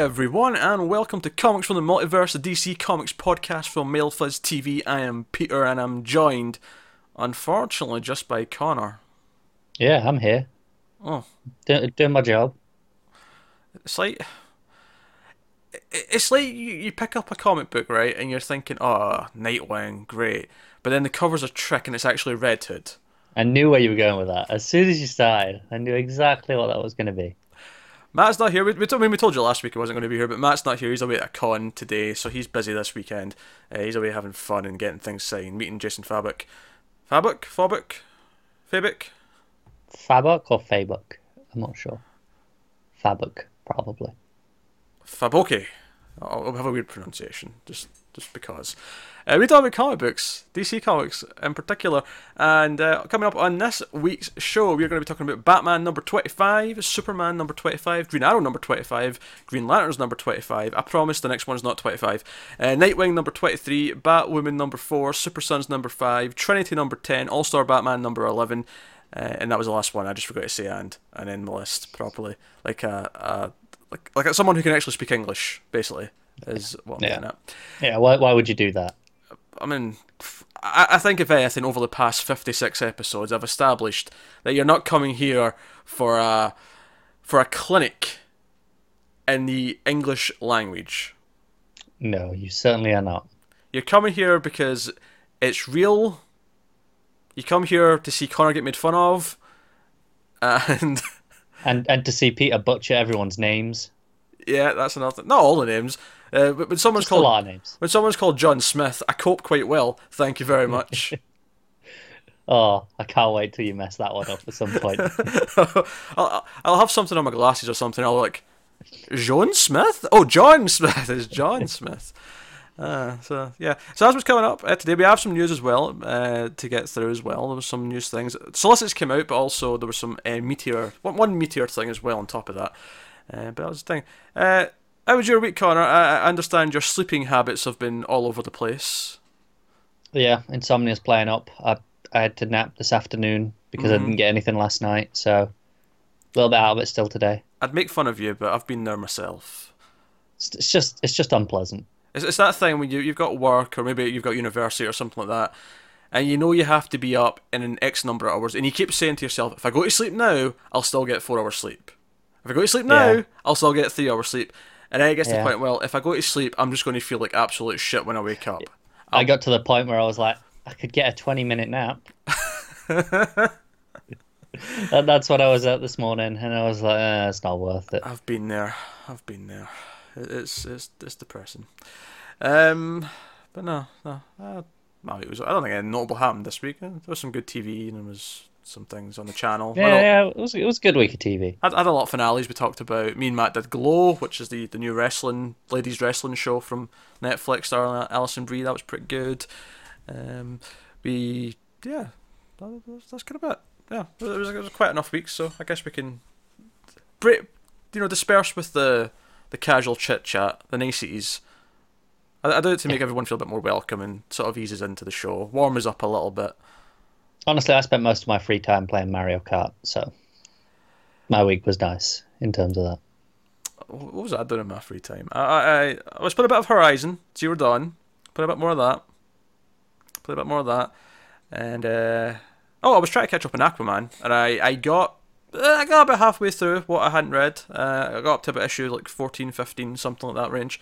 Everyone, and welcome to Comics from the Multiverse, the DC Comics podcast from MailFuzz TV. I am Peter, and I'm joined, unfortunately, just by Connor. Yeah, I'm here. Oh, Do, doing my job. it's like it's like you, you pick up a comic book, right, and you're thinking, "Oh, Nightwing, great," but then the cover's a trick, and it's actually Red Hood. I knew where you were going with that. As soon as you started, I knew exactly what that was going to be. Matt's not here. We, we, told, I mean, we told you last week he wasn't going to be here, but Matt's not here. He's away at a con today, so he's busy this weekend. Uh, he's away having fun and getting things signed, meeting Jason Fabuk. Fabuk? Fabuk? Fabuk? Fabuk or Fabuk? I'm not sure. Fabuk, probably. Faboke. I'll, I'll have a weird pronunciation, just just because. Uh, we talk about comic books, DC Comics in particular, and uh, coming up on this week's show, we're going to be talking about Batman number 25, Superman number 25, Green Arrow number 25, Green Lanterns number 25. I promise the next one is not 25. Uh, Nightwing number 23, Batwoman number 4, Super Sons number 5, Trinity number 10, All Star Batman number 11. Uh, and that was the last one. I just forgot to say and and end the list properly, like a, a like like someone who can actually speak English, basically, is what I'm Yeah. getting at. Yeah, why, why would you do that? I mean, I think if anything, over the past 56 episodes, I've established that you're not coming here for a for a clinic in the English language. No, you certainly are not. You're coming here because it's real. You come here to see Connor get made fun of, and And and to see Peter butcher everyone's names. yeah, that's another. Thing. Not all the names, uh, but when someone's Just called names. when someone's called John Smith, I cope quite well. Thank you very much. Oh, I can't wait till you mess that one up at some point. I'll, I'll have something on my glasses or something. I'll like, John Smith? Oh, John Smith is John Smith. Uh, so yeah, so that's what's coming up uh, today. We have some news as well uh, to get through as well. There was some news things. Solicits came out, but also there was some uh, meteor, one, one meteor thing as well on top of that. Uh, but that was the thing. How was your week, Connor? I, I understand your sleeping habits have been all over the place. yeah, insomnia's playing up. I I had to nap this afternoon because I Mhm. didn't get anything last night, so a little bit out of it still today. I'd make fun of you, but I've been there myself. It's, it's just it's just unpleasant. It's, it's that thing when you, you've got work or maybe you've got university or something like that, and you know you have to be up in an X number of hours, and you keep saying to yourself, if I go to sleep now, I'll still get four hours sleep. If I go to sleep now, Yeah. I'll still get three hours sleep. And then it gets to the point, well, if I go to sleep, I'm just going to feel like absolute shit when I wake up. I got to the point where I was like, I could get a 20 minute nap. that, that's what I was at this morning, and I was like, eh, it's not worth it. I've been there. I've been there. It's it's it's depressing. Um, but no, no. Uh, no, it was. I don't think anything notable happened this week. There was some good TV and it was some things on the channel. Yeah, yeah, it was it was a good week of TV. I had a lot of finales we talked about. Me and Matt did Glow, which is the, the new wrestling, ladies wrestling show from Netflix, starring Alison Brie. That was pretty good. Um, we, yeah, that, that's, that's kind of it. Yeah, it was, it was quite enough weeks, so I guess we can, break, you know, disperse with the the casual chit chat, the niceties. I, I do it to make everyone feel a bit more welcome and sort of eases into the show, warm us up a little bit. Honestly, I spent most of my free time playing Mario Kart, so my week was nice in terms of that. what was I doing in my free time? I I, I was playing a bit of Horizon Zero Dawn, playing a bit more of that, played a bit more of that, and uh, oh, I was trying to catch up on Aquaman, and I I got. uh, I got about halfway through what I hadn't read. Uh, I got up to about issue like 14, 15, something like that range.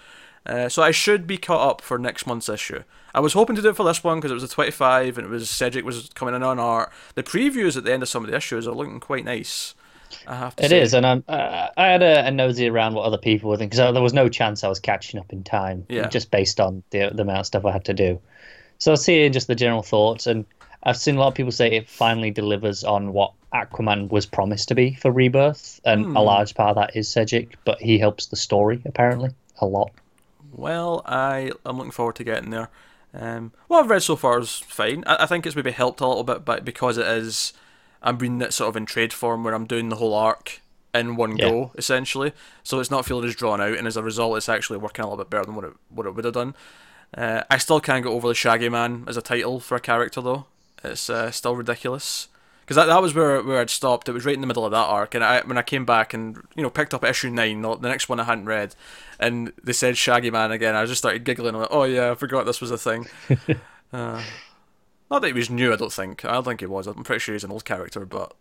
Uh, so I should be caught up for next month's issue. I was hoping to do it for this one because it was a 25 and it was Sejic was coming in on art. The previews at the end of some of the issues are looking quite nice. I have to It say. is, and I'm, uh, I had a, a nosy around what other people were thinking because there was no chance I was catching up in time, Yeah. just based on the, the amount of stuff I had to do. So I seeing just the general thoughts, and I've seen a lot of people say it finally delivers on what Aquaman was promised to be for Rebirth, and Hmm. a large part of that is Sejic, but he helps the story apparently a lot. Well, I I'm looking forward to getting there. Um, what I've read so far is fine. I, I think it's maybe helped a little bit, but because it is, I'm reading it sort of in trade form where I'm doing the whole arc in one Yeah. go essentially. So it's not feeling as drawn out, and as a result, it's actually working a little bit better than what it what it would have done. Uh, I still can't get over the Shaggy Man as a title for a character though. It's uh, still ridiculous because that, that was where where I'd stopped. It was right in the middle of that arc, and I when I came back and you know picked up issue nine, the the next one I hadn't read, and they said Shaggy Man again. I just started giggling. Like, oh yeah, I forgot this was a thing. uh, not that he was new. I don't think. I don't think he was. I'm pretty sure he's an old character, but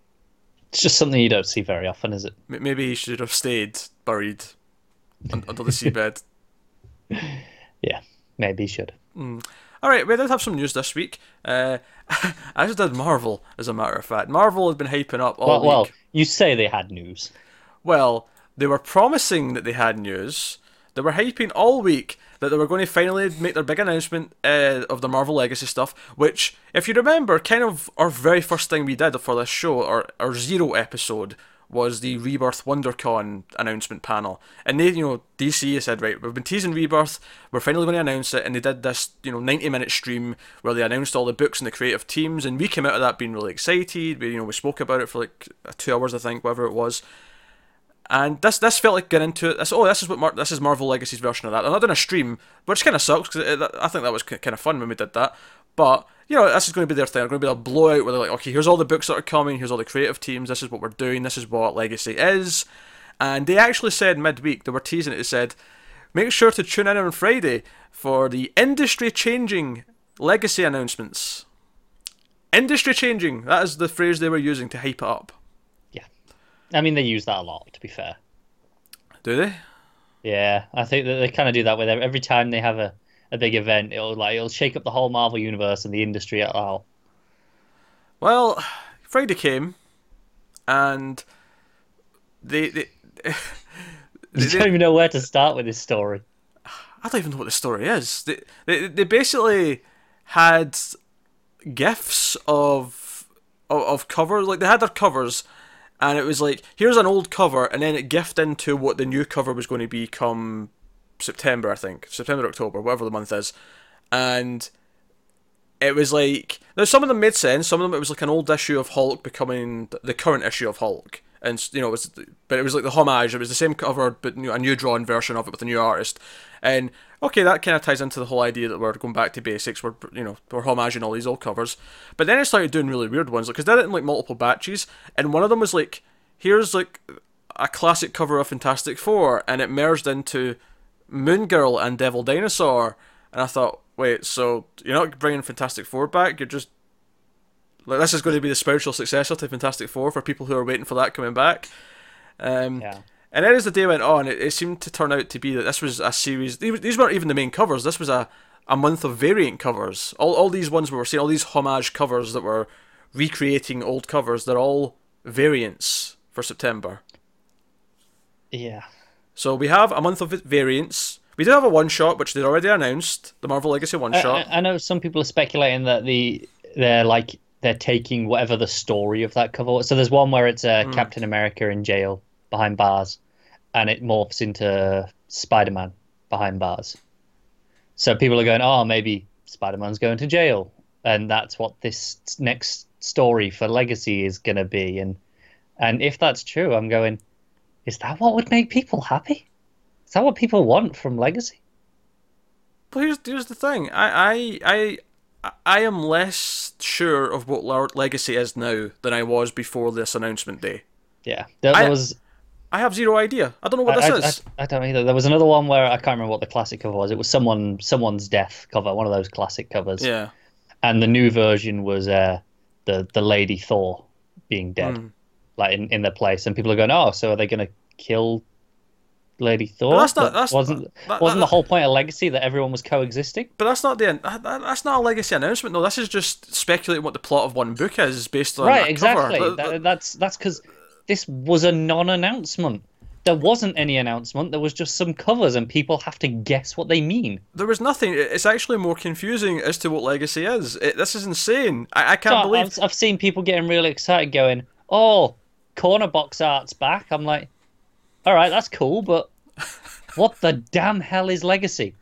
It's just something you don't see very often, is it? maybe he should have stayed buried under the seabed. Yeah, maybe you should. All right, we did have some news this week. Uh, as did Marvel, as a matter of fact. Marvel had been hyping up all Well, week. well, you say they had news. Well, they were promising that they had news. They were hyping all week that they were going to finally make their big announcement uh, of the Marvel Legacy stuff, which, if you remember, kind of our very first thing we did for this show, our, our zero episode, was the Rebirth WonderCon announcement panel. And they, you know, DC said, right, we've been teasing Rebirth, we're finally going to announce it, and they did this, you know, 90 minute stream where they announced all the books and the creative teams, and we came out of that being really excited. We, you know, we spoke about it for like two hours, I think, whatever it was. And this this felt like getting into it. This, oh, this is what Mar- this is Marvel Legacy's version of that. And I'm not doing a stream, which kind of sucks because I think that was kind of fun when we did that. But you know, this is going to be their thing. They're going to be a blowout where they're like, okay, here's all the books that are coming. Here's all the creative teams. This is what we're doing. This is what Legacy is. And they actually said midweek they were teasing it. They said, make sure to tune in on Friday for the industry-changing Legacy announcements. Industry changing. That is the phrase they were using to hype it up. Yeah, I mean they use that a lot. To be fair. Do they? Yeah, I think that they kind of do that with every time they have a, a big event. It'll like it'll shake up the whole Marvel universe and the industry at all. Well, Friday came, and they, they, You they- don't even know where to start with this story. I don't even know what the story is. They, they, they basically had gifts of, of of covers. Like they had their covers, and it was like here's an old cover, and then it gift into what the new cover was going to be come September, I think September, October, whatever the month is, and it was like now some of them made sense. Some of them it was like an old issue of Hulk becoming the current issue of Hulk, and you know it was but it was like the homage. It was the same cover, but a new drawn version of it with a new artist. And okay, that kind of ties into the whole idea that we're going back to basics. We're you know we're homaging all these old covers, but then it started doing really weird ones because they did it in like multiple batches, and one of them was like here's like a classic cover of Fantastic Four, and it merged into Moon Girl and Devil Dinosaur, and I thought, wait, so you're not bringing Fantastic Four back? You're just like this is going to be the spiritual successor to Fantastic Four for people who are waiting for that coming back. Um, Yeah. And then as the day went on, it, it seemed to turn out to be that this was a series. These these weren't even the main covers. This was a, a month of variant covers. All all these ones we were seeing, all these homage covers that were recreating old covers. They're all variants for September. Yeah. So we have a month of variants. We do have a one shot, which they'd already announced, the Marvel Legacy one shot. I, I know some people are speculating that the they're like they're taking whatever the story of that cover. was. So there's one where it's uh, Hmm. Captain America in jail behind bars, and it morphs into Spider Man behind bars. So people are going, oh, maybe Spider Man's going to jail, and that's what this next story for Legacy is going to be. And and if that's true, I'm going, is that what would make people happy? Is that what people want from Legacy? But here's here's the thing. I I I I am less sure of what Legacy is now than I was before this announcement day. Yeah, there, there I- was I have zero idea. I don't know what I, this I- is. I, don't either. There was another one where I can't remember what the classic cover was. It was someone someone's death cover, one of those classic covers. yeah. And the new version was uh, the the Lady Thor being dead, Mm. Like in, in their place. And people are going, "Oh, so are they going to kill Lady Thor?" that's not- that's- wasn't that- wasn't the whole point of Legacy that everyone was coexisting? But that's not the that- that- That's not a Legacy announcement. No, this is just speculating what the plot of one book is based on right, a exactly. cover. That, that's that's because this was a non-announcement. There wasn't any announcement. There was just some covers, and people have to guess what they mean. There was nothing. It's actually more confusing as to what Legacy is. It, this is insane. I, I can't So believe. I've, I've seen people getting really excited, going, "Oh, corner box art's back." I'm like, "All right, that's cool, but what the damn hell is Legacy?"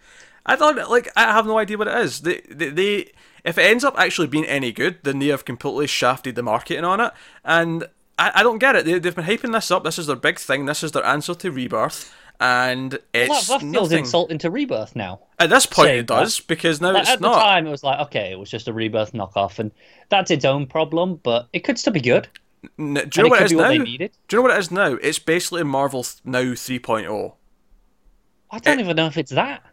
I don't like. I have no idea what it is. They, they, they, if it ends up actually being any good, then they have completely shafted the marketing on it, and I, I don't get it. They, they've been hyping this up. This is their big thing. This is their answer to Rebirth, and Well, it's that, that feels nothing. insulting to Rebirth now. At this point, saying it does because now Like, it's at the time, it was like, okay, it was just a Rebirth knockoff, and that's its own problem, but it could still be good. N- do you know it what it is now? Do you know what it is now? It's basically Marvel th- now oh. 3.0. I don't even know if it's that.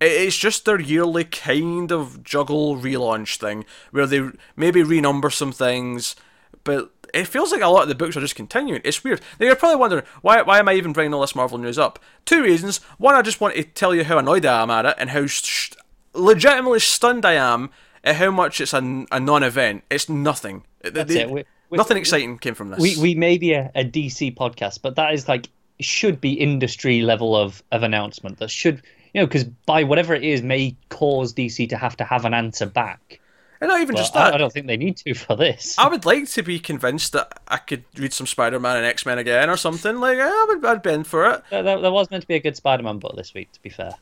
It- It's just their yearly kind of juggle relaunch thing where they maybe renumber some things, but it feels like a lot of the books are just continuing. It's weird. Now you're probably wondering why why am I even bringing all this Marvel news up? Two reasons. One, I just want to tell you how annoyed I am at it and how sh- legitimately stunned I am at how much it's a, a non-event. It's nothing. That's They- it. We- nothing exciting came from this. We we may be a, a DC podcast, but that is like should be industry level of of announcement. That should you know because by whatever it is may cause DC to have to have an answer back. and not even But just that. I don't think they need to for this. I would like to be convinced that I could read some Spider-Man and X-Men again or something. Like I would, I'd been for it. There, there, there was meant to be a good Spider-Man book this week. To be fair,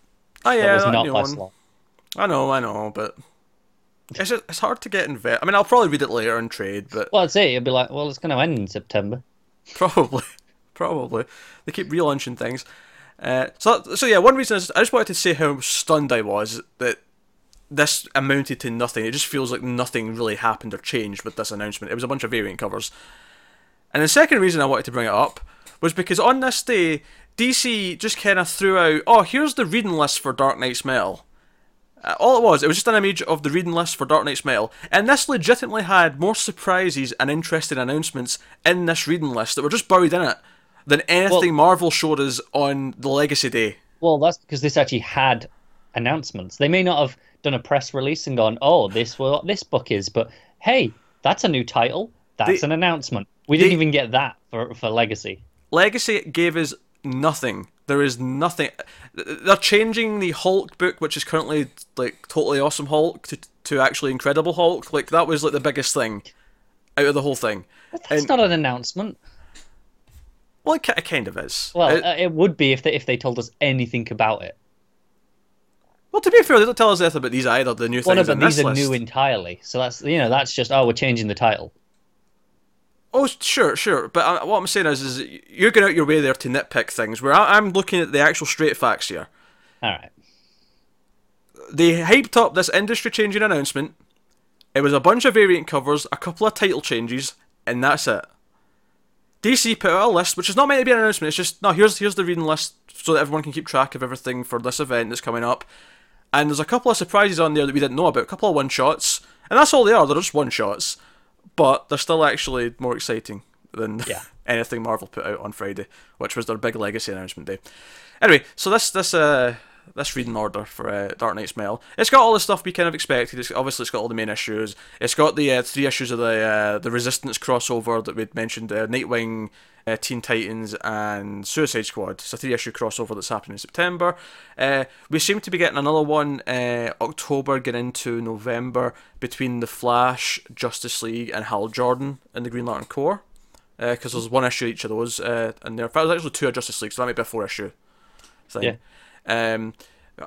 Oh that was that not by one. Slot. I know, I know, but it's just, it's hard to get invested. I mean, I'll probably read it later in trade, but Well, I'd say it'd be like, well, it's going to end in September. probably, probably they keep relaunching things. Uh, so, so yeah, one reason is I just wanted to say how stunned I was that this amounted to nothing. It just feels like nothing really happened or changed with this announcement. It was a bunch of variant covers. And the second reason I wanted to bring it up was because on this day, DC just kind of threw out, oh, here's the reading list for Dark Nights: Metal. Uh, all it was, it was just an image of the reading list for Dark Nights: Metal, and this legitimately had more surprises and interesting announcements in this reading list that were just buried in it than anything Marvel showed us on the Legacy Day. Well, that's because this actually had announcements. They may not have done a press release and gone, "Oh, this what this book is," but hey, that's a new title. That's They- an announcement. We didn't even get that for for Legacy. Legacy gave us nothing. There is nothing. They're changing the Hulk book, which is currently like totally awesome Hulk, to to actually Incredible Hulk. Like that was like the biggest thing out of the whole thing. That's And- not an announcement. Well, it, it kind of is. Well, It- uh, it would be if they if they told us anything about it. well, to be fair, they don't tell us anything about these either. The new Well, no, things but in this these are list. new entirely. So that's you know that's just oh we're changing the title. Oh, sure, sure. But uh, what I'm saying is, is you're going out your way there to nitpick things. Where I, I'm looking at the actual straight facts here. All right. they hyped up this industry changing announcement. It was a bunch of variant covers, a couple of title changes, and that's it. DC put out a list, which is not meant to be an announcement. It's just no. Here's here's the reading list so that everyone can keep track of everything for this event that's coming up. And there's a couple of surprises on there that we didn't know about. A couple of one shots, and that's all they are. They're just one shots, but they're still actually more exciting than Yeah. anything Marvel put out on Friday, which was their big legacy announcement day. Anyway, so this this uh this reading order for uh, Dark Nights: Metal, it's got all the stuff we kind of expected. It's obviously it's got all the main issues. It's got the uh, three issues of the uh, the Resistance crossover that we'd mentioned: uh, Nightwing, uh, Teen Titans, and Suicide Squad. It's a three issue crossover that's happening in September. Uh, we seem to be getting another one uh, October, getting into November between the Flash, Justice League, and Hal Jordan in the Green Lantern Corps because there's one issue each of those in there. In fact, there's actually two of Justice League, so that might be a four issue thing. Yeah. Um,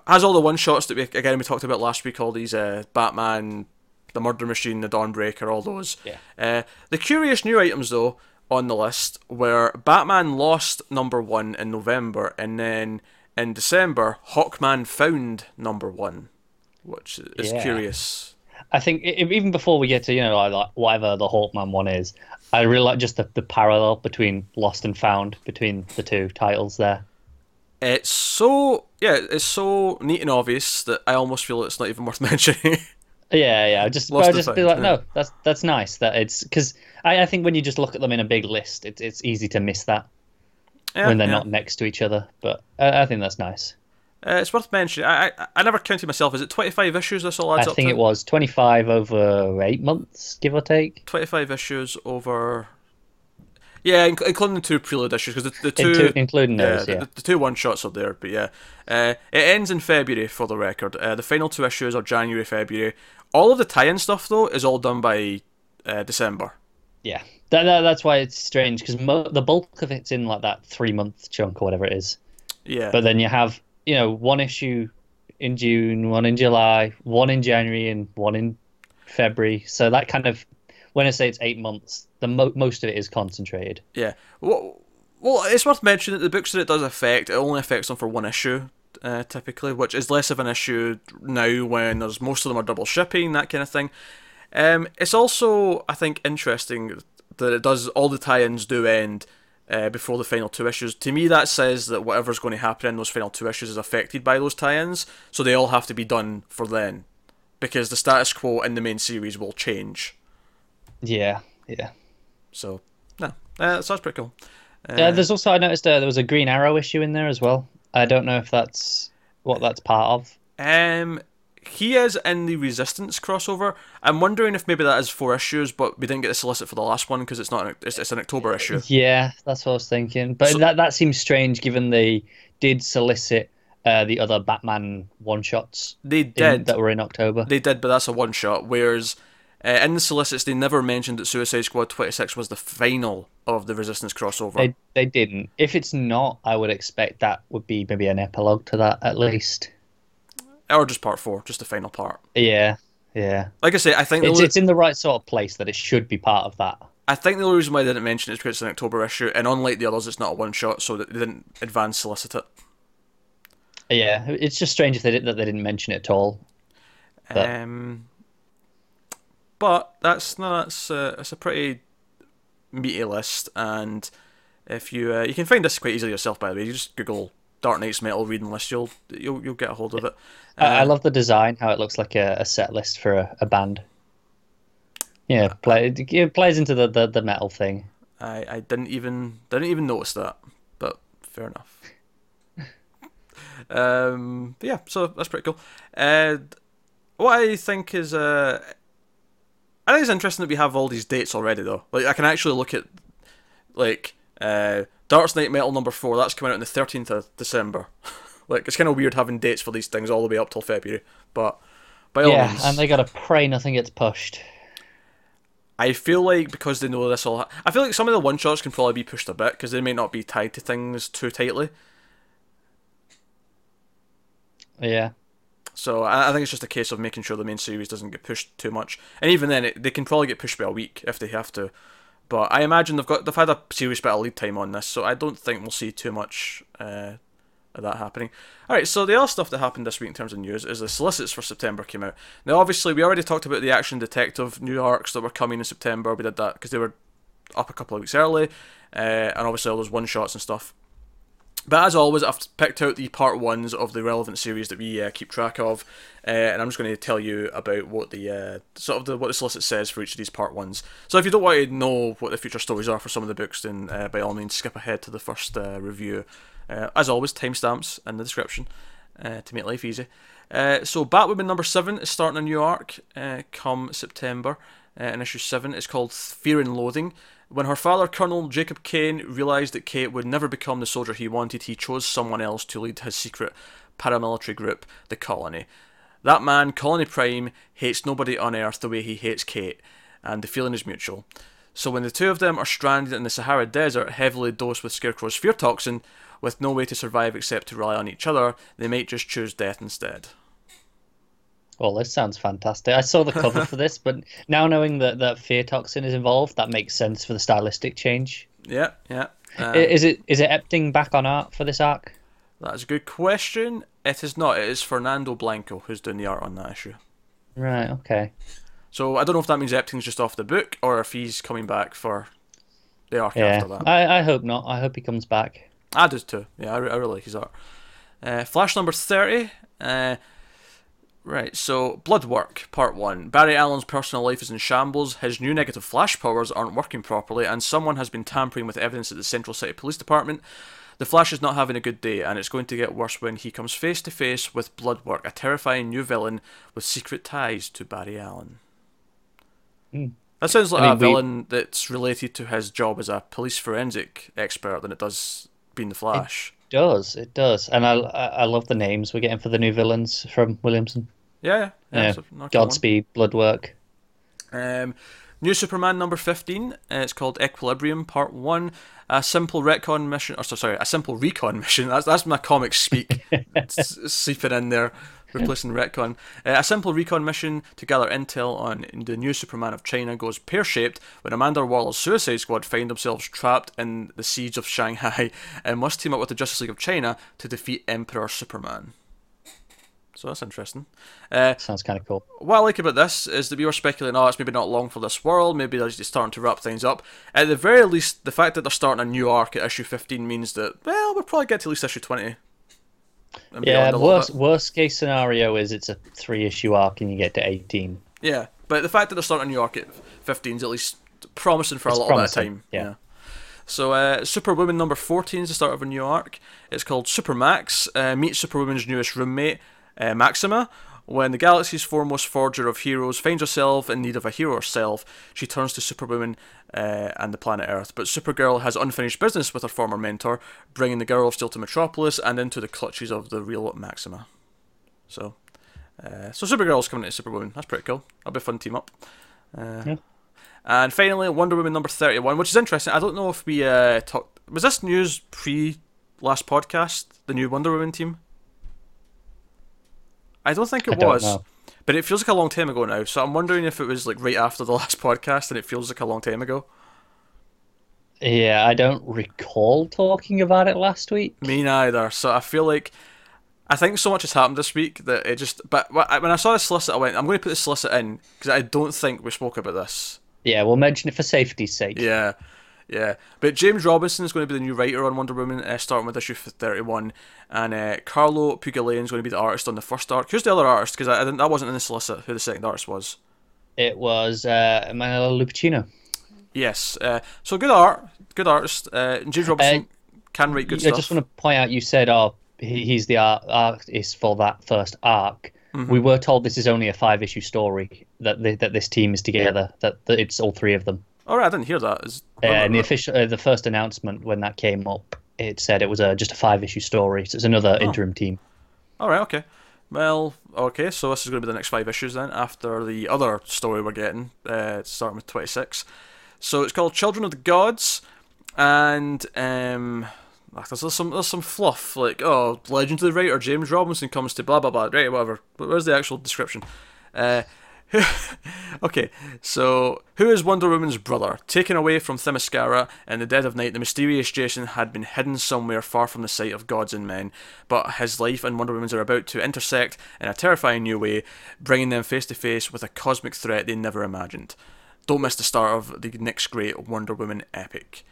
has all the one shots that we again we talked about last week. All these uh, Batman, the Murder Machine, the Dawnbreaker, all those. Yeah. Uh, the curious new items though on the list were Batman lost number one in November, and then in December Hawkman found number one, which is Yeah. curious. I think even before we get to you know like, whatever the Hawkman one is, I really like just the, the parallel between Lost and Found between the two titles there. It's so yeah, it's so neat and obvious that I almost feel it's not even worth mentioning. Yeah, yeah. Just, I and just be like, yeah. no, that's that's nice. That it's because I, I think when you just look at them in a big list, it's it's easy to miss that Yeah, when they're yeah. not next to each other. But I, I think that's nice. Uh, it's worth mentioning. I, I I never counted myself. Is it twenty five issues? This all I adds up I think to it was twenty five over eight months, give or take. twenty five issues over. Yeah, inc- including the two prelude issues because the, the two Into, including yeah, those, yeah. the, the two one shots are there. But yeah, uh, it ends in February for the record. Uh, the final two issues are January, February. All of the tie-in stuff though is all done by uh, December. Yeah, that, that, that's why it's strange because mo- the bulk of it's in like that three month chunk or whatever it is. Yeah, But then you have you know one issue in June, one in July, one in January, and one in February. So that kind of when I say it's eight months, the mo- most of it is concentrated. Yeah. What Well, it's worth mentioning that the books that it does affect, it only affects them for one issue, uh, typically, which is less of an issue now when there's most of them are double shipping, that kind of thing. Um, it's also, I think, interesting that it does all the tie-ins do end uh, before the final two issues. To me, that says that whatever's going to happen in those final two issues is affected by those tie-ins, so they all have to be done for then, because the status quo in the main series will change. Yeah, yeah. So, no, uh, so that's pretty cool. Uh, there's also I noticed uh, there was a Green Arrow issue in there as well. I don't know if that's what that's part of. Um, he is in the Resistance crossover. I'm wondering if maybe that is four issues, but we didn't get the solicit for the last one because it's not. An, it's, it's an October issue. Yeah, that's what I was thinking. But So- that that seems strange given they did solicit uh, the other Batman one shots They did. that were in October. They did, but that's a one shot. Whereas uh, in the solicits, they never mentioned that Suicide Squad 26 was the final of the Resistance crossover. They they didn't. If it's not, I would expect that would be maybe an epilogue to that at least. Or just part four, just the final part. Yeah, yeah. Like I say, I think It's only, it's in the right sort of place that it should be part of that. I think the only reason why they didn't mention it is because it's an October issue, and unlike the others, it's not a one shot, so they didn't advance solicit it. Yeah, it's just strange if they did, that they didn't mention it at all. But- Um, but that's no, that's uh, it's a pretty meaty list, and if you uh, you can find this quite easily yourself. By the way, you just Google Dark Nights: Metal reading list, you'll you'll you'll get a hold of it. I, I Uh, love the design, how it looks like a, a set list for a, a band. Yeah, play, it, it plays into the, the, the metal thing. I, I didn't even didn't even notice that, but fair enough. um, but yeah, so that's pretty cool. Uh, what I think is uh, I think it's interesting that we have all these dates already though. Like I can actually look at like uh, Dark Knight Metal number four. That's coming out on the thirteenth of December. like it's kind of weird having dates for these things all the way up till February, but by all Yeah, means, and they gotta pray nothing gets pushed. I feel like because they know this all, ha- I feel like some of the one shots can probably be pushed a bit because they may not be tied to things too tightly. Yeah, So I, I think it's just a case of making sure the main series doesn't get pushed too much, and even then, it, they can probably get pushed by a week if they have to. But I imagine they've got they've had a serious bit of lead time on this, so I don't think we'll see too much uh, of that happening. All right, so the other stuff that happened this week in terms of news is the solicits for September came out. Now, obviously, we already talked about the Action Detective new arcs that were coming in September. We did that because they were up a couple of weeks early, uh, and obviously all those one shots and stuff. But as always, I've picked out the part ones of the relevant series that we uh, keep track of, uh, and I'm just going to tell you about what the uh, sort of the what the solicit says for each of these part ones. So if you don't want to know what the future stories are for some of the books, then uh, by all means skip ahead to the first uh, review. Uh, as always, timestamps in the description to make life easy. So Batwoman number seven is starting a new arc come September. In issue seven, it's called Fear and Loathing. When her father, Colonel Jacob Kane, realised that Kate would never become the soldier he wanted, he chose someone else to lead his secret paramilitary group, the Colony. That man, Colony Prime, hates nobody on Earth the way he hates Kate, and the feeling is mutual. So when the two of them are stranded in the Sahara Desert, heavily dosed with Scarecrow's fear toxin, with no way to survive except to rely on each other, they might just choose death instead. Well, this sounds fantastic. I saw the cover for this, but now knowing that that fear toxin is involved, that makes sense for the stylistic change. Yeah, yeah. Uh, is it is it Epting back on art for this arc? that is a good question. It is not. It is Fernando Blanco who's doing the art on that issue. Right. Okay. So I don't know if that means Epting's just off the book or if he's coming back for the arc Yeah. after that. I, I hope not. I hope he comes back. I do too. Yeah, I, I really like his art. Uh, Flash number 30. Uh, right, so Bloodwork, part 1. Barry Allen's personal life is in shambles, his new negative flash powers aren't working properly, and someone has been tampering with evidence at the Central City Police Department. The Flash is not having a good day, and it's going to get worse when he comes face to face with Bloodwork, a terrifying new villain with secret ties to Barry Allen. Hmm. That sounds like I a mean, we- villain that's related to his job as a police forensic expert than it does being the Flash. Does it does, and I I I love the names we're getting for the new villains from Williamson. Yeah, yeah. yeah, it's one. Godspeed, Bloodwork. Um, new Superman number 15. Uh, it's called Equilibrium Part 1. A simple retcon mission, or sorry, a simple recon mission. That's that's my comic speak. seeping in there. Replacing retcon. Uh, a simple recon mission to gather intel on the new Superman of China goes pear shaped when Amanda Waller's Suicide Squad find themselves trapped in the siege of Shanghai and must team up with the Justice League of China to defeat Emperor Superman. So that's interesting. Uh, Sounds kind of cool. what I like about this is that we were speculating, oh, it's maybe not long for this world, maybe they're just starting to wrap things up. At the very least, the fact that they're starting a new arc at issue 15 means that, well, we'll probably get to at least issue 20. And Yeah, beyond worst worst case scenario is it's a three issue arc and you get to eighteen. Yeah, but the fact that they're starting a new arc at 15 is at least promising for It's a lot promising, of time. yeah. So, uh, Superwoman number 14 is the start of a new arc. It's called Supermax. Uh, meet Superwoman's newest roommate, uh, Maxima. When the galaxy's foremost forger of heroes finds herself in need of a hero herself, she turns to Superwoman uh, and the planet Earth. But Supergirl has unfinished business with her former mentor, bringing the Girl of Steel to Metropolis and into the clutches of the real Maxima. So, uh, so Supergirl's coming to Superwoman. That's pretty cool. That'll be a fun team up. Uh, Yeah. And finally, Wonder Woman number 31, which is interesting. I don't know if we uh, talked. Was this news pre last podcast? The new Wonder Woman team? I don't think it I was. But it feels like a long time ago now. So I'm wondering if it was like right after the last podcast and it feels like a long time ago. Yeah, I don't recall talking about it last week. Me neither. So I feel like I think so much has happened this week that it just. But when I saw the solicit, I went, I'm going to put the solicit in because I don't think we spoke about this. Yeah, we'll mention it for safety's sake. Yeah, yeah. But James Robinson is going to be the new writer on Wonder Woman, uh, starting with issue 31, and uh, Carlo Pagulayan is going to be the artist on the first arc. Who's the other artist? Because I, I that wasn't in the solicit. Who the second artist was? It was uh, Lupacchino. Yes. Uh, so good art, good artist. Uh, James Robinson can write good I stuff. I just want to point out, you said, "Oh, he's the art, artist for that first arc." Mm-hmm. We were told this is only a five-issue story that that this team is together. That, that it's all three of them. All right, I didn't hear that. Is, Uh, and the official, uh, the first announcement when that came up, it said it was uh, just a five-issue story. So it's another Oh. interim team. All right, okay. Well, okay, so this is going to be the next five issues then, after the other story we're getting, uh, starting with 26. So it's called Children of the Gods, and um, ah, there's, some there's some fluff like oh, legend of the writer James Robinson comes to blah blah blah. Right, whatever. But where's the actual description? Uh, okay, so who is Wonder Woman's brother? Taken away from Themyscira in the dead of night, the mysterious Jason had been hidden somewhere far from the sight of gods and men, but his life and Wonder Woman's are about to intersect in a terrifying new way, bringing them face to face with a cosmic threat they never imagined. Don't miss the start of the next great Wonder Woman epic.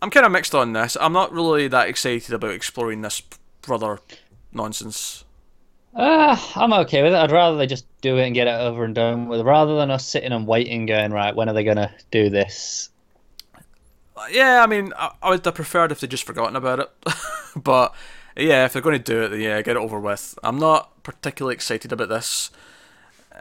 I'm kind of mixed on this. I'm not really that excited about exploring this brother nonsense. Uh, I'm okay with it. I'd rather they just do it and get it over and done with, rather than us sitting and waiting, going right, when are they gonna do this? Yeah, I mean, I, I would have preferred if they'd just forgotten about it. but yeah, if they're going to do it, then yeah, get it over with. I'm not particularly excited about this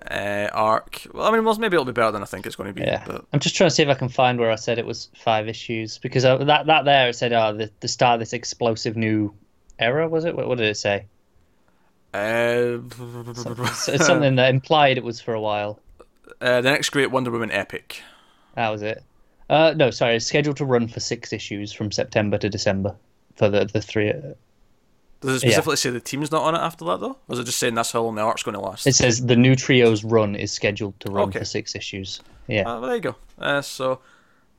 uh, arc. Well, I mean, well, maybe it'll be better than I think it's going to be. Yeah, But I'm just trying to see if I can find where I said it was five issues because I, that that there it said, oh, the, the start of this explosive new era was it? What, what did it say? Uh, It's, something that implied it was for a while. uh, the next great Wonder Woman epic. That was it. Uh, no, sorry, it's scheduled to run for six issues from September to December for the the three. Does it specifically say the team's not on it after that though? Or is it just saying that's how long the arc's going to last? It says the new trio's run is scheduled to run Okay. for six issues. Yeah. Uh, well, there you go. Uh, so,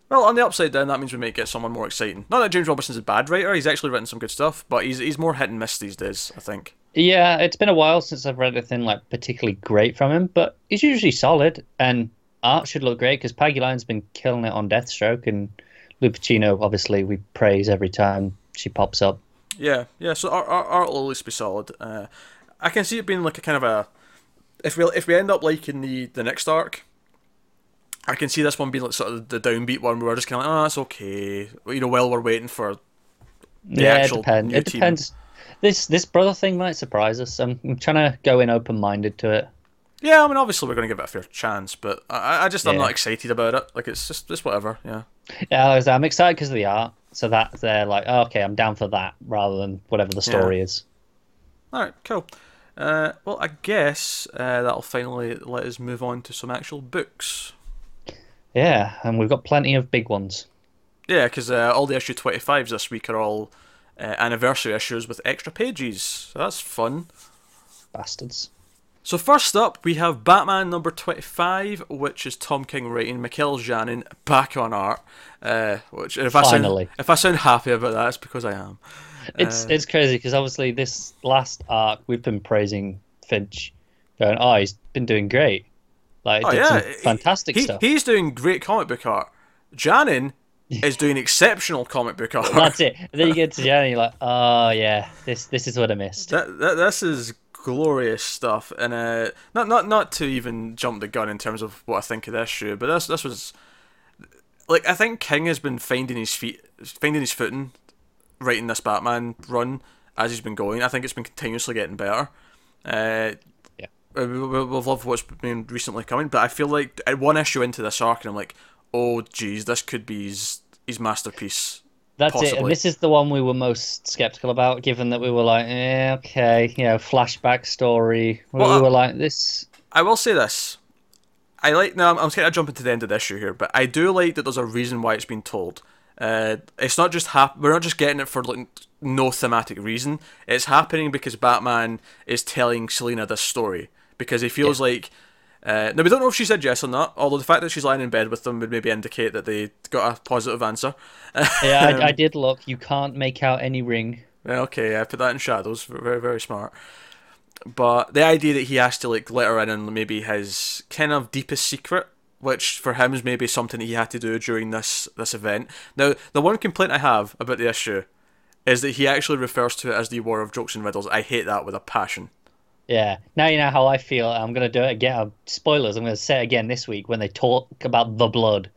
well, on the upside down, that means we may get someone more exciting. Not that James Robinson's a bad writer; he's actually written some good stuff, but he's he's more hit and miss these days. I think. Yeah, it's been a while since I've read anything like particularly great from him, but he's usually solid and art should look great because Pagulayan's been killing it on Deathstroke and Lupacchino, obviously, we praise every time she pops up. Yeah, yeah. So our our art will at least be solid. Uh, I can see it being like a kind of a if we if we end up liking the the next arc. I can see this one being like sort of the downbeat one where we're just kind of like, oh, it's okay. You know, while we're waiting for the yeah, actual it depends. new It team. depends. This this brother thing might surprise us. I'm, I'm trying to go in open minded to it. Yeah, I mean, obviously we're going to give it a fair chance, but I, I just I'm Yeah. not excited about it. Like it's just it's whatever. Yeah. Yeah, like I said, I'm excited because of the art. So that they're like, oh, okay, I'm down for that rather than whatever the story is. All right, cool. Uh, well, I guess uh, that'll finally let us move on to some actual books. Yeah, and we've got plenty of big ones. Yeah, because uh, all the issue 25s this week are all uh, anniversary issues with extra pages. So that's fun. bastards. So first up, we have Batman number twenty-five, which is Tom King writing, Mikel Janin back on art. Uh, which if I Finally. sound if I sound happy about that, it's because I am. It's Uh, it's crazy because obviously this last arc we've been praising Finch, going, oh, he's been doing great. Like, Oh yeah, some fantastic he, stuff. He's doing great comic book art. Janin is doing exceptional comic book art. That's it. And then you get to Janin you're like, oh yeah, this this is what I missed. That, that this is glorious stuff, and uh, not not not to even jump the gun in terms of what I think of this issue, but this this was like I think King has been finding his feet, finding his footing, writing this Batman run as he's been going. I think it's been continuously getting better. Uh, Yeah. we, we, we've loved what's been recently coming, but I feel like one issue into this arc, and I'm like, oh geez, this could be his his masterpiece. That's it. And this is the one we were most skeptical about, given that we were like, eh, okay, you know, flashback story. We, Well, we I- were like, this. I will say this. I like now. I'm, I'm scared to jump into the end of the issue here, but I do like that there's a reason why it's been told. Uh, it's not just hap- We're not just getting it for like no thematic reason. It's happening because Batman is telling Selina this story because he feels like. Uh, now we don't know if she said yes or not. Although the fact that she's lying in bed with them would maybe indicate that they got a positive answer. Yeah, Um, I, I did look. You can't make out any ring. Okay, I put that in shadows. Very, very smart. But the idea that he has to like let her in on maybe his kind of deepest secret, which for him is maybe something that he had to do during this this event. Now, the one complaint I have about the issue is that he actually refers to it as the War of Jokes and Riddles. I hate that with a passion. Yeah. Now you know how I feel. I'm going to do it again. Uh, Spoilers. I'm going to say it again this week when they talk about the blood.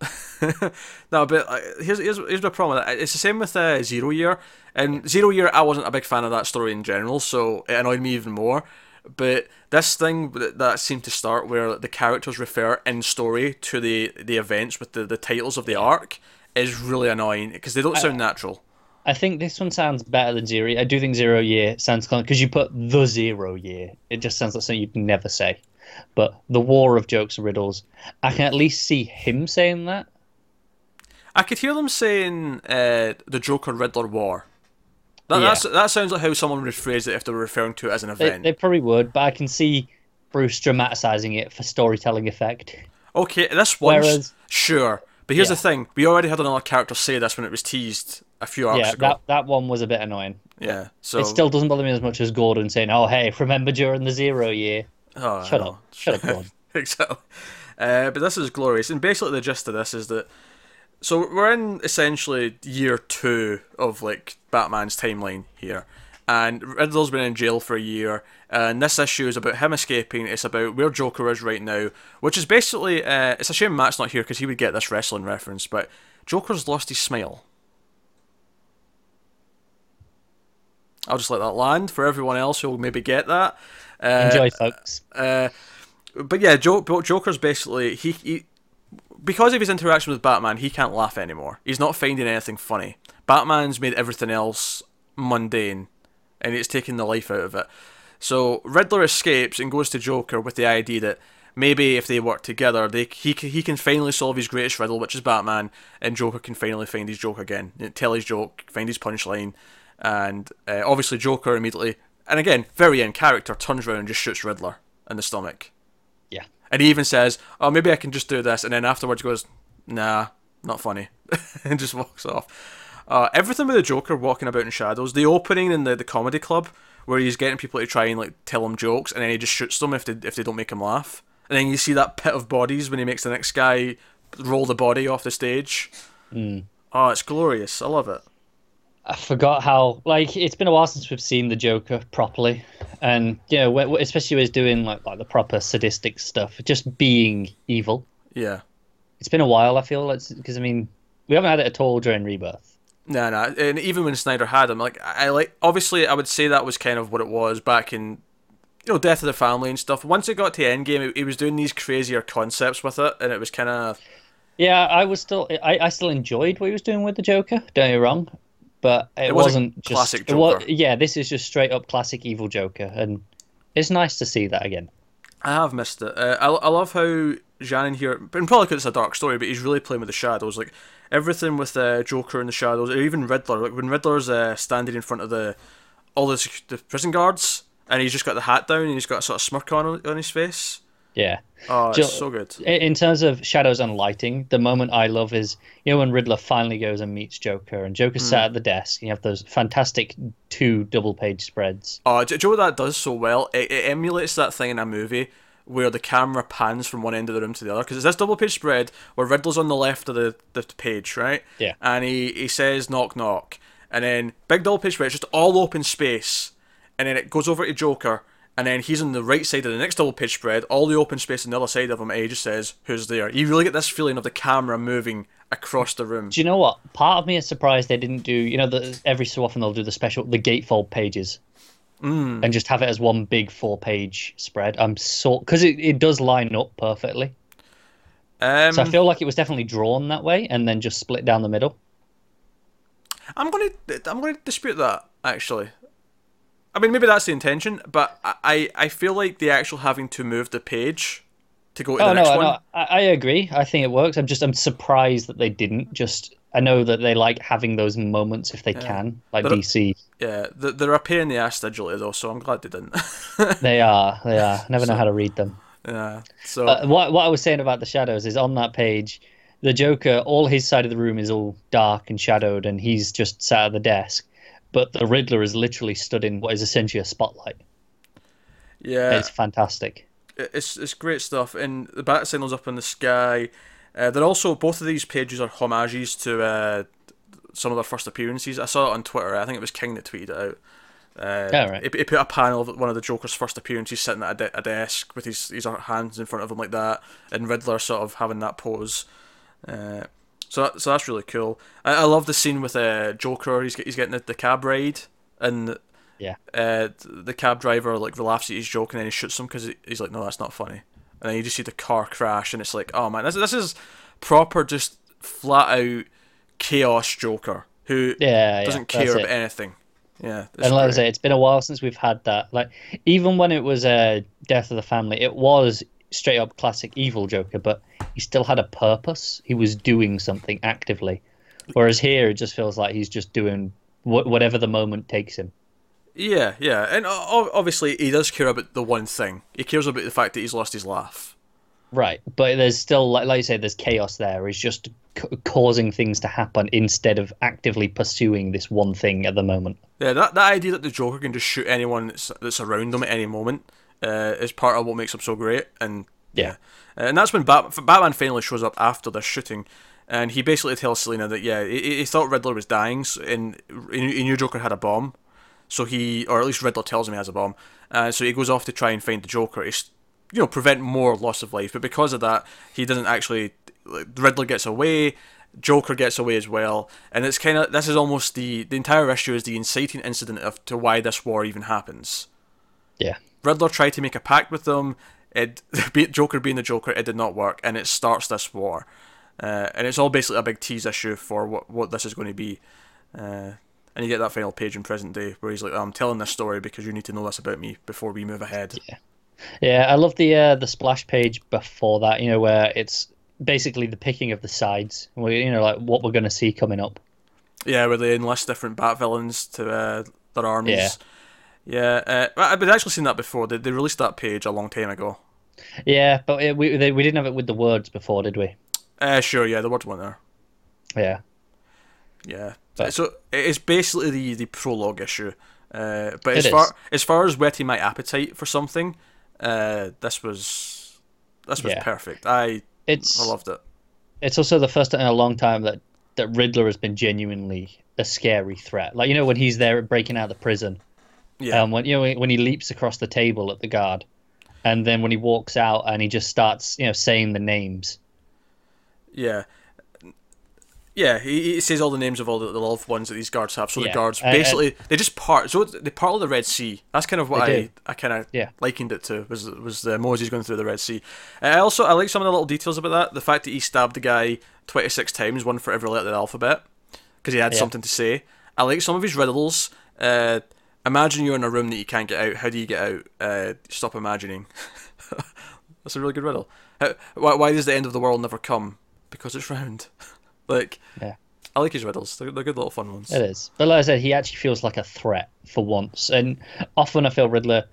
no, but uh, here's, here's here's my problem. It's the same with uh, Zero Year. And Zero Year, I wasn't a big fan of that story in general, so it annoyed me even more. But this thing that, that seemed to start where the characters refer in story to the, the events with the, the titles of the arc is really annoying because they don't sound natural. I think this one sounds better than zero. I do think zero year sounds kind because you put the zero year. It just sounds like something you'd never say. But the war of jokes and riddles, I can at least see him saying that. I could hear them saying uh, the Joker Riddler War. That, Yeah. that's, that sounds like how someone would phrase it if they were referring to it as an They, event. they probably would, but I can see Bruce dramatising it for storytelling effect. Okay, this one, Whereas- sure. But here's Yeah. the thing: we already had another character say this when it was teased a few arcs yeah, ago. that that one was a bit annoying. yeah, so It still doesn't bother me as much as Gordon saying, "Oh, hey, remember during the zero year." oh, Shut up, shut up, Gordon. exactly. Uh, but this is glorious, and basically the gist of this is that so we're in essentially year two of like Batman's timeline here, and Riddler's been in jail for a year, and this issue is about him escaping. It's about where Joker is right now, which is basically uh, it's a shame Matt's not here because he would get this wrestling reference, but Joker's lost his smile. I'll just let that land for everyone else who'll maybe get that. Uh, Enjoy, folks. uh, but yeah, jo- Joker's basically he, he because of his interaction with Batman, he can't laugh anymore. He's not finding anything funny. Batman's made everything else mundane, and it's taken the life out of it. So Riddler escapes and goes to Joker with the idea that maybe if they work together, they he he can finally solve his greatest riddle, which is Batman, and Joker can finally find his joke again, tell his joke, find his punchline, and uh, obviously Joker immediately, and again very in character, turns around and just shoots Riddler in the stomach. Yeah. And he even says, "Oh, maybe I can just do this," and then afterwards goes, "Nah, not funny," and just walks off. Uh, everything with the Joker walking about in shadows, the opening in the, the comedy club where he's getting people to try and like tell him jokes, and then he just shoots them if they if they don't make him laugh, and then you see that pit of bodies when he makes the next guy roll the body off the stage. Oh, it's glorious! I love it. I forgot how like it's been a while since we've seen the Joker properly, and you know, especially when he's doing like like the proper sadistic stuff, just being evil. Yeah. It's been a while. I feel like because I mean we haven't had it at all during Rebirth. No, no, and even when Snyder had him, like I like, obviously, I would say that was kind of what it was back in, you know, Death of the Family and stuff. Once it got to Endgame, he- he was doing these crazier concepts with it, and it was kind of Yeah, I was still I, I still enjoyed what he was doing with the Joker. Don't get me wrong, but it, wasn't wasn't just classic it Joker. yeah, this is just straight up classic evil Joker, and it's nice to see that again. I have missed it. Uh, I, I love how Janin here, and probably because it's a dark story, but he's really playing with the shadows. Like everything with uh, Joker in the shadows, or even Riddler. Like when Riddler's uh, standing in front of the all the the prison guards, and he's just got the hat down and he's got a sort of smirk on on his face. Yeah. Oh, it's so good. In terms of shadows and lighting, the moment I love is you know when Riddler finally goes and meets Joker, and Joker's hmm. sat at the desk. And you have those fantastic two double page spreads. Oh, do you know what that does so well? It, it emulates that thing in a movie where the camera pans from one end of the room to the other. Because it's this double page spread where Riddler's on the left of the, the page, right? Yeah. And he, he says knock knock. And then big double page spread, just all open space. And then it goes over to Joker. And then he's on the right side of the next double page spread, all the open space on the other side of him, and he just says, Who's there? You really get this feeling of the camera moving across the room. Do you know what? Part of me is surprised they didn't do. You know, the, every so often they'll do the special, the gatefold pages, Mm. and just have it as one big four page spread. I'm so because it, it does line up perfectly. Um, So I feel like it was definitely drawn that way, and then just split down the middle. I'm gonna I'm gonna dispute that actually. I mean, maybe that's the intention, but I I feel like the actual having to move the page to go to Oh the next I, one. no, I, I agree. I think it works. I'm just I'm surprised that they didn't. Just I know that they like having those moments if they can, like But- DC. Yeah, they're a pain in the ass digitally though, so I'm glad they didn't. They are. They are. I never know how to read them. yeah. So Uh, what what I was saying about the shadows is on that page, the Joker, all his side of the room is all dark and shadowed, and he's just sat at the desk. But the Riddler is literally stood in what is essentially a spotlight. yeah, It's fantastic. it's it's great stuff, and the bat signals up in the sky. Uh, they're also both of these pages are homages to uh, some of their first appearances. I saw it on Twitter. I think it was King that tweeted it out. Uh, Yeah, right. he, he put a panel of one of the Joker's first appearances sitting at a, de- a desk with his his hands in front of him like that, and Riddler sort of having that pose. Uh, so that, so that's really cool. I, I love the scene with uh, Joker. He's he's getting the, the cab ride, and Yeah. uh, the cab driver like laughs at his joke and then he shoots him because he's like, no, that's not funny. And then you just see the car crash and it's like, oh man, this this is proper just flat out chaos Joker who Yeah, yeah, doesn't that's care it. about anything. Yeah, And like I say, it's been a while since we've had that. Like, even when it was uh, Death of the Family, it was straight up classic evil Joker, but he still had a purpose. He was doing something actively. Whereas here, it just feels like he's just doing wh- whatever the moment takes him. Yeah, yeah, and obviously he does care about the one thing. He cares about the fact that he's lost his laugh. Right, but there's still, like, like you say, there's chaos there. He's just c- causing things to happen instead of actively pursuing this one thing at the moment. Yeah, that that idea that the Joker can just shoot anyone that's, that's around him at any moment uh, is part of what makes him so great. And Yeah. Uh, and that's when Bat- Batman finally shows up after the shooting, and he basically tells Selina that yeah, he, he thought Riddler was dying, so, and he he knew Joker had a bomb, so he, or at least Riddler tells him he has a bomb, uh, so he goes off to try and find the Joker. He's, you know, prevent more loss of life, but because of that, he doesn't actually. Like, Riddler gets away. Joker gets away as well, and it's kind of this is almost the the entire issue is the inciting incident of to why this war even happens. Yeah. Riddler tried to make a pact with them. It Joker being the Joker, it did not work, and it starts this war. Uh, and it's all basically a big tease issue for what what this is going to be. Uh, and you get that final page in present day where he's like, "I'm telling this story because you need to know this about me before we move ahead." Yeah, I love the uh, the splash page before that. You know, where it's basically the picking of the sides. Where, you know, like what we're going to see coming up. Yeah, where they enlist different bat villains to uh, their armies. Yeah, uh, I- I've actually seen that before. They, they released that page a long time ago. Yeah, but it, we they, we didn't have it with the words before, did we? Uh, sure, yeah, the words weren't there. Yeah. Yeah. But- so it's basically the, the prologue issue. Uh, but as is. far as far as whetting my appetite for something, uh, this was this was Yeah. perfect. I It's I loved it. it's also the first time in a long time that that Riddler has been genuinely a scary threat. Like you know when he's there breaking out of the prison, Yeah. um, when you know when he leaps across the table at the guard, and then when he walks out and he just starts you know saying the names. Yeah. Yeah, he, he says all the names of all the, the loved ones that these guards have. So the Yeah. guards Uh, uh, basically they just part. So they part of the Red Sea. That's kind of what I do. I kind of Yeah. likened it to was was uh, Moses going through the Red Sea. Uh, I also I like some of the little details about that. The fact that he stabbed the guy twenty six times, one for every letter of the alphabet, because he had Yeah. something to say. I like some of his riddles. Uh, imagine you're in a room that you can't get out. How do you get out? Uh, stop imagining. That's a really good riddle. How, why, why does the end of the world never come? Because it's round. like, Yeah. I like his riddles. They're, they're good little fun ones. It is. But like I said, he actually feels like a threat for once. And often I feel Riddler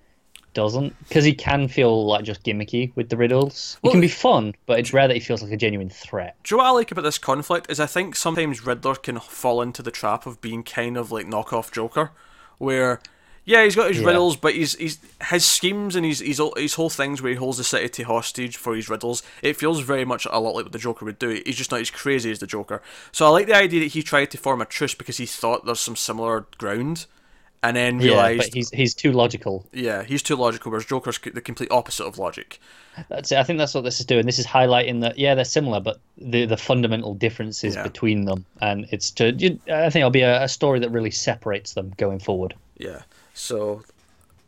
doesn't, because he can feel like just gimmicky with the riddles. Well- can be fun, but it's rare that he feels like a genuine threat. Do you know what I like about this conflict is I think sometimes Riddler can fall into the trap of being kind of like knockoff Joker, where yeah he's got his Yeah. riddles, but he's he's his schemes and his his his whole things where he holds the city to hostage for his riddles. It feels very much a lot like what the Joker would do. He's just not as crazy as the Joker. So I like the idea that he tried to form a truce because he thought there's some similar ground, and then Yeah, realized but he's he's too logical. yeah he's too logical, whereas Joker's the complete opposite of logic. That's it. I think that's what this is doing. This is highlighting that yeah, they're similar, but the the fundamental differences Yeah. between them, and it's to. You, I think it'll be a, a story that really separates them going forward. Yeah. So,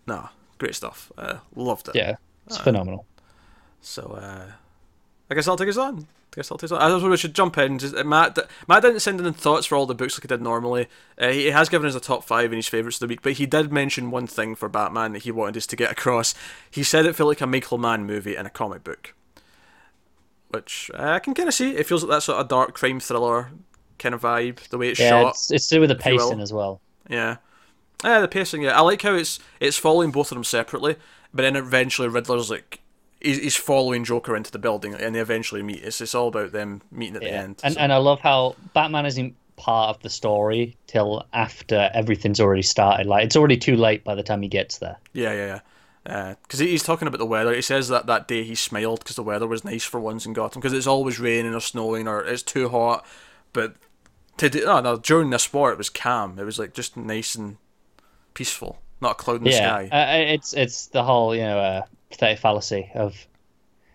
nah, great stuff. Uh, loved it. Yeah, it's phenomenal. So uh, I guess I'll take us on. I guess I'll take. I suppose we should jump in. Just, uh, Matt, Matt didn't send in thoughts for all the books like he did normally. Uh, he has given us a top five in his favourites of the week, but he did mention one thing for Batman that he wanted us to get across. He said it felt like a Michael Mann movie in a comic book, which uh, I can kind of see. It feels like that sort of dark crime thriller kind of vibe. The way it's Yeah, shot. it's, it's to do with the pacing as well. Yeah. Yeah, the pacing, yeah. I like how it's it's following both of them separately, but then eventually Riddler's like he's, he's following Joker into the building and they eventually meet. It's it's all about them meeting at the end. and so- and I love how Batman isn't part of the story till after everything's already started. Like it's already too late by the time he gets there. yeah, yeah, yeah. Because he's talking about the weather. He says that that day he smiled because the weather was nice for once in Gotham. Because it's always raining or snowing or it's too hot. But today, no, no, during this war it was calm. It was like just nice and peaceful, not a cloud in the yeah, sky. uh, it's it's the whole you know uh, pathetic fallacy of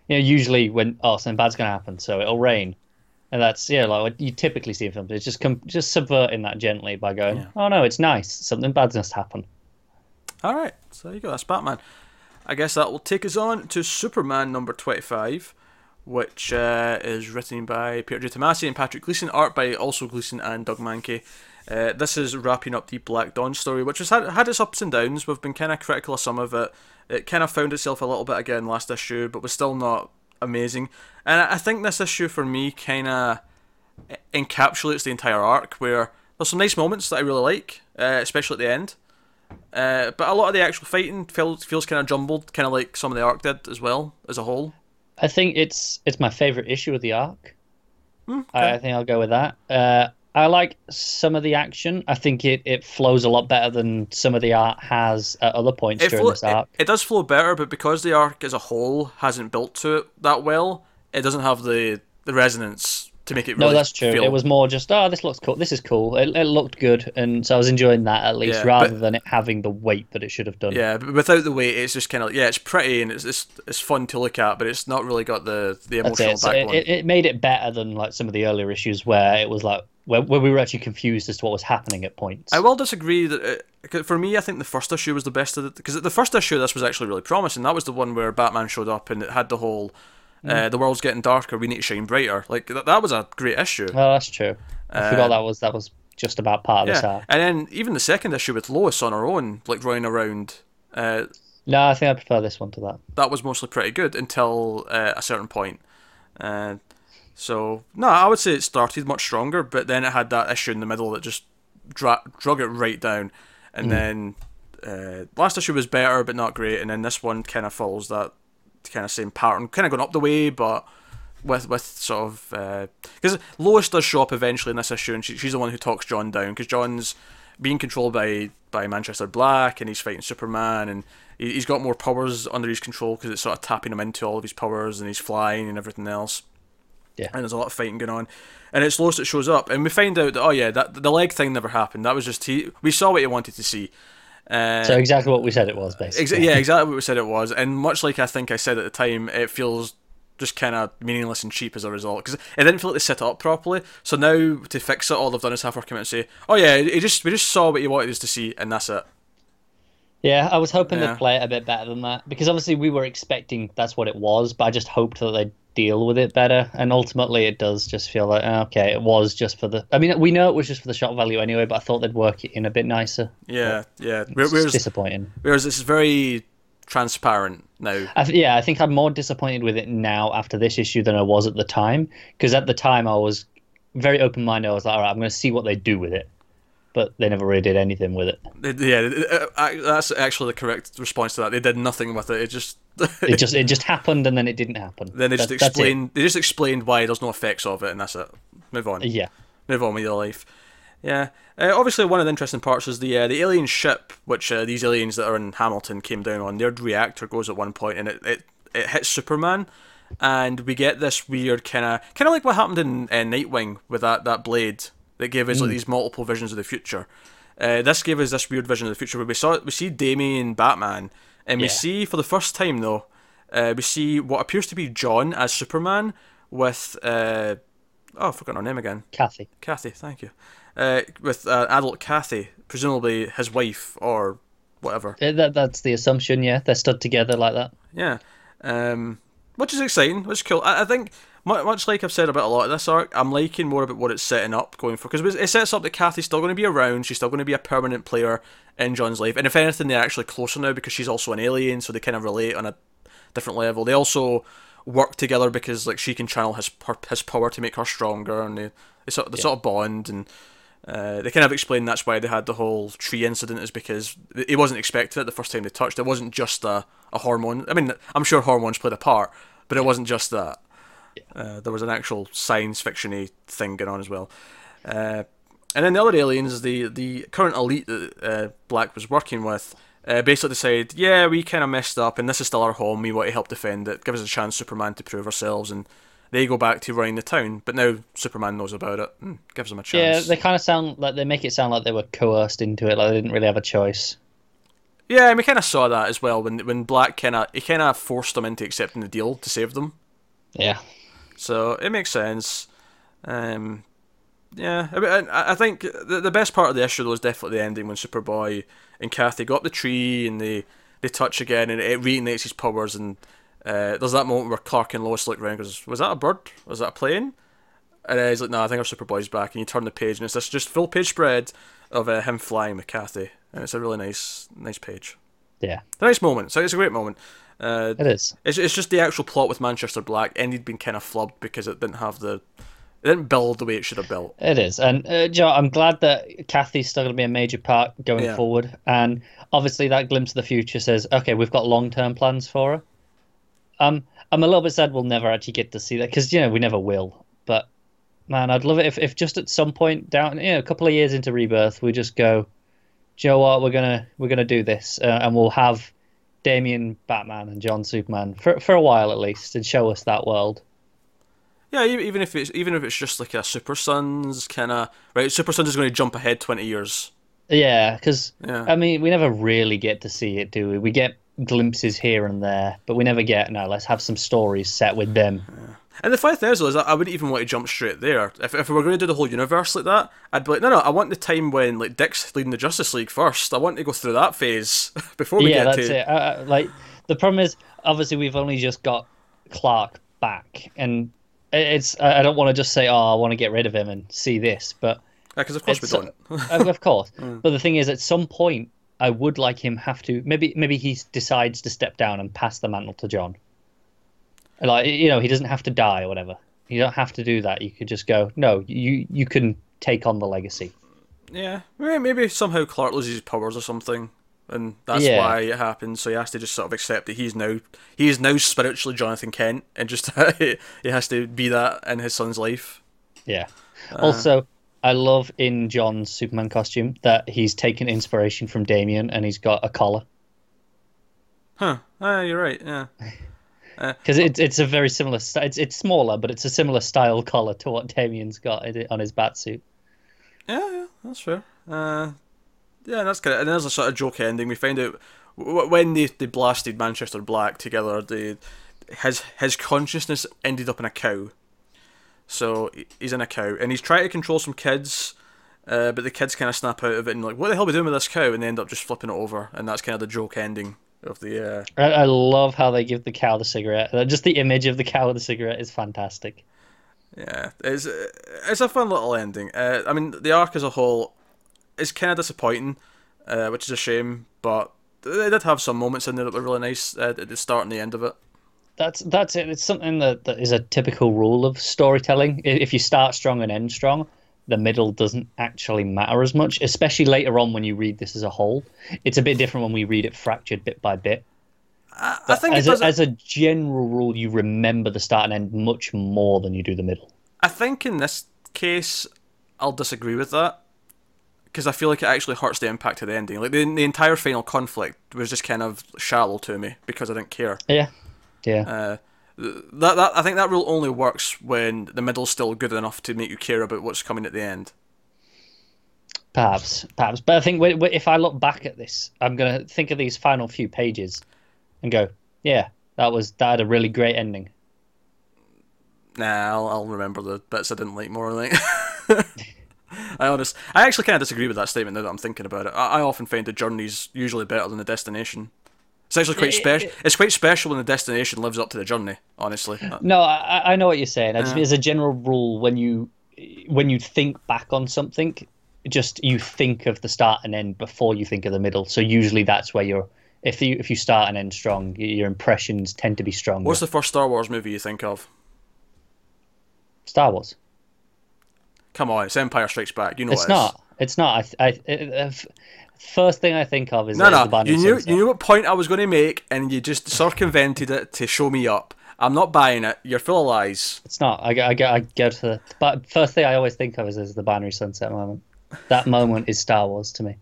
you know usually when oh something bad's gonna happen so it'll rain. And that's yeah, like what you typically see in films. It's just com- just subverting that gently by going, Yeah. "Oh no, it's nice. Something bad's must happen." All right, so there you go. That's Batman. I guess that will take us on to Superman number twenty-five, which uh, is written by Peter J. Tomasi and Patrick Gleason, art by also Gleason and Doug Mahnke. Uh, this is wrapping up the Black Dawn story, which has had, had its ups and downs. We've been kind of critical of some of it. It kind of found itself a little bit again last issue, but was still not amazing. And I think this issue for me kind of encapsulates the entire arc, where there's some nice moments that I really like, uh, especially at the end. Uh, but a lot of the actual fighting feels feels kind of jumbled, kind of like some of the arc did as well as a whole. I think it's it's my favorite issue of the arc. Hmm, I, I think I'll go with that. Uh, I like some of the action. I think it, it flows a lot better than some of the art has at other points It, during flo- this arc. it, it does flow better, but because the arc as a whole hasn't built to it that well, it doesn't have the, the resonance to make it no, really that's true. feel- It was more just oh, this looks cool. This is cool. It, it looked good, and so I was enjoying that at least, Yeah, rather but- than it having the weight that it should have done. Yeah, but without the weight, it's just kind of yeah, it's pretty and it's, it's it's fun to look at, but it's not really got the the emotional it. So it, it. It made it better than like some of the earlier issues where it was like where, where we were actually confused as to what was happening at points. I will disagree that it, 'cause for me, I think the first issue was the best of it because the first issue this was actually really promising. That was the one where Batman showed up and it had the whole Mm. uh, the world's getting darker, we need to shine brighter. Like that, that was a great issue. Well, that's true. I Uh, forgot that was that was just about part of this yeah, arc. and then even the second issue with Lois on her own, like running around. Uh, No, I think I prefer this one to that. that was mostly pretty good until uh, a certain point. Uh, so no, I would say it started much stronger, but then it had that issue in the middle that just dra- drug it right down, and then uh, last issue was better but not great, and then this one kind of follows that kind of same pattern, kind of going up the way, but with with sort of because Lois does show up eventually in this issue, and she, she's the one who talks Jon down because Jon's being controlled by by Manchester Black, and he's fighting Superman, and he, he's got more powers under his control because it's sort of tapping him into all of his powers, and he's flying and everything else. Yeah. and there's a lot of fighting going on, and it's Lois that shows up, and we find out that oh yeah, that the leg thing never happened. That was just he. We saw what he wanted to see. Uh, So exactly what we said it was, basically. Exa- yeah, exactly what we said it was, and much like I think I said at the time, it feels just kind of meaningless and cheap as a result because it didn't feel like they set it up properly. So now to fix it, all they've done is have her come out and say, "Oh yeah, it just we just saw what you wanted us to see, and that's it." Yeah, I was hoping Yeah. they'd play it a bit better than that because obviously we were expecting that's what it was, but I just hoped that they'd deal with it better. And ultimately, it does just feel like oh, okay, it was just for the. I mean, we know it was just for the shot value anyway, but I thought they'd work it in a bit nicer. Yeah, yeah. It's Where- Whereas, disappointing. whereas this is very transparent now. I th- yeah, I think I'm more disappointed with it now after this issue than I was at the time because at the time I was very open minded. I was like, all right, I'm going to see what they do with it, but they never really did anything with it. Yeah, uh, uh, that's actually the correct response to that. They did nothing with it. It just It just it just happened and then it didn't happen. then they just That- explained they just explained why there's no effects of it, and that's it. Move on. Yeah, move on with your life. Yeah. Uh, obviously, one of the interesting parts is the uh, the alien ship, which uh, these aliens that are in Hamilton came down on. Their reactor goes at one point, and it it, it hits Superman, and we get this weird kind of kind of like what happened in uh, Nightwing with that that blade that gave us like these multiple visions of the future. Uh, this gave us this weird vision of the future where we saw we see Damian Batman, and we Yeah. see for the first time though, uh, we see what appears to be Jon as Superman with uh, oh, I've forgotten her name again. Kathy. Kathy, thank you. Uh, with uh, adult Kathy, presumably his wife or whatever. That, that's the assumption. Yeah, they're stood together like that. Yeah. Um, which is exciting, which is cool. I, I think, much like I've said about a lot of this arc, I'm liking more about what it's setting up going for. Because it sets up that Kathy's still going to be around, she's still going to be a permanent player in Jon's life. And if anything, they're actually closer now because she's also an alien, so they kind of relate on a different level. They also work together because like she can channel his her, his power to make her stronger, and they, they sort of, they sort of bond and. Uh, they kind of explained that's why they had the whole tree incident is because he wasn't expecting it the first time they touched. It wasn't just a, a hormone. I mean, I'm sure hormones played a part, but it wasn't just that. Uh, there was an actual science fictiony thing going on as well. Uh, and then the other aliens, the the current elite that uh, Black was working with, uh, basically decided, yeah, we kind of messed up, and this is still our home. We want to help defend it. Give us a chance, Superman, to prove ourselves. And they go back to running the town, but now Superman knows about it. and gives them a chance. Yeah, they kind of sound like they make it sound like they were coerced into it, like they didn't really have a choice. Yeah, and we kind of saw that as well when when Black kind of he kind of forced them into accepting the deal to save them. Yeah, So it makes sense. Um, yeah, I, mean, I, I think the, the best part of the issue though is definitely the ending when Superboy and Kathy go up the tree and they, they touch again and it reignites his powers and uh, there's that moment where Clark and Lois look around and goes, "Was that a bird? Was that a plane?" And uh, he's like, "No, I think our Superboy's back." And you turn the page and it's this just full page spread of uh, him flying with Kathy, and it's a really nice nice page. yeah, It's a nice moment. So it's a great moment. Uh, it is. it's, it's just the actual plot with Manchester Black ended being kind of flubbed because it didn't have the it didn't build the way it should have built. It is, and uh, Joe, I'm glad that Kathy's still going to be a major part going Yeah. forward. And obviously, that glimpse of the future says, okay, we've got long-term plans for her. Um, I'm a little bit sad we'll never actually get to see that because you know we never will. But man, I'd love it if, if just at some point down, you know, a couple of years into Rebirth, we just go, "Do you know what, we're gonna we're gonna do this, uh, and we'll have Damian Batman and Jon Superman for for a while at least, and show us that world." Yeah, even if it's even if it's just like a Super Sons kind of right. Super Sons is going to jump ahead twenty years. Yeah, because Yeah. I mean, we never really get to see it, do we? We get glimpses here and there, but we never get. No, let's have some stories set with them. And the funny thing is, is I wouldn't even want to jump straight there. If, if we were going to do the whole universe like that, I'd be like, no, no, I want the time when like Dick's leading the Justice League first. I want to go through that phase before we yeah, get that's to. it. Uh, uh, like the problem is, obviously, we've only just got Clark back, and it's. I don't want to just say, "Oh, I want to get rid of him and see this," but Because of course we It's- don't. of of course. Mm. But the thing is, at some point, I would like him have to. Maybe maybe he decides to step down and pass the mantle to Jon. Like you know, he doesn't have to die or whatever. You don't have to do that. You could just go. No, you you can take on the legacy. Yeah, maybe, maybe somehow Clark loses his powers or something, and that's Yeah. why it happens. So he has to just sort of accept that he's now he is now spiritually Jonathan Kent, and just he has to be that in his son's life. Yeah. Uh. also, I love in Jon's Superman costume that he's taken inspiration from Damian and he's got a collar Huh? Ah, you're right. Yeah. because it's it's a very similar. It's it's smaller, but it's a similar style collar to what Damian's got on his batsuit. Yeah, yeah, that's fair. Uh, yeah, that's good. And there's a sort of joke ending. We find out w- when they, they blasted Manchester Black together, they, his his consciousness ended up in a cow. So he's in a cow, and he's trying to control some kids, uh, but the kids kind of snap out of it and like, what the hell are we doing with this cow? And they end up just flipping it over, and that's kind of the joke ending of the. Uh, I, I love how they give the cow the cigarette. Uh, Just the image of the cow with the cigarette is fantastic. Yeah, it's it's a fun little ending. Uh, I mean, the arc as a whole is kind of disappointing, uh, which is a shame. But they did have some moments in there that were really nice uh, at the start and the end of it. that's that's it. It's something that, that is a typical rule of storytelling. If you start strong and end strong, the middle doesn't actually matter as much, especially later on when you read this as a whole. It's a bit different when we read it fractured bit by bit. I, I think As a, as a general rule, you remember the start and end much more than you do the middle. I think in this case, I'll disagree with that because I feel like it actually hurts the impact of the ending. Like the, the entire final conflict was just kind of shallow to me because I didn't care. Yeah, yeah. Uh, that, that I think that rule only works when the middle's still good enough to make you care about what's coming at the end. Perhaps, perhaps. But I think if I look back at this, I'm gonna think of these final few pages and go, "Yeah, that was that had a really great ending." Nah, I'll, I'll remember the bits I didn't like more. I think. I honest, I actually kind of disagree with that statement now that I'm thinking about it. I, I often find the journey's usually better than the destination. It's actually quite special. It's quite special when the destination lives up to the journey. Honestly, No, I, I know what you're saying. I just, Yeah. As a general rule, when you when you think back on something, just you think of the start and end before you think of the middle. So usually that's where you're. If you if you start and end strong, your impressions tend to be strong. what's the first Star Wars movie you think of? Star Wars? Come on, it's Empire Strikes Back. You know it's it not. It's not. I, I, first thing I think of is, No, is the no. You knew Sunset. you knew what point I was going to make, and you just circumvented it to show me up. I'm not buying it. You're full of lies. It's not. I, I, I go to the. But first thing I always think of is, is the binary sunset moment. That moment is Star Wars to me.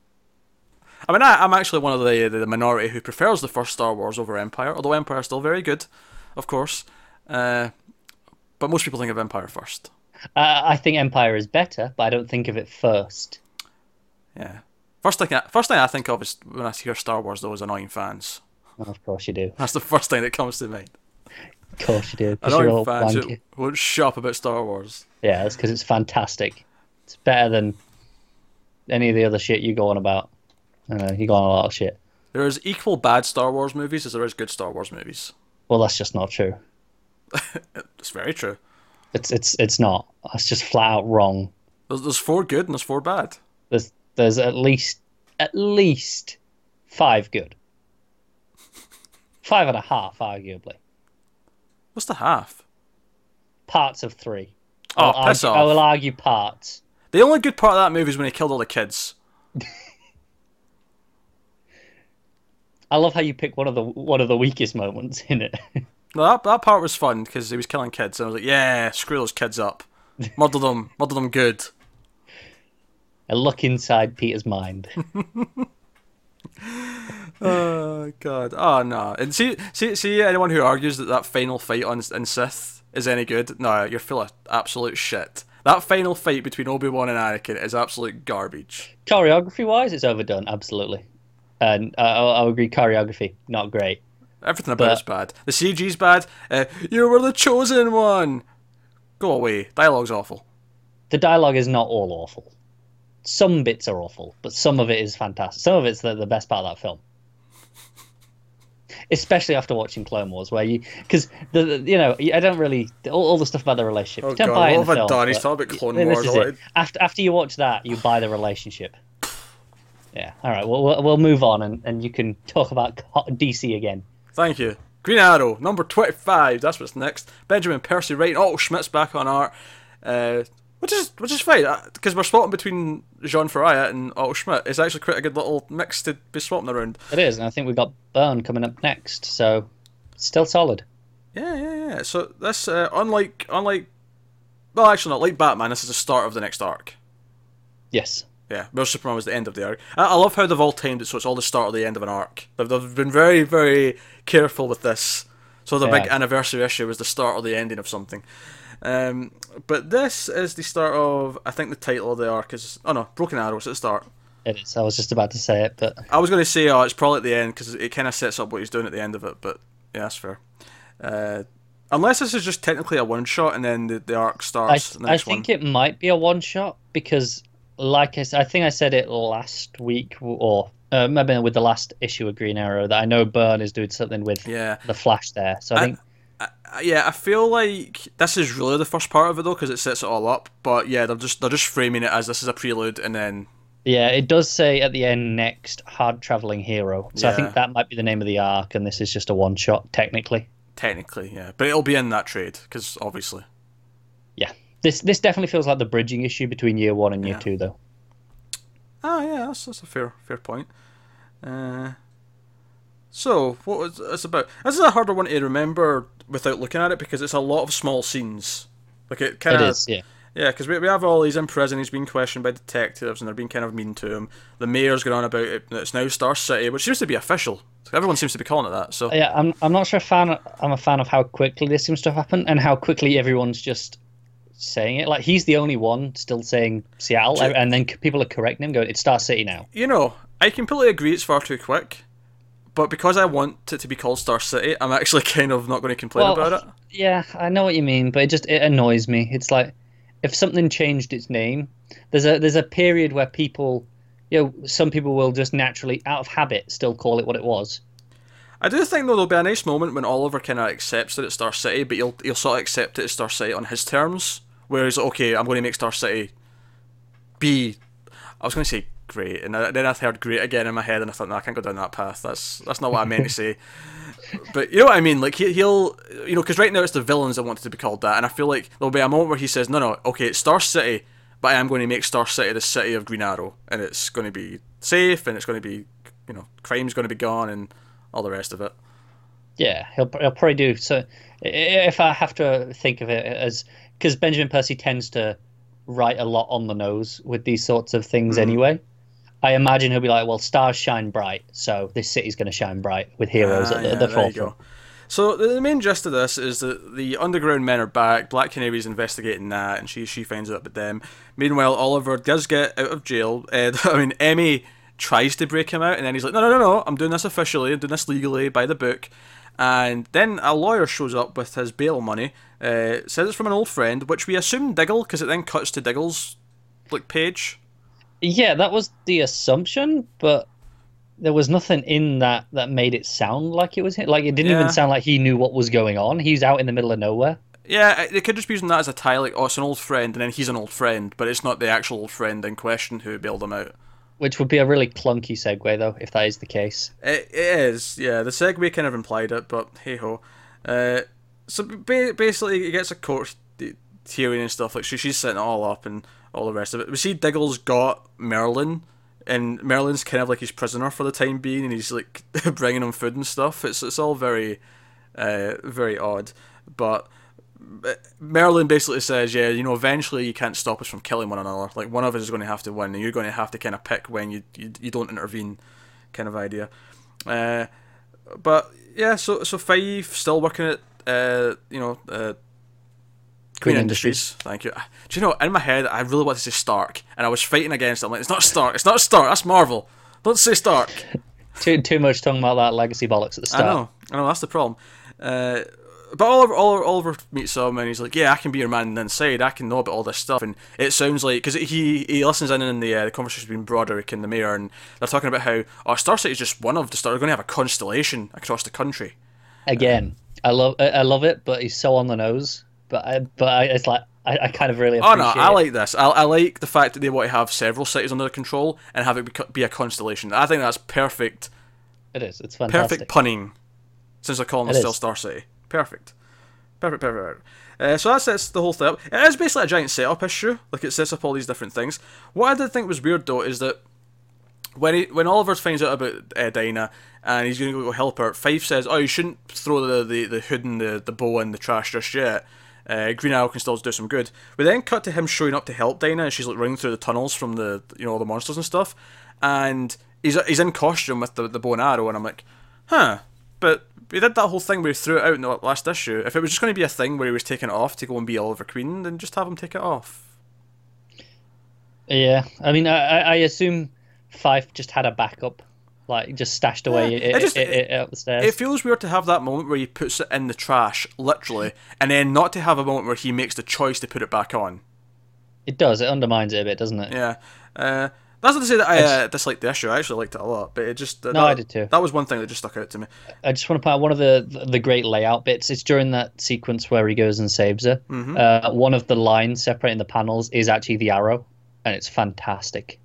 I mean, I, I'm actually one of the the minority who prefers the first Star Wars over Empire, although Empire is still very good, of course. Uh, but most people think of Empire first. Uh, I think Empire is better, but I don't think of it first. Yeah. First thing, I, first thing I think of is when I hear Star Wars, though, is annoying fans. Well, of course you do. That's the first thing that comes to mind. Of course you do. Annoying fans who won't shut up about Star Wars. Yeah, that's because it's fantastic. It's better than any of the other shit you go on about. I know you go on a lot of shit. There is equal bad Star Wars movies as there is good Star Wars movies. Well, that's just not true. It's very true. It's it's it's not. That's just flat out wrong. There's, there's four good and there's four bad. There's there's at least at least five good. Five and a half, arguably. What's the half? Parts of three. Oh, I'll piss argue, I will argue parts. The only good part of that movie is when he killed all the kids. I love how you pick one of the one of the weakest moments in it. No, that, that part was fun because he was killing kids, and I was like, yeah, screw those kids up. Murder them, murder them good. A look inside Peter's mind. Oh god, oh no. And see, see, see, anyone who argues that that final fight on in Sith is any good, no, you're full of absolute shit. That final fight between Obi Wan and Anakin is absolute garbage. Choreography wise, it's overdone, absolutely. And uh, I'll, I'll agree, choreography not great. Everything about But- it's bad. The CG's bad. Uh, you were the chosen one. Go away. Dialogue's awful. The dialogue is not all awful. Some bits are awful, but some of it is fantastic. Some of it's the, the best part of that film. Especially after watching Clone Wars, where you because the, the- you know I don't really all, all the stuff about the relationship. Oh you don't God, buy it in what have I done? He's talking about Clone Wars. it. After after you watch that, you buy the relationship. Yeah. All right. Well, we'll, we'll move on, and, and you can talk about DC again. Thank you. Green Arrow, number 25. That's what's next. Benjamin Percy writing. Otto Schmidt's back on art. Uh, which is which is fine, because we're swapping between Juan Ferreyra and Otto Schmidt. It's actually quite a good little mix to be swapping around. It is, and I think we've got Burn coming up next, so still solid. Yeah, yeah, yeah. So this, uh, unlike, unlike, well, actually not like Batman. This is the start of the next arc. Yes. Yeah, where Superman was the end of the arc. I, I love how they've all timed it so it's all the start or the end of an arc. They've, they've been very, very careful with this. So the big anniversary issue was the start or the ending of something. Um, but this is the start of, I think the title of the arc is, oh no, Broken Arrows at the start. It is. I was just about to say it, but I was going to say, oh, it's probably at the end because it kind of sets up what he's doing at the end of it, but yeah, that's fair. Uh, unless this is just technically a one shot and then the, the arc starts. in the I think one. it might be a one shot because, like I said, I think I said it last week or uh, maybe with the last issue of Green Arrow that I know Burn is doing something with Yeah. the Flash there. So I, I- think Uh, yeah, I feel like this is really the first part of it though, because it sets it all up. But yeah, they're just they're just framing it as this is a prelude, and then yeah, it does say at the end next hard traveling hero. So I think that might be the name of the arc, and this is just a one shot technically. technically, yeah, but it'll be in that trade because obviously. Yeah, this this definitely feels like the bridging issue between year one and year Yeah. two, though. Ah, yeah, that's, that's a fair fair point. Uh, so what was this about? This is a harder one to remember without looking at it because it's a lot of small scenes. Like it kind of is, yeah. Yeah, because we, we have all these in prison. He's being questioned by detectives, and they're being kind of mean to him. The mayor's going on about it. It's now Star City, which seems to be official. Everyone seems to be calling it that. So Yeah, I'm I'm not sure fan. I'm a fan of how quickly this seems to happen and how quickly everyone's just saying it. Like he's the only one still saying Seattle, and then people are correcting him, going, "It's Star City now." you know, I completely agree. It's far too quick. But because I want it to be called Star City, I'm actually kind of not going to complain Well, about it. Yeah, I know what you mean, but it just it annoys me. It's like if something changed its name, there's a there's a period where people, you know, some people will just naturally, out of habit, still call it what it was. I do think though there'll be a nice moment when Oliver kind of accepts that it's Star City, but he'll he'll sort of accept it as Star City on his terms. Whereas okay, I'm going to make Star City be. I was going to say great, and then I heard great again in my head, and I thought, no, I can't go down that path. That's that's not what I meant to say. But you know what I mean? Like he, he'll, you know, because right now it's the villains that wanted to be called that, and I feel like there'll be a moment where he says, no, no, okay, it's Star City, but I am going to make Star City the city of Green Arrow, and it's going to be safe, and it's going to be, you know, crime's going to be gone, and all the rest of it. Yeah, he'll he'll probably do. So if I have to think of it as because Benjamin Percy tends to write a lot on the nose with these sorts of things mm. anyway. I imagine he'll be like, "Well, stars shine bright, so this city's going to shine bright with heroes Ah, at the, yeah, the forefront." So the, main gist of this is that the underground men are back. Black Canary's investigating that, and she she finds out about them. Meanwhile, Oliver does get out of jail. Uh, I mean, Emmy tries to break him out, and then he's like, "No, no, no, no! I'm doing this officially. I'm doing this legally by the book." And then a lawyer shows up with his bail money. Uh, says it's from an old friend, which we assume Diggle, because it then cuts to Diggle's like page. Yeah, that was the assumption, but there was nothing in that that made it sound like it was him. Like it didn't Yeah. even sound like he knew what was going on. He's out in the middle of nowhere. Yeah, they could just be using that as a tie, like, oh, it's an old friend, and then he's an old friend, but it's not the actual old friend in question who bailed him out. Which would be a really clunky segue, though, if that is the case. It, it is, yeah. The segue kind of implied it, but hey ho. Uh, so ba- basically, he gets a court hearing and stuff. Like she, she's setting it all up and all the rest of it. We see Diggle's got Merlyn, and Merlyn's kind of like his prisoner for the time being, and he's like bringing him food and stuff. It's it's all very, uh, very odd. But uh, Merlyn basically says, yeah, you know, eventually you can't stop us from killing one another. Like one of us is going to have to win, and you're going to have to kind of pick when you you, you don't intervene, kind of idea. Uh, but yeah, so so Fyff still working at uh, you know uh, Queen Queen Industries. Thank you. Do you know in my head I really wanted to say Stark, and I was fighting against it. I'm like, it's not Stark. It's not Stark. That's Marvel. Don't say Stark. Too too much talking about that legacy bollocks at the start. I know. I know. That's the problem. Uh, but Oliver, Oliver, Oliver meets him and he's like, "Yeah, I can be your man inside. I can know about all this stuff." And it sounds like because he he listens in and in the uh, the conversation between Broderick and the mayor, and they're talking about how oh, Star City is just one of the stars. They're going to have a constellation across the country. Again, I love I love it, but he's so on the nose. But I, but I, it's like I, I kind of really Oh no, I like this. I, I like the fact that they want to have several cities under control and have it be a constellation. I think that's perfect, it is. It's fantastic. perfect punning. Since they're calling it still. Star City, perfect, perfect, perfect. perfect. Uh, so that sets the whole thing up. It is basically a giant setup issue. Like it sets up all these different things. What I did think was weird though is that when he, when Oliver finds out about uh, Dinah and he's going to go help her, Fyff says, "Oh, you shouldn't throw the the, the hood and the, the bow in the trash just yet. Uh, Green Arrow can still do some good." We then cut to him showing up to help Dinah, and she's like running through the tunnels from the you know all the monsters and stuff, and he's he's in costume with the the bow and arrow, and I'm like, huh, but. He did that whole thing where he threw it out in the last issue. If it was just going to be a thing where he was taking it off to go and be Oliver Queen, then just have him take it off. Yeah, I mean, I I assume Fyff just had a backup, like just stashed away Yeah, it, it just- it, it, up the stairs. It feels weird to have that moment where he puts it in the trash, literally, and then not to have a moment where he makes the choice to put it back on. It does. It undermines it a bit, doesn't it? Yeah. Uh, that's not to say that I It's- uh, disliked the issue. I actually liked it a lot, but it just uh, No, that, I did too. That was one thing that just stuck out to me. I just want to point out one of the the great layout bits. It's during that sequence where he goes and saves her. Mm-hmm. Uh, one of the lines separating the panels is actually the arrow, and it's fantastic.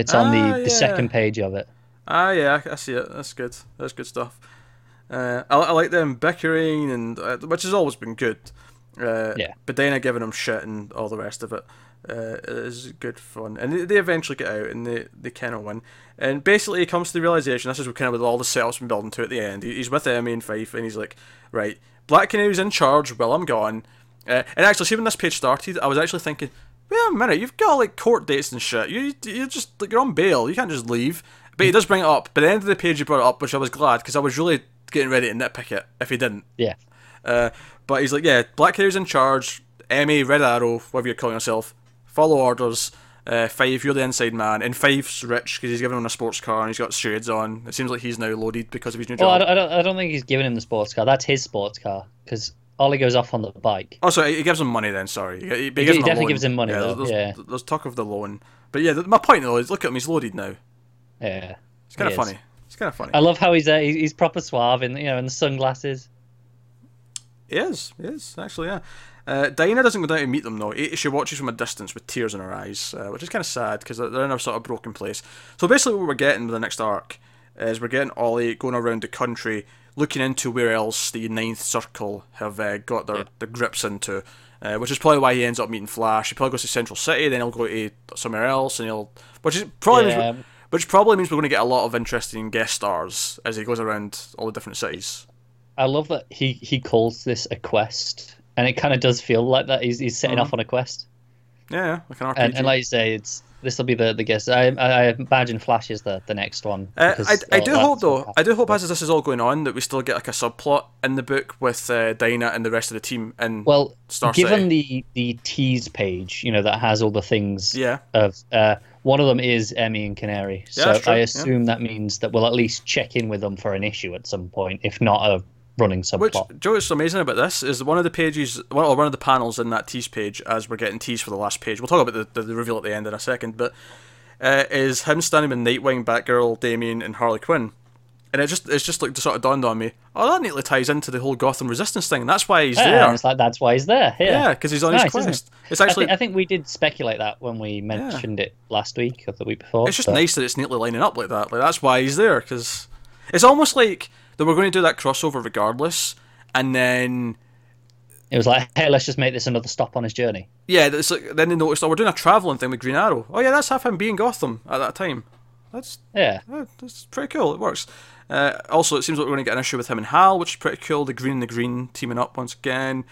It's on Ah, the, yeah. second page of it. Ah, yeah, I, I see it. That's good. That's good stuff. Uh, I, I like them bickering, and uh, which has always been good. Uh, Yeah. But Dinah giving them shit and all the rest of it uh, is good fun. And they, they eventually get out and they, they kind of win. And basically, he comes to the realization this is kind of with all the setups been building to at the end. He, he's with Emmy and Fyff, and he's like, right, Black Canary's in charge while I'm gone. Uh, and actually, see when this page started, I was actually thinking, wait a minute, you've got like court dates and shit. You you just like you're on bail. You can't just leave. But he does bring it up. By the end of the page, he brought it up, which I was glad because I was really getting ready to nitpick it if he didn't. Yeah. Uh, but he's like, yeah, Black Canary's in charge. Emmy, Red Arrow, whatever you're calling yourself, follow orders. Uh, Fyff, you're the inside man, and Fyff's rich because he's given him a sports car and he's got shades on. It seems like he's now loaded because of his new Well, job. don't, I don't, I don't think he's giving him the sports car. That's his sports car because Ollie goes off on the bike. Oh, sorry, he gives him money then. Sorry, he, he, gives definitely gives him money, Yeah, though, there's, yeah. there's talk of the loan, but yeah, my point though is look at him. He's loaded now. Yeah. It's kind of funny. It's kind of funny. I love how he's uh, he's proper suave in you know in the sunglasses. He is. He is actually. Yeah. Uh, Dinah doesn't go down to meet them though. She watches from a distance with tears in her eyes, uh, which is kind of sad because they're in a sort of broken place. So basically, what we're getting with the next arc is we're getting Ollie going around the country, looking into where else the Ninth Circle have uh, got their, their grips into. Uh, which is probably why he ends up meeting Flash. He probably goes to Central City, then he'll go to somewhere else, and he'll, which is probably Yeah. means, which probably means we're going to get a lot of interesting guest stars as he goes around all the different cities. I love that he he calls this a quest, and it kind of does feel like that. He's he's setting Mhm. off on a quest, Yeah, yeah, like an RPG. and, and like you say, it's this will be the the guess. I I imagine Flash is the the next one. Uh, I, I do hope though. I do hope as this is all going on that we still get like a subplot in the book with uh, Dinah and the rest of the team. And Well, Star given City. the the tease page, you know that has all the things yeah, of uh, one of them is Emmy and Canary. Yeah, So I yeah. assume that means that we'll at least check in with them for an issue at some point, if not a running which subplot. Joe, what's amazing about this is one of the pages, one or one of the panels in that tease page, as we're getting teased for the last page. We'll talk about the, the, the reveal at the end in a second, but uh, is him standing with Nightwing, Batgirl, Damian, and Harley Quinn. And it just it's just like sort of dawned on me. Oh, that neatly ties into the whole Gotham Resistance thing. That's why he's Yeah, and there. it's like that's why he's there. Yeah, Yeah, because he's on Nice, his isn't it? quest. It's I actually think, I think we did speculate that when we mentioned it last week or the week before. It's just but- nice that it's neatly lining up like that. Like that's why he's there because it's almost like that we're going to do that crossover regardless, and then It was like, hey, let's just make this another stop on his journey. yeah, it's like then they noticed oh we're doing a traveling thing with Green Arrow. Oh yeah, that's half him being Gotham at that time. That's Yeah, yeah, that's pretty cool. It works. Uh, also, it seems like we're going to get an issue with him and Hal, which is pretty cool. The Green and the Green teaming up once again,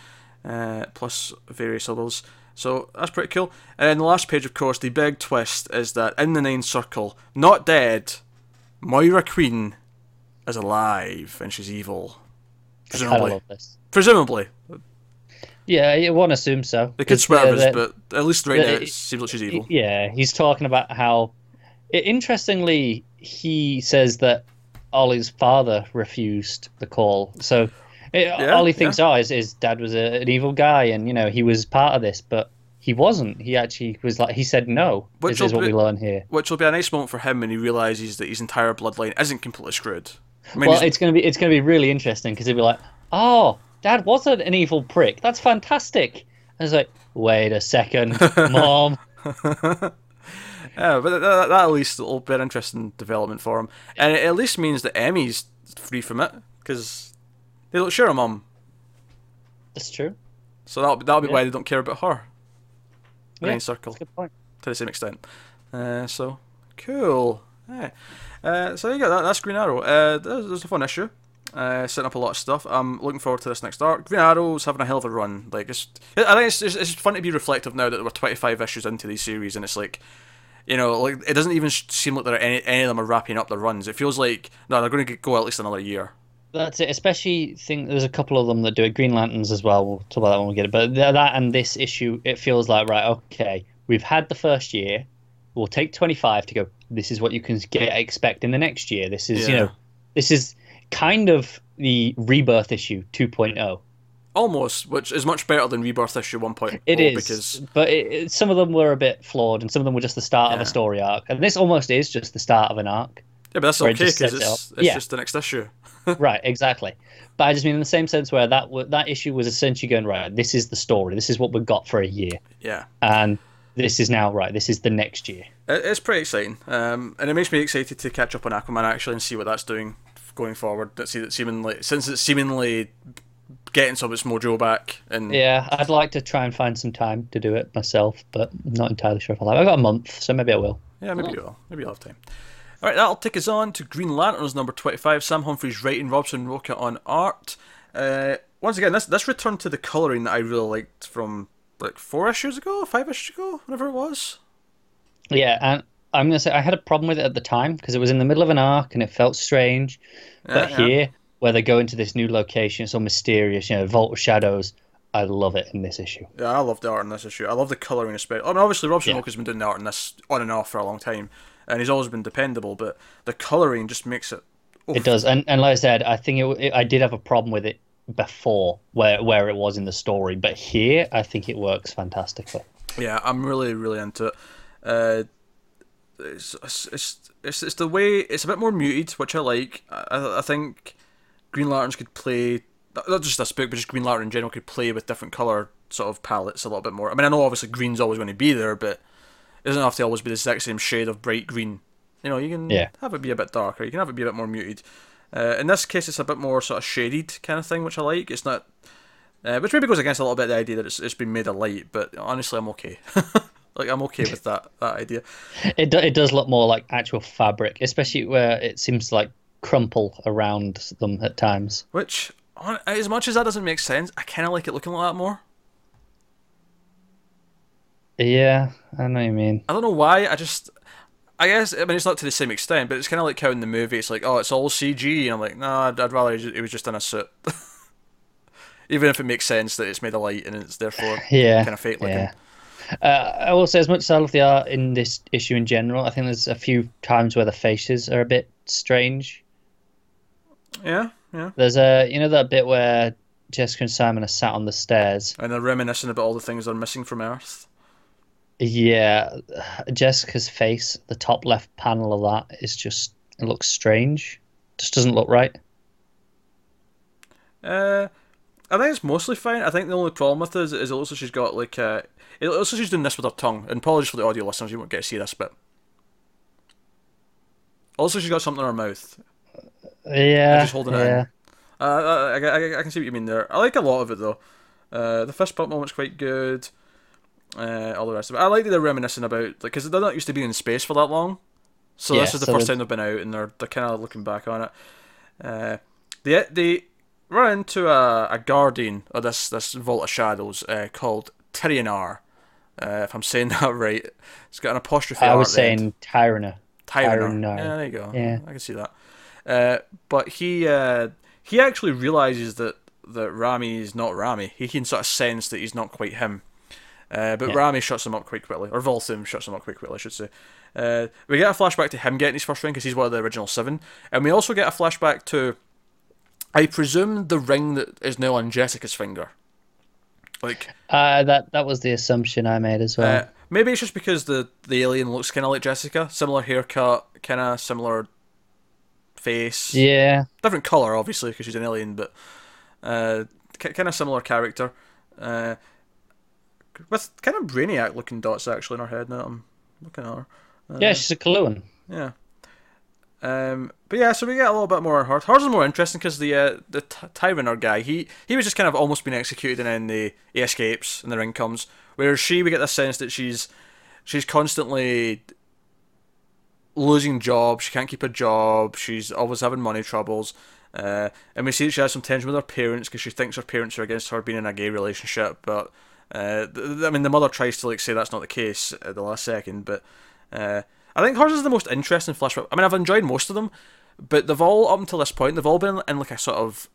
uh, plus various others. So that's pretty cool. And then the last page, of course, the big twist is that in the Nine Circle, not dead, Moira Queen is alive and she's evil. Presumably. Presumably. Yeah, you one assumes so. They could swear uh, but at least right the- now it seems like she's evil. Yeah, he's talking about how. Interestingly, he says that Ollie's father refused the call. So it, Ollie thinks, oh, his, his dad was a, an evil guy, and you know he was part of this, but he wasn't. He actually was like he said no. Which This is what be- we learn here. Which will be a nice moment for him when he realizes that his entire bloodline isn't completely screwed. I mean, Well, it's gonna be it's gonna be really interesting because he'll be like, oh, dad wasn't an evil prick. That's fantastic. And it's like, wait a second, mom. Yeah, but that, that, at least will be an interesting development for him, and it at least means that Emmy's free from it because they don't share a mom. That's true. so that'll be, that'll be Yeah. why they don't care about her. Yeah, Circle good point. to the same extent. Uh, so cool. Yeah. Uh, so you got that. That's Green Arrow. Uh, a fun issue. Uh, setting up a lot of stuff. I'm looking forward to this next arc. Green Arrow's having a hell of a run. Like it's, I think it's, it's, it's fun to be reflective now that we're 25 issues into these series, and it's like, you know, like it doesn't even seem like there are any any of them are wrapping up their runs. It feels like no, they're going to go at least another year. That's it. Especially think there's a couple of them that do it. Green Lanterns as well. We'll talk about that when we get it. But that and this issue, it feels like right. Okay, we've had the first year. We'll take 25 to go. This is what you can get expect in the next year. This is you know, this is kind of the rebirth issue 2.0. Almost, which is much better than Rebirth issue 1.0 It is, because but it, it- some of them were a bit flawed, and some of them were just the start of a story arc. And this almost is just the start of an arc. yeah, but that's okay because it it's, it's Yeah. just the next issue. right, exactly. But I just mean in the same sense where that that issue was essentially going right. This is the story. This is what we've got for a year, Yeah. and this is now right. This is the next year. It's pretty exciting, um, and it makes me excited to catch up on Aquaman actually and see what that's doing going forward. That see that seemingly since it's seemingly getting some of its mojo back. And Yeah, I'd like to try and find some time to do it myself, but I'm not entirely sure if I'll have. I've got a month, so maybe I will. yeah, maybe you will. Maybe you'll have time. All right, that'll take us on to Green Lanterns number twenty-five. Sam Humphries writing, Robson Rocha on art. Uh, once again, this this return to the coloring that I really liked from like four issues ago, five issues ago, whatever it was. Yeah, and I'm gonna say I had a problem with it at the time because it was in the middle of an arc and it felt strange. But Yeah, yeah. here, where they go into this new location, it's all mysterious, you know, Vault of Shadows. I love it in this issue. Yeah, I love the art in this issue. I love the colouring especially. I mean, obviously, Robson Yeah. Rocha's been doing the art in this on and off for a long time, and he's always been dependable. But the colouring just makes it. It does, and and like I said, I think it, it. I did have a problem with it before, where where it was in the story, but here I think it works fantastically. Yeah, I'm really, really into it. Uh, it's, it's, it's, it's the way it's a bit more muted, which I like. I, I think Green Lanterns could play not just this book, but just Green Lantern in general could play with different color sort of palettes a little bit more. I mean, I know obviously green's always going to be there, but it doesn't have to always be the exact same shade of bright green. You know, you can Yeah. have it be a bit darker. You can have it be a bit more muted. Uh, in this case, it's a bit more sort of shaded kind of thing, which I like. It's not, uh, which maybe goes against a little bit the idea that it's, it's been made of light. But honestly, I'm okay. like I'm okay with that that idea. It do, it does look more like actual fabric, especially where it seems to like crumple around them at times. Which, on, as much as that doesn't make sense, I kind of like it looking like that more. Yeah, I know what you mean. I don't know why. I just, I guess I mean it's not to the same extent, but it's kind of like how in the movie it's like, oh, it's all CG, and I'm like, no, I'd, I'd rather it was just in a suit. Even if it makes sense that it's made of light and it's therefore Yeah, kind of fake looking. yeah. Uh, I will say, as much as I love the art in this issue in general, I think there's a few times where the faces are a bit strange. Yeah, yeah. There's a, you know, that bit where Jessica and Simon are sat on the stairs. And they're reminiscing about all the things that are missing from Earth. Yeah, Jessica's face, the top left panel of that is just it looks strange. Just doesn't look right. Uh, I think it's mostly fine. I think the only problem with it is, is it looks like she's got like uh, it looks like she's doing this with her tongue. And apologies for the audio listeners, you won't get to see this, but also she's got something in her mouth. Yeah, just holding it yeah. in. Uh, I, I, I, I can see what you mean there. I like a lot of it though. Uh, the fist bump moment's quite good. Uh, all the rest of it. I like that they're reminiscing about because they're not used to being in space for that long. So Yeah, this is the so first they- time they've been out, and they're they're kind of looking back on it. Uh, they they run into a, a guardian of this this vault of shadows uh, called Tyrionar. Uh, if I'm saying that right, it's got an apostrophe. I was at the end. saying Tyrana. Tyronar. Tyronar. Yeah, there you go. Yeah. I can see that. Uh, but he uh, he actually realizes that that Rami is not Rami. He can sort of sense that he's not quite him. Uh, but Yeah. Rami shuts him up quite quickly, or Volthoom shuts him up quite quickly, I should say. Uh, we get a flashback to him getting his first ring because he's one of the original seven, and we also get a flashback to, I presume, the ring that is now on Jessica's finger. Like, Uh, that that was the assumption I made as well. uh, maybe it's just because the the alien looks kind of like Jessica, similar haircut, kind of similar face, yeah, different color obviously because she's an alien, but uh, kind of similar character, uh, with kind of brainiac looking dots actually in her head. Now I'm looking at her. Uh, yeah, she's a Kaluan. yeah. Um, but yeah, so we get a little bit more on hers. Hers is more interesting because the uh, the Tyrannor guy, he he was just kind of almost being executed, and then the he escapes, and the ring comes. Whereas she, we get the sense that she's she's constantly losing jobs. She can't keep a job. She's always having money troubles. Uh, and we see that she has some tension with her parents because she thinks her parents are against her being in a gay relationship. But uh, th- I mean, the mother tries to like say that's not the case at the last second. But uh, I think hers is the most interesting flashback. I mean, I've enjoyed most of them, but they've all up until this point they've all been in like a sort of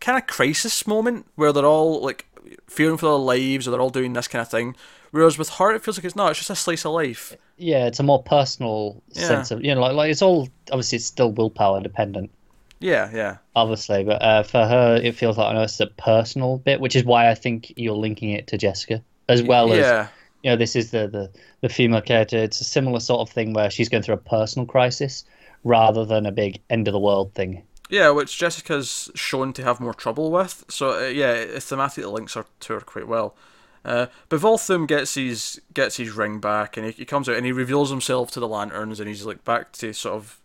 kind of crisis moment where they're all like fearing for their lives or they're all doing this kind of thing. Whereas with her, it feels like it's not. It's just a slice of life. Yeah, it's a more personal Yeah. sense of you know, like like it's all obviously it's still willpower dependent, Yeah, yeah, obviously, but uh, for her it feels like I know it's a personal bit, which is why I think you're linking it to Jessica as well as yeah. you know this is the the the female character. It's a similar sort of thing where she's going through a personal crisis rather than a big end of the world thing. Yeah, which Jessica's shown to have more trouble with. So uh, yeah, it thematically links her to her quite well. Uh, but Volthoom gets his gets his ring back, and he, he comes out and he reveals himself to the lanterns, and he's like back to sort of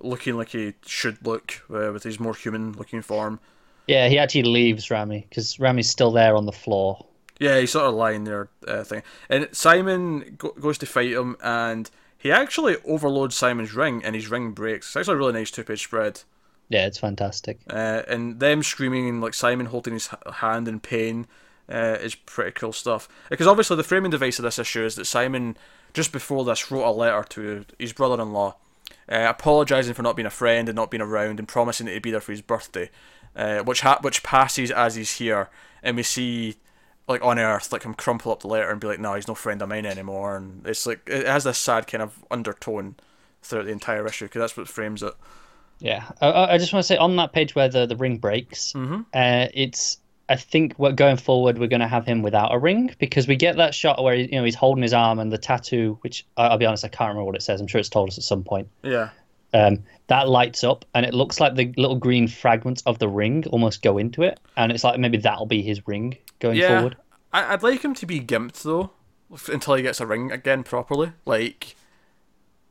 looking like he should look uh, with his more human looking form. Yeah, he actually leaves Rami because Rami's still there on the floor. Yeah, he's sort of lying there, uh, thing. And Simon go- goes to fight him, and he actually overloads Simon's ring, and his ring breaks. It's actually a really nice two-page spread. Yeah, it's fantastic. Uh, and them screaming and like Simon holding his hand in pain uh, is pretty cool stuff. Because obviously the framing device of this issue is that Simon just before this wrote a letter to his brother-in-law, uh, apologising for not being a friend and not being around and promising that he'd be there for his birthday, uh, which ha- which passes as he's here, and we see like on Earth like him crumple up the letter and be like, no, he's no friend of mine anymore, and it's like it has this sad kind of undertone throughout the entire issue because that's what frames it. Yeah, I, I just want to say on that page where the, the ring breaks, Mhm. uh, it's I think what going forward we're going to have him without a ring because we get that shot where you know he's holding his arm and the tattoo, which I'll be honest I can't remember what it says. I'm sure it's told us at some point. Yeah. Um, that lights up and it looks like the little green fragments of the ring almost go into it, and it's like maybe that'll be his ring going Yeah, forward. I, I'd like him to be gimped though, until he gets a ring again properly. Like,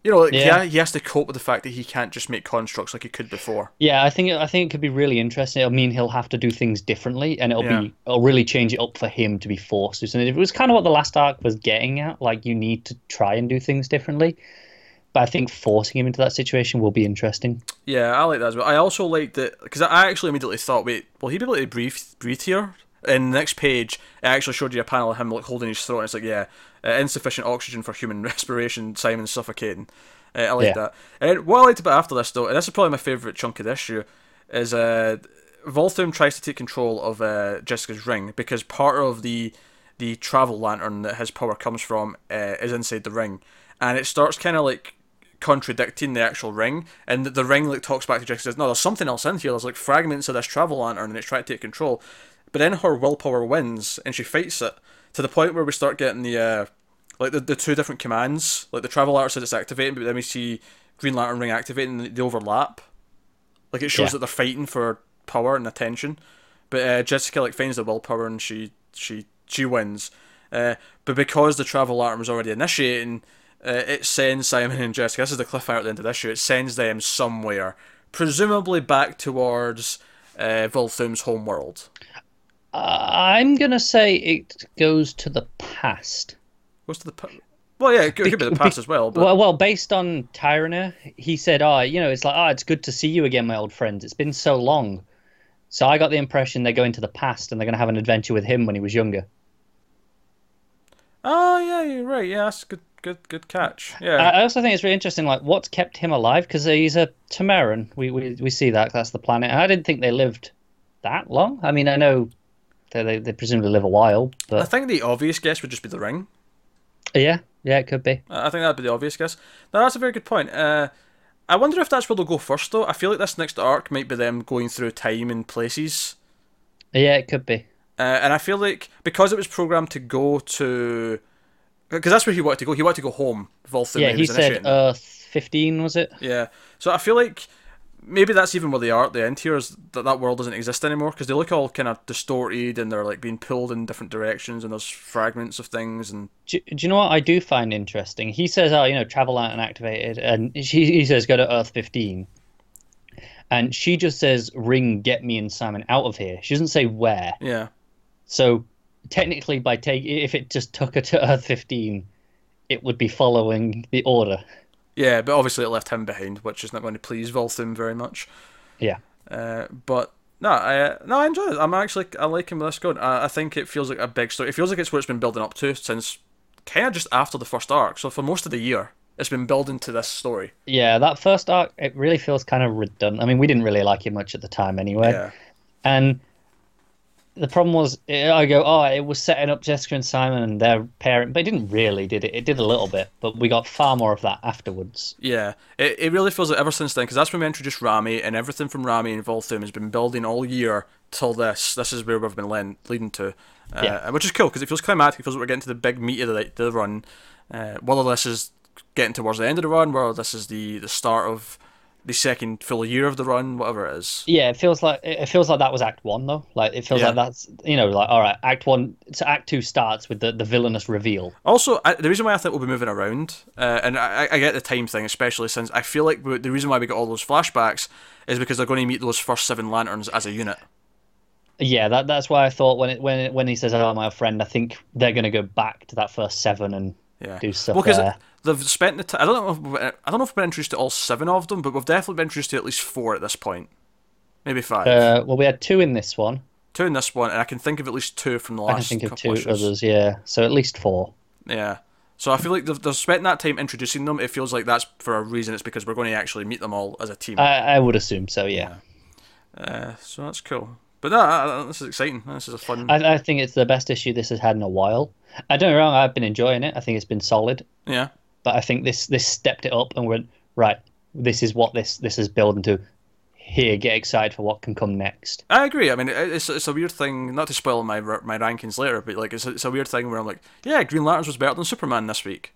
you know, like, yeah. He has to cope with the fact that he can't just make constructs like he could before. Yeah, I think I think it could be really interesting. It'll mean he'll have to do things differently, and it'll Yeah. be it'll really change it up for him to be forced to. And it was kind of what the last arc was getting at. Like you need to try and do things differently. But I think forcing him into that situation will be interesting. Yeah, I like that as well. I also like that because I actually immediately thought, wait, will he be able to breathe breathe here? In the next page, it actually showed you a panel of him like holding his throat. And it's like, yeah, uh, insufficient oxygen for human respiration. Simon's suffocating. Uh, I like Yeah. that. And what I liked about after this though, and this is probably my favorite chunk of this issue, is uh, Volthoom tries to take control of uh, Jessica's ring because part of the the travel lantern that his power comes from uh, is inside the ring, and it starts kind of like contradicting the actual ring, and the, the ring like talks back to Jessica says, "No, there's something else in here. There's like fragments of this travel lantern, and it's trying to take control." But then her willpower wins, and she fights it to the point where we start getting the uh, like the, the two different commands. Like the travel lantern says it's activating, but then we see Green Lantern ring activating, and they overlap. Like it shows Yeah. that they're fighting for power and attention. But uh, Jessica like finds the willpower and she she she wins. Uh, but because the travel alarm was already initiating, uh, it sends Simon and Jessica. This is the cliffhanger at the end of this show. It sends them somewhere, presumably back towards uh, Volthoom's home world. Uh, I'm gonna say it goes to the past. What's the pa- well, yeah, it could, it could be the past as well. But Well, well, based on Tyrone, he said, "Oh, you know, it's like, oh, it's good to see you again, my old friends. It's been so long." So I got the impression they're going to the past and they're going to have an adventure with him when he was younger. oh yeah, you're right. Yeah, that's a good, good, good catch. Yeah, I also think it's really interesting, like what's kept him alive because he's a Tamaran. We, we we see that that's the planet. And I didn't think they lived that long. I mean, I know they they, they presumably live a while, I think the obvious guess would just be the ring. yeah, yeah, it could be. I think that'd be the obvious guess. No, that's a very good point. Uh, I wonder if that's where they'll go first, though. I feel like this next arc might be them going through time and places. Yeah, it could be. Uh, and I feel like because it was programmed to go to, because that's where he wanted to go. He wanted to go home. Volthoom. yeah, he was said. Earth fifteen was it? Yeah. So I feel like maybe that's even where they are at the end here is that that world doesn't exist anymore because they look all kind of distorted and they're like being pulled in different directions and there's fragments of things and Do, do you know what I do find interesting? He says, "Oh, you know, travel out and activated," and she he says, "Go to Earth 15." And she just says, "Ring, get me and Simon out of here." She doesn't say where. yeah. So technically, by take if it just took her to Earth 15, it would be following the order. Yeah, but obviously it left him behind, which is not going to please Volthoom very much. Yeah. Uh, but no, I no, I enjoy it. I'm actually I like him with this good. I, I think it feels like a big story. It feels like it's what it's been building up to since kind of just after the first arc. So for most of the year, it's been building to this story. Yeah, that first arc, it really feels kind of redundant. I mean, we didn't really like it much at the time anyway. Yeah, And the problem was, I go, oh, it was setting up Jessica and Simon and their parent, but it didn't really, did it? It did a little bit, but we got far more of that afterwards. yeah. It, it really feels like ever since then, because that's when we introduced Rami, and everything from Rami and Volthoom has been building all year till this. This is where we've been len- leading to, uh, Yeah. which is cool because it feels climatic. It feels like we're getting to the big meat of the, the run. Uh, whether this is getting towards the end of the run, whether this is the the start of the second full year of the run, whatever it is. Yeah, it feels like it feels like that was Act One though. Like it feels Yeah. like that's you know like all right, Act One. So Act Two starts with the the villainous reveal. Also, I, the reason why I think we'll be moving around, uh, and I, I get the time thing, especially since I feel like the reason why we got all those flashbacks is because they're going to meet those first seven lanterns as a unit. Yeah, that that's why I thought when it when it, when he says, "Oh, my friend," I think they're going to go back to that first seven and Yeah. do stuff well, there. They've spent the time. I don't know. If, we've- I don't know if we've been introduced to all seven of them, but we've definitely been introduced to at least four at this point, maybe five. Uh, well, we had two in this one. two in this one, and I can think of at least two from the last. I can think of two issues. others. Yeah, so at least four. Yeah. So I feel like they've, they've spent that time introducing them. It feels like that's for a reason. It's because we're going to actually meet them all as a team. I, I would assume so. Yeah, Uh, so that's cool. But no, this is exciting. This is a fun. I, I think it's the best issue this has had in a while. I don't me wrong. I've been enjoying it. I think it's been solid. yeah. But I think this this stepped it up and went right. This is what this this is building to. Here, get excited for what can come next. I agree. I mean, it's it's a weird thing. Not to spoil my my rankings later, but like it's a, it's a weird thing where I'm like, yeah, Green Lanterns was better than Superman this week.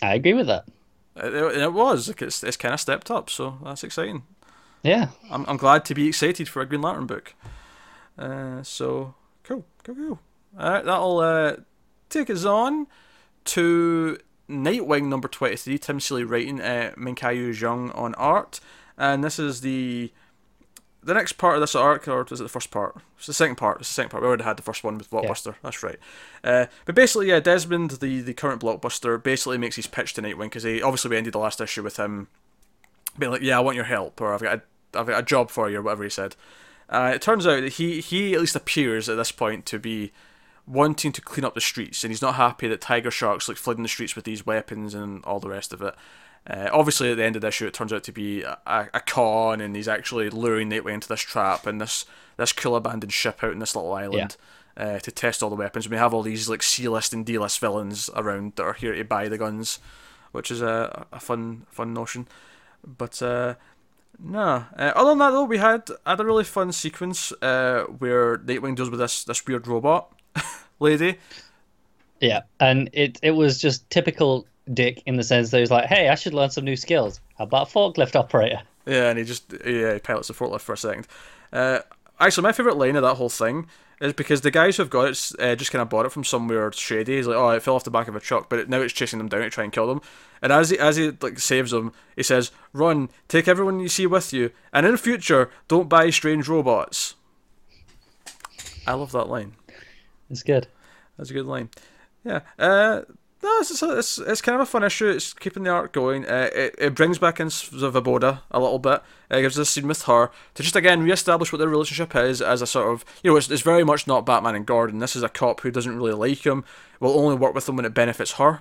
I agree with that. It, it, was. Like, it's it's kind of stepped up, so that's exciting. Yeah, I'm I'm glad to be excited for a Green Lantern book. Uh, so cool, cool, cool. All right, that'll uh, take us on to Nightwing number twenty three. Tim Seeley writing, uh, Minkyu Jung on art, and this is the the next part of this arc, or is it the first part? It's the second part. It's the second part. We already had the first one with Blockbuster. That's right. Uh, but basically, yeah, Desmond, the, the current Blockbuster, basically makes his pitch to Nightwing because he obviously we ended the last issue with him being like, "Yeah, I want your help," or "I've got a, I've got a job for you," or whatever he said. Uh, it turns out that he he at least appears at this point to be wanting to clean up the streets, and he's not happy that tiger sharks like flooding the streets with these weapons and all the rest of it. Uh, obviously, at the end of the issue, it turns out to be a, a, con, and he's actually luring Nightwing into this trap and this this cool abandoned ship out in this little island uh, to test all the weapons. We have all these like C list and D list villains around that are here to buy the guns, which is a, a fun fun notion. But uh, no, uh, other than that though, we had had a really fun sequence uh, where Nightwing deals with this this weird robot lady. yeah, and it it was just typical Dick in the sense that he's like, "Hey, I should learn some new skills. How about forklift operator?" Yeah, and he just yeah he pilots the forklift for a second. Uh, actually, my favorite line of that whole thing is because the guys who've got it uh, just kind of bought it from somewhere shady. He's like, oh, it fell off the back of a truck, but it, now it's chasing them down to try and kill them. And as he as he like saves them, he says, "Run, take everyone you see with you, and in future, don't buy strange robots." I love that line. It's good. That's a good line. Yeah. Uh, no, it's, it's, it's, it's kind of a fun issue. It's keeping the arc going. Uh, it, it brings back in Svoboda a little bit. It gives us a scene with her to just again re-establish what their relationship is as a sort of you know it's, it's very much not Batman and Gordon. This is a cop who doesn't really like him. Will only work with him when it benefits her.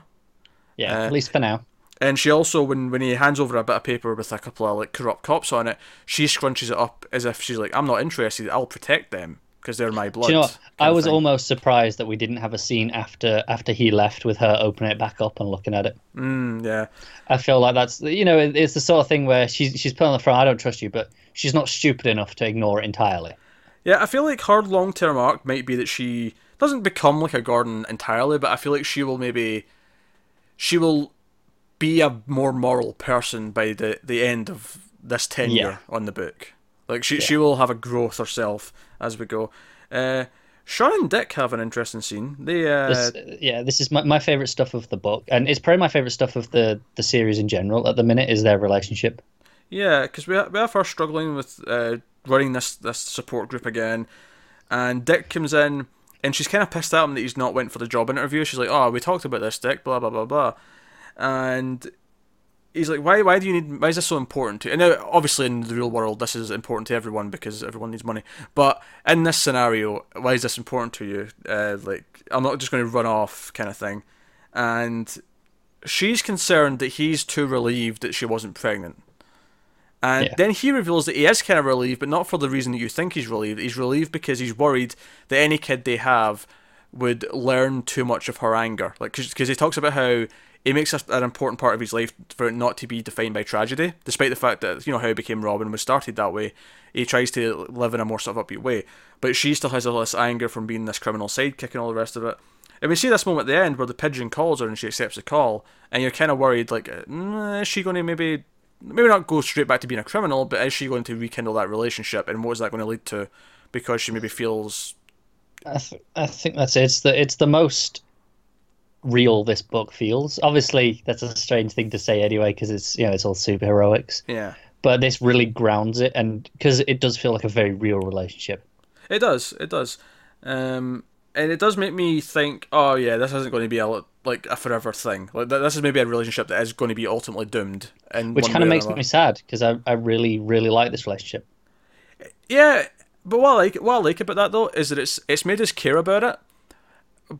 Yeah, Uh, at least for now. And she also, when when he hands over a bit of paper with a couple of like corrupt cops on it, she scrunches it up as if she's like, "I'm not interested. I'll protect them because they're my blood." Do you know what? I was almost surprised that we didn't have a scene after after he left with her opening it back up and looking at it. Mm, yeah. I feel like that's you know it- it's the sort of thing where she's she's put on the front. I don't trust you, but she's not stupid enough to ignore it entirely. Yeah, I feel like her long term arc might be that she doesn't become like a Gordon entirely, but I feel like she will maybe she will be a more moral person by the, the end of this tenure on the book. Like she she will have a growth herself as we go. Uh, Shawn and Dick have an interesting scene. They uh, This, yeah, this is my, my favorite stuff of the book, and it's probably my favorite stuff of the the series in general at the minute is their relationship. Yeah, because we, ha- we have her struggling with uh, running this this support group again, and Dick comes in and she's kind of pissed at him that he's not went for the job interview. She's like, "Oh, we talked about this, Dick." Blah blah blah blah, and he's like, "Why? Why do you need? Why is this so important to?" you? And now, obviously, in the real world, this is important to everyone because everyone needs money. But in this scenario, why is this important to you? Uh, like, I'm not just going to run off, kind of thing, and she's concerned that he's too relieved that she wasn't pregnant. And Yeah. then he reveals that he is kind of relieved, but not for the reason that you think he's relieved. He's relieved because he's worried that any kid they have would learn too much of her anger. Like, because he talks about how it makes an important part of his life for it not to be defined by tragedy, despite the fact that, you know, how he became Robin was started that way. He tries to live in a more sort of upbeat way. But she still has all this anger from being this criminal sidekick and all the rest of it. And we see this moment at the end where the pigeon calls her and she accepts the call, and you're kind of worried, like, mm, is she going to maybe maybe not go straight back to being a criminal, but is she going to rekindle that relationship, and what is that going to lead to? Because she maybe feels. I, th- I think that's it. It's the it's the most real this book feels. Obviously, that's a strange thing to say anyway, because it's you know it's all superheroics. Yeah. But this really grounds it, and because it does feel like a very real relationship. It does. It does. Um, and it does make me think, oh yeah, this isn't going to be a like a forever thing. Like this is maybe a relationship that is going to be ultimately doomed. And which kind of makes me sad because I I really really like this relationship. Yeah, but what I like what I like about that though is that it's it's made us care about it.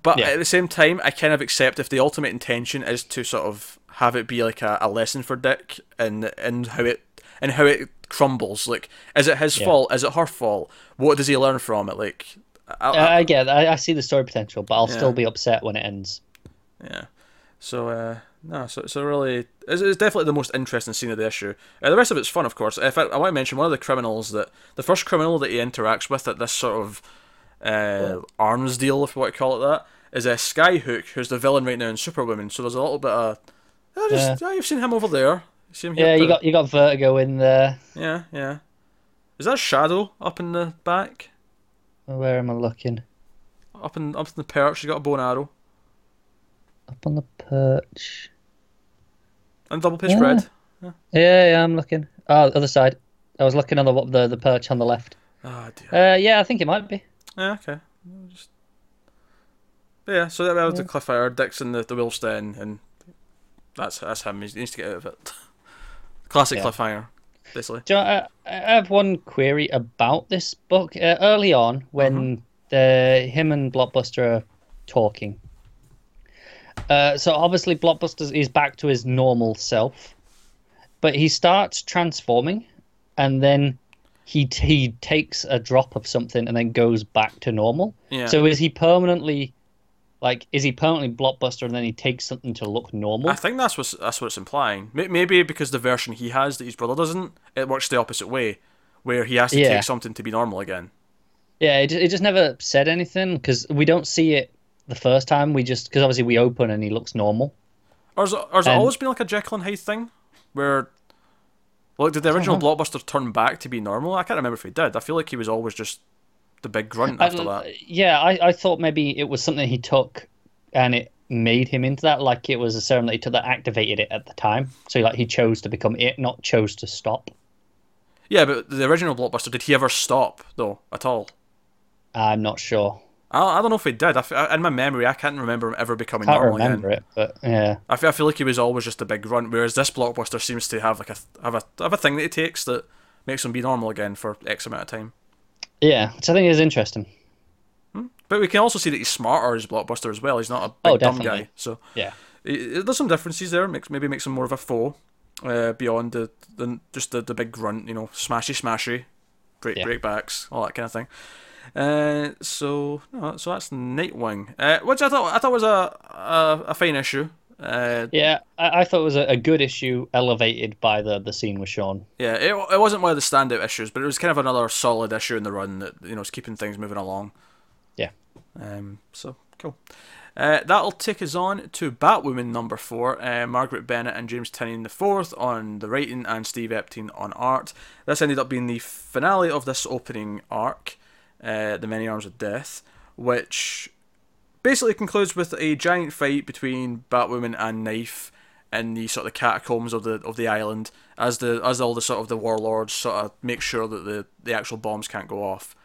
But Yeah. at the same time, I kind of accept if the ultimate intention is to sort of have it be like a, a lesson for Dick and and how it and how it crumbles. Like, is it his Yeah. fault? Is it her fault? What does he learn from it? Like, I, I- I, get, I, I see the story potential, but I'll Yeah. still be upset when it ends. Yeah. So uh, no, so so really, it's, it's definitely the most interesting scene of the issue. Uh, the rest of it's fun, of course. In fact, I want to mention one of the criminals that the first criminal that he interacts with at this sort of uh, arms deal, if you want to call it that, is a Skyhook, who's the villain right now in Superwoman. So there's a little bit of, I just, yeah. you've seen him over there. You see him Yeah, you got you got Vertigo in there. yeah, yeah. Is that Shadow up in the back? Where am I looking? Up in up in the perch, he's got a bow and arrow Up on the perch. And double pitch Yeah. red. Yeah, yeah, I'm looking. Oh, other side. I was looking on the the, the perch on the left. Ah dear. Uh, yeah, I think it might be. Yeah, okay. Just... Yeah, so that was the Cliffhanger, Dick's in the, the Wilsten, and that's that's him. He needs to get out of it. Classic Yeah. Cliffhanger, basically. Do you know, I, I have one query about this book. Uh, early on, when the him and Blockbuster are talking, uh, so obviously Blockbuster is back to his normal self, but he starts transforming, and then he he takes a drop of something and then goes back to normal. Yeah. So is he permanently, like, is he permanently Blockbuster and then he takes something to look normal? I think that's what that's what it's implying. Maybe because the version he has that his brother doesn't, it works the opposite way, where he has to Yeah. take something to be normal again. Yeah, it, it just never said anything because we don't see it the first time. We just because obviously we open and he looks normal. Or has it, or has it always been like a Jekyll and Hyde thing, where, like, did the original Blockbuster turn back to be normal? I can't remember if he did. I feel like he was always just the big grunt after I- that. Yeah, I, I thought maybe it was something he took and it made him into that. Like it was a serum that he took that activated it at the time. So like he chose to become it, not chose to stop. Yeah, but the original Blockbuster, did he ever stop though at all? I'm not sure. I, I don't know if he did. I in my memory, I can't remember him ever becoming Can't normal remember again. it, but yeah. I feel, I feel like he was always just a big grunt, whereas this blockbuster seems to have like a have a have a thing that he takes that makes him be normal again for X amount of time. Yeah, which I think is interesting. But we can also see that he's smarter as blockbuster as well. He's not a big Oh, dumb guy. So Yeah. it, it- there's some differences there. Makes maybe makes him more of a foe uh, beyond the, the just the, the big grunt. You know, smashy smashy, break Yeah. break backs, all that kind of thing. Uh, so no, so that's Nightwing, uh, which I thought I thought was a a, a fine issue. Uh, Yeah, I, I thought it was a, a good issue elevated by the, the scene with Shawn. Yeah, it, it wasn't one of the standout issues, but it was kind of another solid issue in the run that you know is keeping things moving along. Yeah. Um. So cool. Uh, that'll take us on to Batwoman number four. Uh, Marguerite Bennett and James Tynion the fourth on the writing and Steve Epting on art. This ended up being the finale of this opening arc, uh, the Many Arms of Death, which basically concludes with a giant fight between Batwoman and Knife in the sort of catacombs of the of the island as the as all the sort of the warlords sort of make sure that the the actual bombs can't go off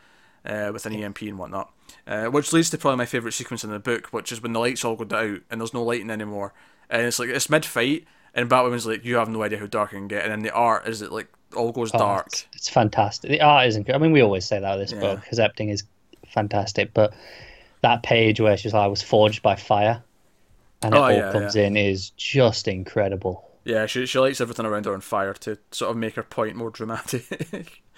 uh, with an EMP and whatnot. Uh, which leads to probably my favourite sequence in the book, which is when the lights all go out and there's no lighting anymore, and it's like it's mid fight, and Batwoman's like, "You have no idea how dark I can get," and then the art is it like all goes Oh, dark. It's, it's fantastic. The art is incredible. I mean, we always say that with this Yeah. book because Epting is fantastic, but that page where she's like, "I was forged by fire," and it Oh, all yeah, comes yeah. in is just incredible. Yeah, she she lights everything around her on fire to sort of make her point more dramatic.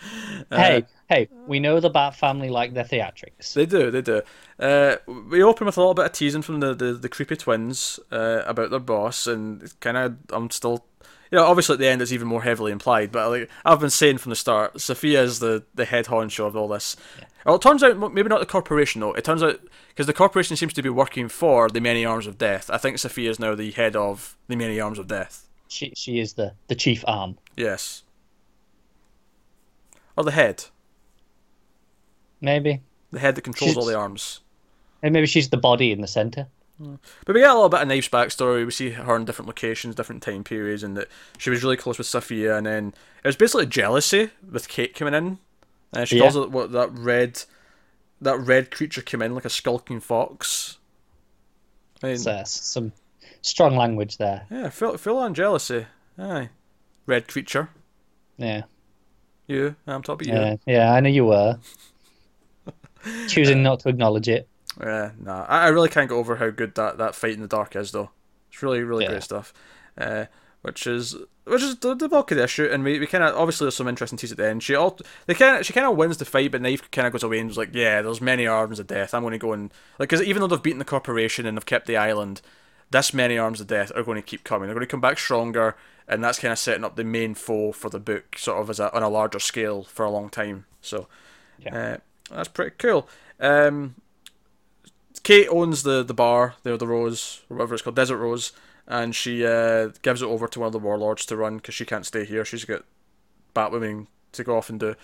Uh, hey, hey, we know the Bat family like their theatrics. They do, they do. Uh, we open with a little bit of teasing from the, the, the creepy twins uh, about their boss, and kind of I'm still, you know, obviously at the end it's even more heavily implied. But like I've been saying from the start, Safiyah is the the head honcho of all this. Well, it turns out maybe not the corporation though. It turns out because the corporation seems to be working for the Many Arms of Death. I think Safiyah is now the head of the Many Arms of Death. She she is the the chief arm. Yes. Or the head. Maybe. The head that controls all the arms. And maybe she's the body in the center. But we get a little bit of Knife's backstory. We see her in different locations, different time periods, and that she was really close with Safiyah. And then it was basically jealousy with Kate coming in. And she Yeah. calls it what that red, that red creature came in like a skulking fox. I mean, uh, some strong language there. yeah, full, full on jealousy. Aye, red creature. Yeah. You, I'm talking Yeah. about Yeah. I know you were choosing not to acknowledge it. Yeah, nah. I, I really can't get over how good that, that fight in the dark is, though. It's really, really Yeah. great stuff. Uh, which is which is the, the bulk of the issue, and we, we kind of obviously there's some interesting teas at the end. She all they kind of she kind of wins the fight, but Knife kind of goes away and was like, yeah, there's many arms of death. I'm going to go and like because even though they've beaten the corporation and they've kept the island, this many arms of death are going to keep coming. They're going to come back stronger, and that's kind of setting up the main foe for the book, sort of as a, on a larger scale for a long time. So Yeah. uh, that's pretty cool. Um, Kate owns the the bar, the the Rose, or whatever it's called, Desert Rose, and she uh, gives it over to one of the warlords to run because she can't stay here. She's got Batwoman to go off and do.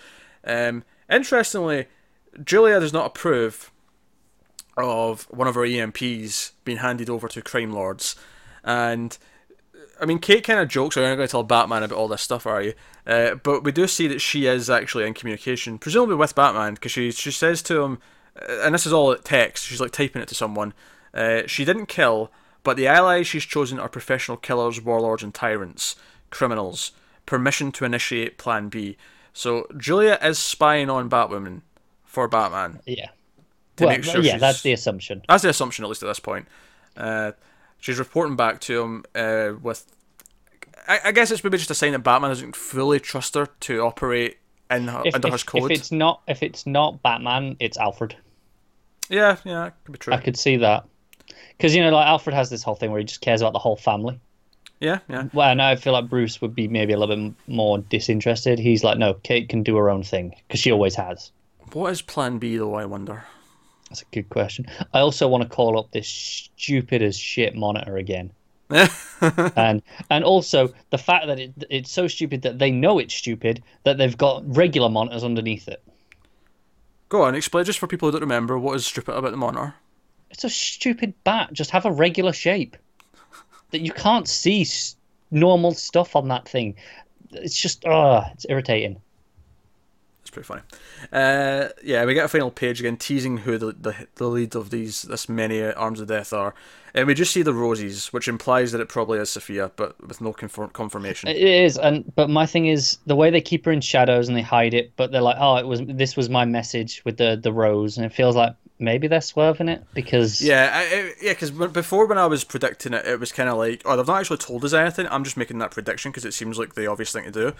Um, interestingly, Julia does not approve of one of her EMPs being handed over to crime lords, and I mean, Kate kind of jokes, "Are you going to tell Batman about all this stuff, are you?" Uh, but we do see that she is actually in communication, presumably with Batman, because she she says to him, and this is all text. She's like typing it to someone. Uh, she didn't kill, but the allies she's chosen are professional killers, warlords, and tyrants, criminals. Permission to initiate Plan B. So Julia is spying on Batwoman for Batman. Yeah. To well, make sure yeah, that's the assumption. That's the assumption, at least at this point. Uh, she's reporting back to him uh, with. I, I guess it's maybe just a sign that Batman doesn't fully trust her to operate in her, If, under if, his code. if it's not if it's not Batman, it's Alfred. Yeah, yeah, could be true. I could see that because you know, like Alfred has this whole thing where he just cares about the whole family. Yeah, yeah. Well, and I feel like Bruce would be maybe a little bit more disinterested. He's like, no, Kate can do her own thing because she always has. What is Plan B though? I wonder. That's a good question. I also want to call up this stupid as shit monitor again. and and also the fact that it, it's so stupid that they know it's stupid that they've got regular monitors underneath it. Go on, explain just for people who don't remember what is stupid about the monitor. It's a stupid bat. Just have a regular shape. That you can't see normal stuff on that thing. It's just, ah, it's irritating. Pretty funny. Uh, yeah, we get a final page again teasing who the, the the lead of these this many arms of death are, and we just see the roses, which implies that it probably is Safiyah, but with no confirm- confirmation. It is, and but my thing is the way they keep her in shadows and they hide it, but they're like, oh, it was this was my message with the the rose, and it feels like maybe they're swerving it because Yeah, I, I, yeah, because before when I was predicting it, it was kind of like, oh, they've not actually told us anything. I'm just making that prediction because it seems like the obvious thing to do.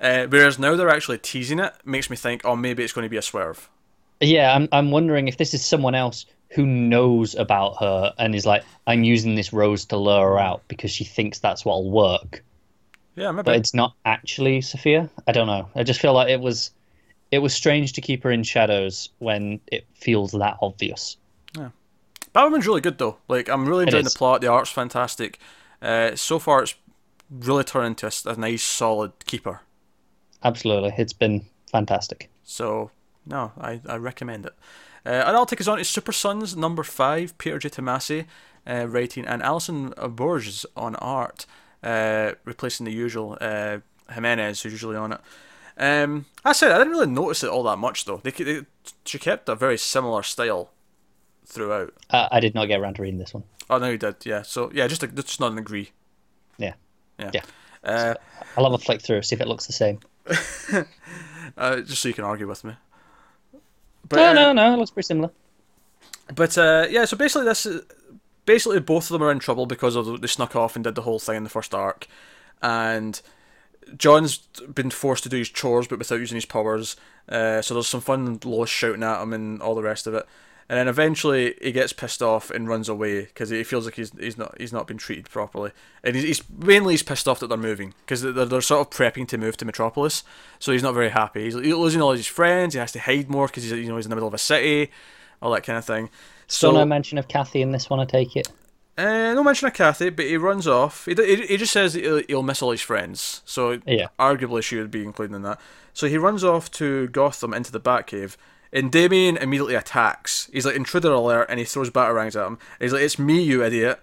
Uh, whereas now they're actually teasing it, makes me think, oh, maybe it's going to be a swerve. Yeah, I'm I'm wondering if this is someone else who knows about her and is like, I'm using this rose to lure her out because she thinks that's what'll work. Yeah, maybe. But it's not actually Safiyah. I don't know. I just feel like it was it was strange to keep her in shadows when it feels that obvious. Yeah, Batwoman's really good though. Like I'm really enjoying the plot. The art's fantastic. Uh, so far, it's really turned into a nice, solid keeper. Absolutely. It's been fantastic. So no, I, I recommend it. Uh, and I'll take us on to Super Sons number five. Peter J. Tomasi uh, writing and Alisson Borges on art, uh, replacing the usual uh, Jimenez who's usually on it. Um, I said I didn't really notice it all that much though. They, they she kept a very similar style throughout. Uh, I did not get around to reading this one. Oh no, you did. Yeah. So yeah, just a, just not an agree. Yeah. Yeah. Yeah. Uh, I'll have a flick through, see if it looks the same. uh, just so you can argue with me. But, no, uh, no, no. It looks pretty similar. But uh, yeah, so basically this, is, basically both of them are in trouble because of they snuck off and did the whole thing in the first arc, and Jon's been forced to do his chores but without using his powers. Uh, so there's some fun Lois shouting at him and all the rest of it. And then eventually he gets pissed off and runs away because he feels like he's he's not he's not been treated properly. And he's, he's mainly he's pissed off that they're moving because they're, they're sort of prepping to move to Metropolis. So he's not very happy. He's, losing all his friends. He has to hide more because he's you know he's in the middle of a city, all that kind of thing. So So no mention of Kathy in this one, I take it. Uh, no mention of Kathy, but he runs off. He, he, he just says that he'll, he'll miss all his friends, so Yeah. arguably she would be included in that. So he runs off to Gotham into the Batcave, and Damian immediately attacks. He's like, intruder alert, and he throws batarangs at him. And he's like, it's me, you idiot.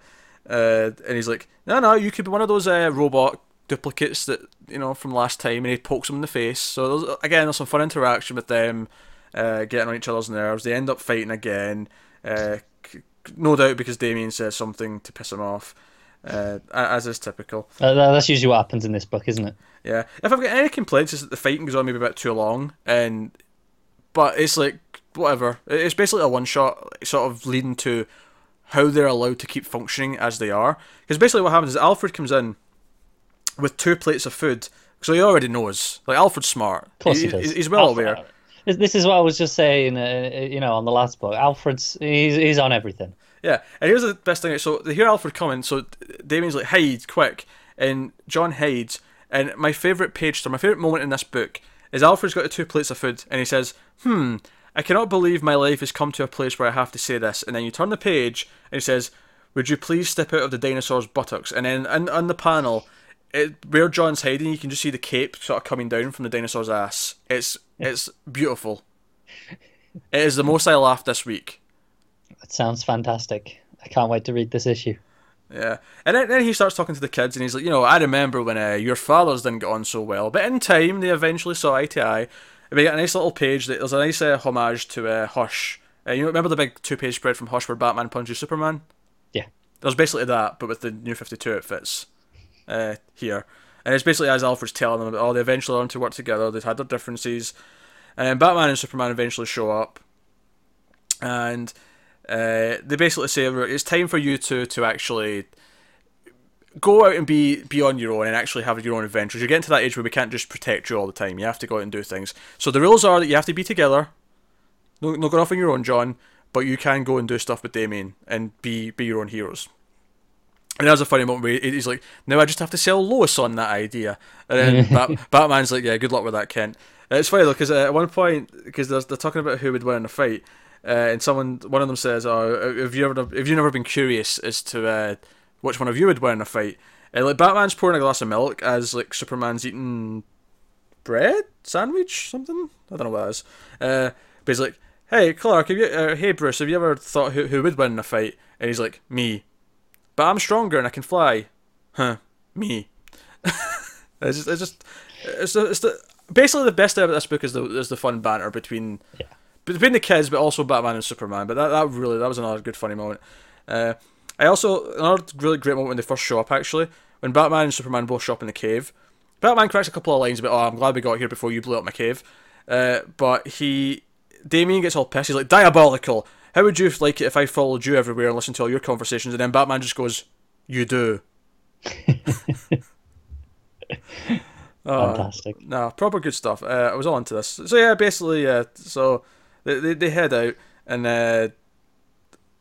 Uh, and he's like, no, no, you could be one of those uh, robot duplicates that, you know, from last time, and he pokes him in the face. So, there's, again, there's some fun interaction with them, uh, getting on each other's nerves. They end up fighting again. Uh, c- no doubt because Damian says something to piss him off, uh, as is typical. Uh, that's usually what happens in this book, isn't it? Yeah, if I've got any complaints, is that the fighting goes on maybe a bit too long, and but it's like whatever. It's basically a one shot, sort of leading to how they're allowed to keep functioning as they are. Because basically what happens is Alfred comes in with two plates of food, so he already knows. Like Alfred's smart. Of course he, he does. He's well Alfred- aware. This, this is what I was just saying, uh, you know, on the last book. Alfred's he's, he's on everything. Yeah, and here's the best thing. So they hear Alfred coming, so Damian's like, hide, quick. And Jon hides. And my favourite page, or my favourite moment in this book, is Alfred's got the two plates of food, and he says, hmm, I cannot believe my life has come to a place where I have to say this. And then you turn the page, and he says, would you please step out of the dinosaur's buttocks? And then in, on the panel, it, where Jon's hiding, you can just see the cape sort of coming down from the dinosaur's ass. It's it's beautiful. It is the most I laughed this week. It sounds fantastic. I can't wait to read this issue. Yeah, and then, then he starts talking to the kids, and he's like, you know, I remember when uh, your fathers didn't get on so well, but in time they eventually saw eye to eye. And we get a nice little page that there's a nice uh, homage to uh, Hush. Uh, you know, remember the big two-page spread from Hush where Batman punches Superman? Yeah. There's basically that, but with the new 52 outfits uh, here. And it's basically as Alfred's telling them oh, they eventually learned to work together, they've had their differences. And then Batman and Superman eventually show up. And uh, they basically say, it's time for you to, to actually go out and be be on your own and actually have your own adventures. You're getting to that age where we can't just protect you all the time. You have to go out and do things. So the rules are that you have to be together. No, no going off on your own, Jon. But you can go and do stuff with Damian and be be your own heroes. And that was a funny moment where he's like, "Now I just have to sell Lois on that idea." And then Bat- Batman's like, "Yeah, good luck with that, Kent." It's funny though because at one point, because they're, they're talking about who would win in a fight, uh, and someone, one of them says, "Oh, have you ever, have you never been curious as to uh, which one of you would win in a fight?" And like Batman's pouring a glass of milk as like Superman's eating bread sandwich something. I don't know what that is. Uh, but he's like, "Hey Clark, have you, uh, hey Bruce, have you ever thought who who would win in a fight?" And he's like, "Me." But I'm stronger and I can fly. Huh? Me. it's just, it's just, it's the, it's the basically the best about this book is the is the fun banter between Yeah. Between the kids, but also Batman and Superman. But that, that really that was another good funny moment. Uh, I also another really great moment when they first show up actually when Batman and Superman both show up in the cave. Batman cracks a couple of lines about oh I'm glad we got here before you blew up my cave, uh, but he Damian gets all pissed. He's like diabolical. How would you like it if I followed you everywhere and listened to all your conversations? And then Batman just goes, "You do." Oh, Fantastic. no, proper good stuff. Uh, I was all into this. So yeah, basically, uh, so they, they, they head out and uh,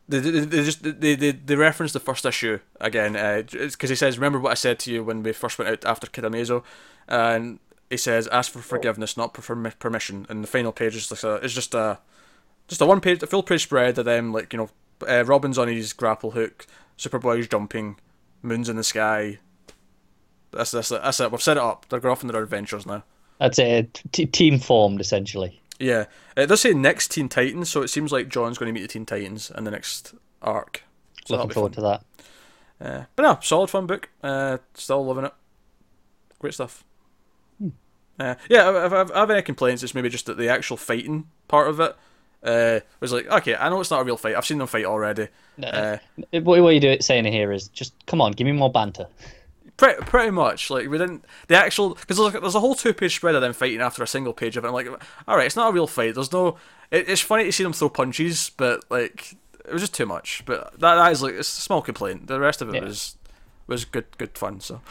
they, they, they just they, they, they reference the first issue again because he says, "Remember what I said to you when we first went out after Kid Amazo," and he says, "Ask for forgiveness, not for permission." And the final page is just a is just a just a one page, a full page spread of them like you know, uh, Robin's on his grapple hook, Superboy's jumping, Moon's in the sky. That's that's. That's it. We've set it up. They're going off on their adventures now. That's it. T- team formed essentially. Yeah, it does say next Teen Titans, so it seems like Jon's going to meet the Teen Titans in the next arc. So Looking forward fun. to that. Uh, but no, solid fun book. Uh, still loving it. Great stuff. Uh, yeah, if, if I have any complaints, it's maybe just that the actual fighting part of it uh, was like, okay, I know it's not a real fight. I've seen them fight already. Uh, What, what you're saying here is just come on, give me more banter. Pretty, pretty much. Like we didn't the actual because there's, there's a whole two page spread of them fighting after a single page of it. I'm like, all right, it's not a real fight. There's no. It, it's funny to see them throw punches, but like it was just too much. But that that is like it's a small complaint. The rest of it Yeah. was was good good fun. So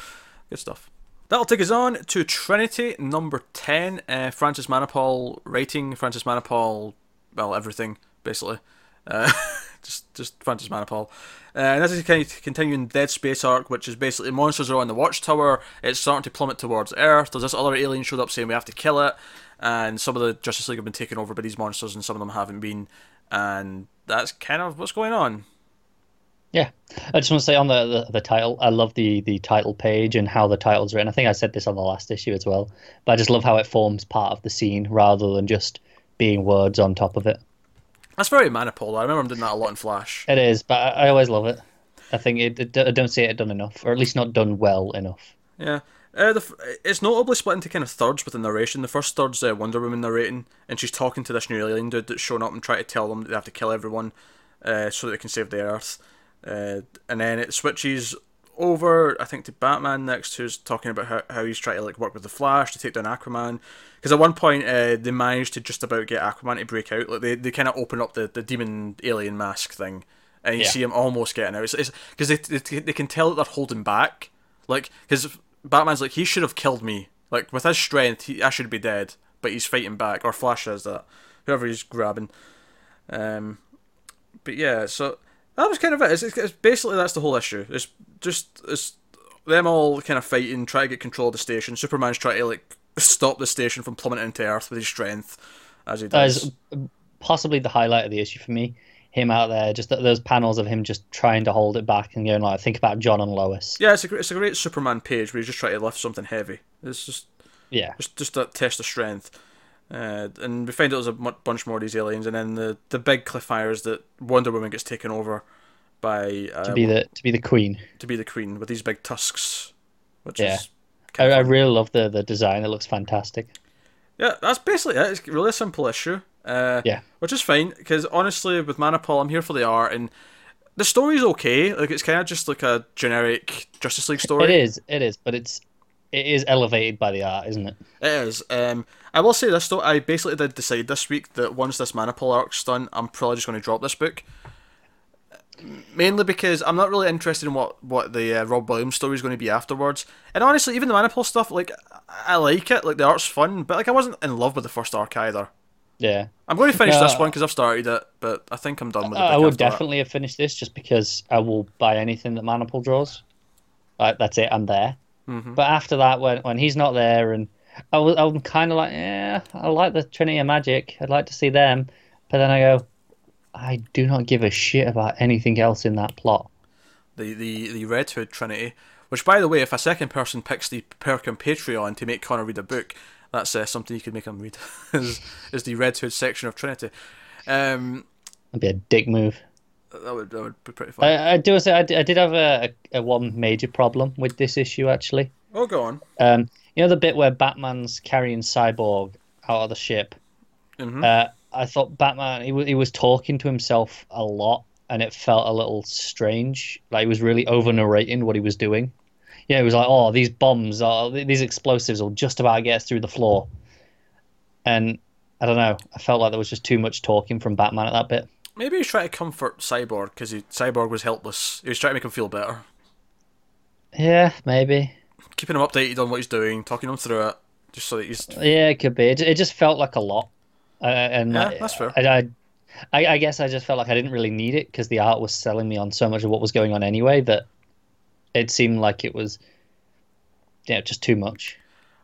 good stuff. That'll take us on to Trinity number ten. Uh, Francis Manapul writing. Francis Manapul, well, everything basically. Uh, just just Francis Manapul. Uh, and this is kind of continuing Dead Space arc, which is basically monsters are on the Watchtower. It's starting to plummet towards Earth. There's this other alien showed up saying we have to kill it, and some of the Justice League have been taken over by these monsters, and some of them haven't been. And that's kind of what's going on. Yeah, I just want to say on the, the, the title, I love the the title page and how the title's written. I think I said this on the last issue as well, but I just love how it forms part of the scene rather than just being words on top of it. That's very Manapul. I remember him doing that a lot in Flash. It is, but I, I always love it. I think it, it, I don't see it done enough, or at least not done well enough. Yeah. Uh, the, it's notably split into kind of thirds with the narration. The first third's uh, Wonder Woman narrating, and she's talking to this new alien dude that's showing up and trying to tell them that they have to kill everyone uh, so that they can save the Earth. Uh, and then it switches over, I think, to Batman next, who's talking about how, how he's trying to like work with the Flash to take down Aquaman. Because at one point, uh, they managed to just about get Aquaman to break out. Like they, they kind of open up the, the demon alien mask thing, and you Yeah. see him almost getting out. It's because they, they they can tell that they're holding back. Like because Batman's like he should have killed me. Like with his strength, he, I should be dead, but he's fighting back. Or Flash says that. Whoever he's grabbing. Um, but yeah, so that was kind of it. It's, it's, it's basically that's the whole issue. It's just it's them all kind of fighting, trying to get control of the station. Superman's trying to like stop the station from plummeting into Earth with his strength, as he does. is possibly the highlight of the issue for me. Him out there, just those panels of him just trying to hold it back and going like, think about Jon and Lois. Yeah, it's a great, it's a great Superman page where he's just trying to lift something heavy. It's just Yeah, just just that test of strength. Uh, and we find out there's a bunch more of these aliens, and then the the big cliffhanger is that Wonder Woman gets taken over by uh, to be the to be the queen. to be the queen with these big tusks, which Yeah. is I, I really love the the design. It looks fantastic. yeah, that's basically it. It's really a simple issue. Uh, Yeah. which is fine because honestly, with Manapul, I'm here for the art and the story's okay. Like it's kind of just like a generic Justice League story. It is, it is, but it's it is elevated by the art, isn't it? It is. Um, I will say this though. I basically did decide this week that once this Manapul arc's done, I'm probably just going to drop this book. Mainly because I'm not really interested in what what the uh, Rob Williams story is going to be afterwards. And honestly, even the Manapul stuff, like I like it. Like the art's fun, but like I wasn't in love with the first arc either. Yeah, I'm going to finish this one because I've started it, but I think I'm done with it. I would definitely have finished this just because I will buy anything that Manapul draws. Like that's it, I'm there. Mhm. But after that, when when he's not there, and I was, I'm kind of like, yeah, I like the Trinity of Magic. I'd like to see them, but then I go, I do not give a shit about anything else in that plot. the the the Red Hood Trinity. Which, by the way, if a second person picks the perk on Patreon to make Connor read a book, that's uh, something you could make him read. is, is the Red Hood section of Trinity. Um, That'd be a dick move. that would that would be pretty fun. I, I do say I, did- I did have a, a, a one major problem with this issue actually. oh, go on. Um, you know the bit where Batman's carrying Cyborg out of the ship. Mhm. Uh, I thought Batman he was he was talking to himself a lot, and it felt a little strange. Like he was really over narrating what he was doing. Yeah, he was like, "Oh, these bombs, are these explosives, will just about get us through the floor." And I don't know. I felt like there was just too much talking from Batman at that bit. Maybe he's trying to comfort Cyborg because Cyborg was helpless. He was trying to make him feel better, Yeah, maybe. keeping him updated on what he's doing, talking him through it, just so that he's. Yeah, it could be. It, it just felt like a lot. Uh, and Yeah, I- that's fair. I, I, I, guess I just felt like I didn't really need it because the art was selling me on so much of what was going on anyway that it seemed like it was, yeah, just too much.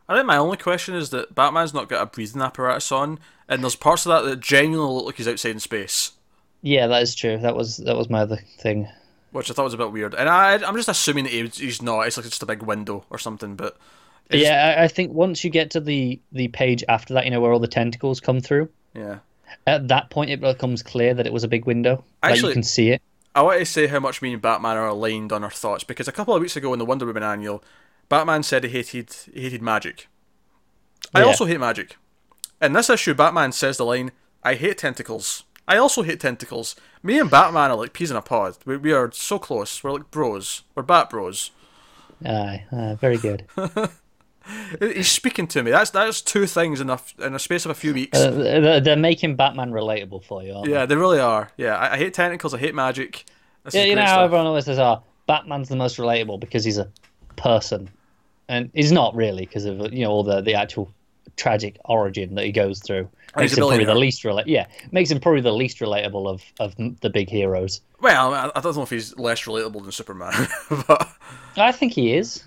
I think my only question is that Batman's not got a breathing apparatus on, and there's parts of that that genuinely look like he's outside in space. Yeah, that is true. That was that was my other thing. which I thought was a bit weird. And I, I'm just assuming that he's he's not. It's like just a big window or something. But it's- yeah, I, I think once you get to the the page after that, you know, where all the tentacles come through. yeah. At that point, it becomes clear that it was a big window. like Actually- you can see it. I want to say how much me and Batman are aligned on our thoughts because a couple of weeks ago in the Wonder Woman annual, Batman said he hated he hated magic. I Yeah. also hate magic. In this issue, Batman says the line, "I hate tentacles." I also hate tentacles. Me and Batman are like peas in a pod. We, we are so close. We're like bros. We're bat bros. Aye, uh, very good. He's speaking to me. That's that's two things in a in a space of a few weeks. Uh, they're, making Batman relatable for you. Aren't they? yeah, they really are. Yeah, I, I hate tentacles. I hate magic. This Yeah, you know how everyone always says, "Oh, Batman's the most relatable because he's a person," and he's not really because of you know all the the actual tragic origin that he goes through. And he's Makes him probably the least relate. Yeah, makes him probably the least relatable of of the big heroes. Well, I, I don't know if he's less relatable than Superman, but I think he is.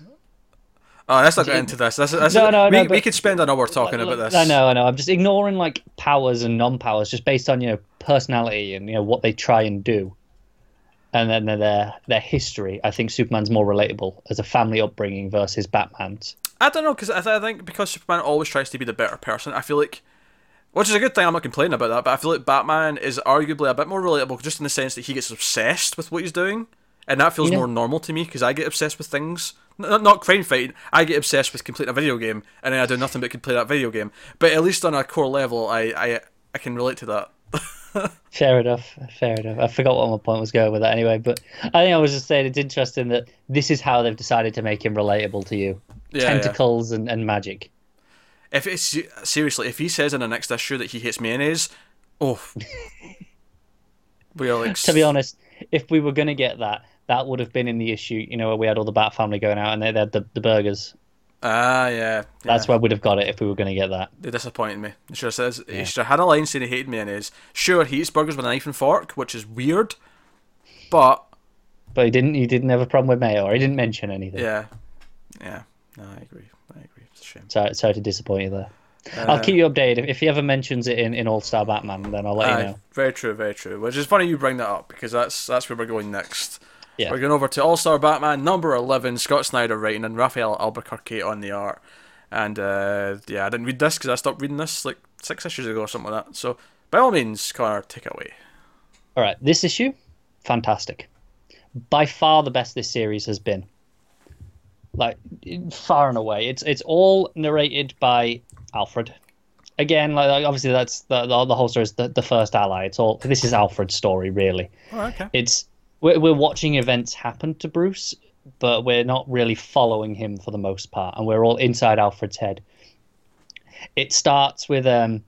Oh, let's not get into this. This, this No, no, we, no, we but- could spend an hour talking about this. I know, I know. I'm just ignoring like powers and non-powers just based on you know personality and you know what they try and do. and then their their history. I think Superman's more relatable as a family upbringing versus Batman's. I don't know because I, th- I think because Superman always tries to be the better person. I feel like, which is a good thing. I'm not complaining about that, but I feel like Batman is arguably a bit more relatable, just in the sense that he gets obsessed with what he's doing, and that feels You know- more normal to me because I get obsessed with things. N- not crime fighting. I get obsessed with completing a video game, and then I do nothing but complete that video game. But at least on a core level, I I, I can relate to that. Fair enough. Fair enough. I forgot what my point was going with that anyway, but I think I was just saying it's interesting that this is how they've decided to make him relatable to you. Yeah, yeah. Tentacles And, and magic. If it's seriously, if he says in the next issue that he hates mayonnaise, oh, we are like To be honest, if we were going to get that, that would have been in the issue, you know, where we had all the Bat family going out and they, they had the, the burgers. Ah, yeah. That's yeah. where we'd have got it if we were going to get that. They disappointed me. He should have says he should have had a line saying he hated mayonnaise. Sure, he eats burgers with a knife and fork, which is weird, but But he didn't. He didn't have a problem with mayo, or he didn't mention anything. yeah, yeah. No, I agree. I agree. It's a shame. Sorry, sorry to disappoint you there. Uh, I'll keep you updated if, if he ever mentions it in, in All Star Batman. Then I'll let Aye, you know. very true, very true. Which is funny you bring that up because that's that's where we're going next. Yeah. We're going over to All Star Batman number eleven, Scott Snyder writing and Rafael Albuquerque on the art. And uh, yeah, I didn't read this because I stopped reading this like six issues ago or something like that. So by all means, Connor, take it away. All right, this issue, fantastic. By far the best this series has been. Like far and away, it's it's all narrated by Alfred. Again, like like, obviously that's the the, the whole story is the, the first ally. It's all this is Alfred's story really. Oh, okay. It's we're we're watching events happen to Bruce, but we're not really following him for the most part, and we're all inside Alfred's head. It starts with um,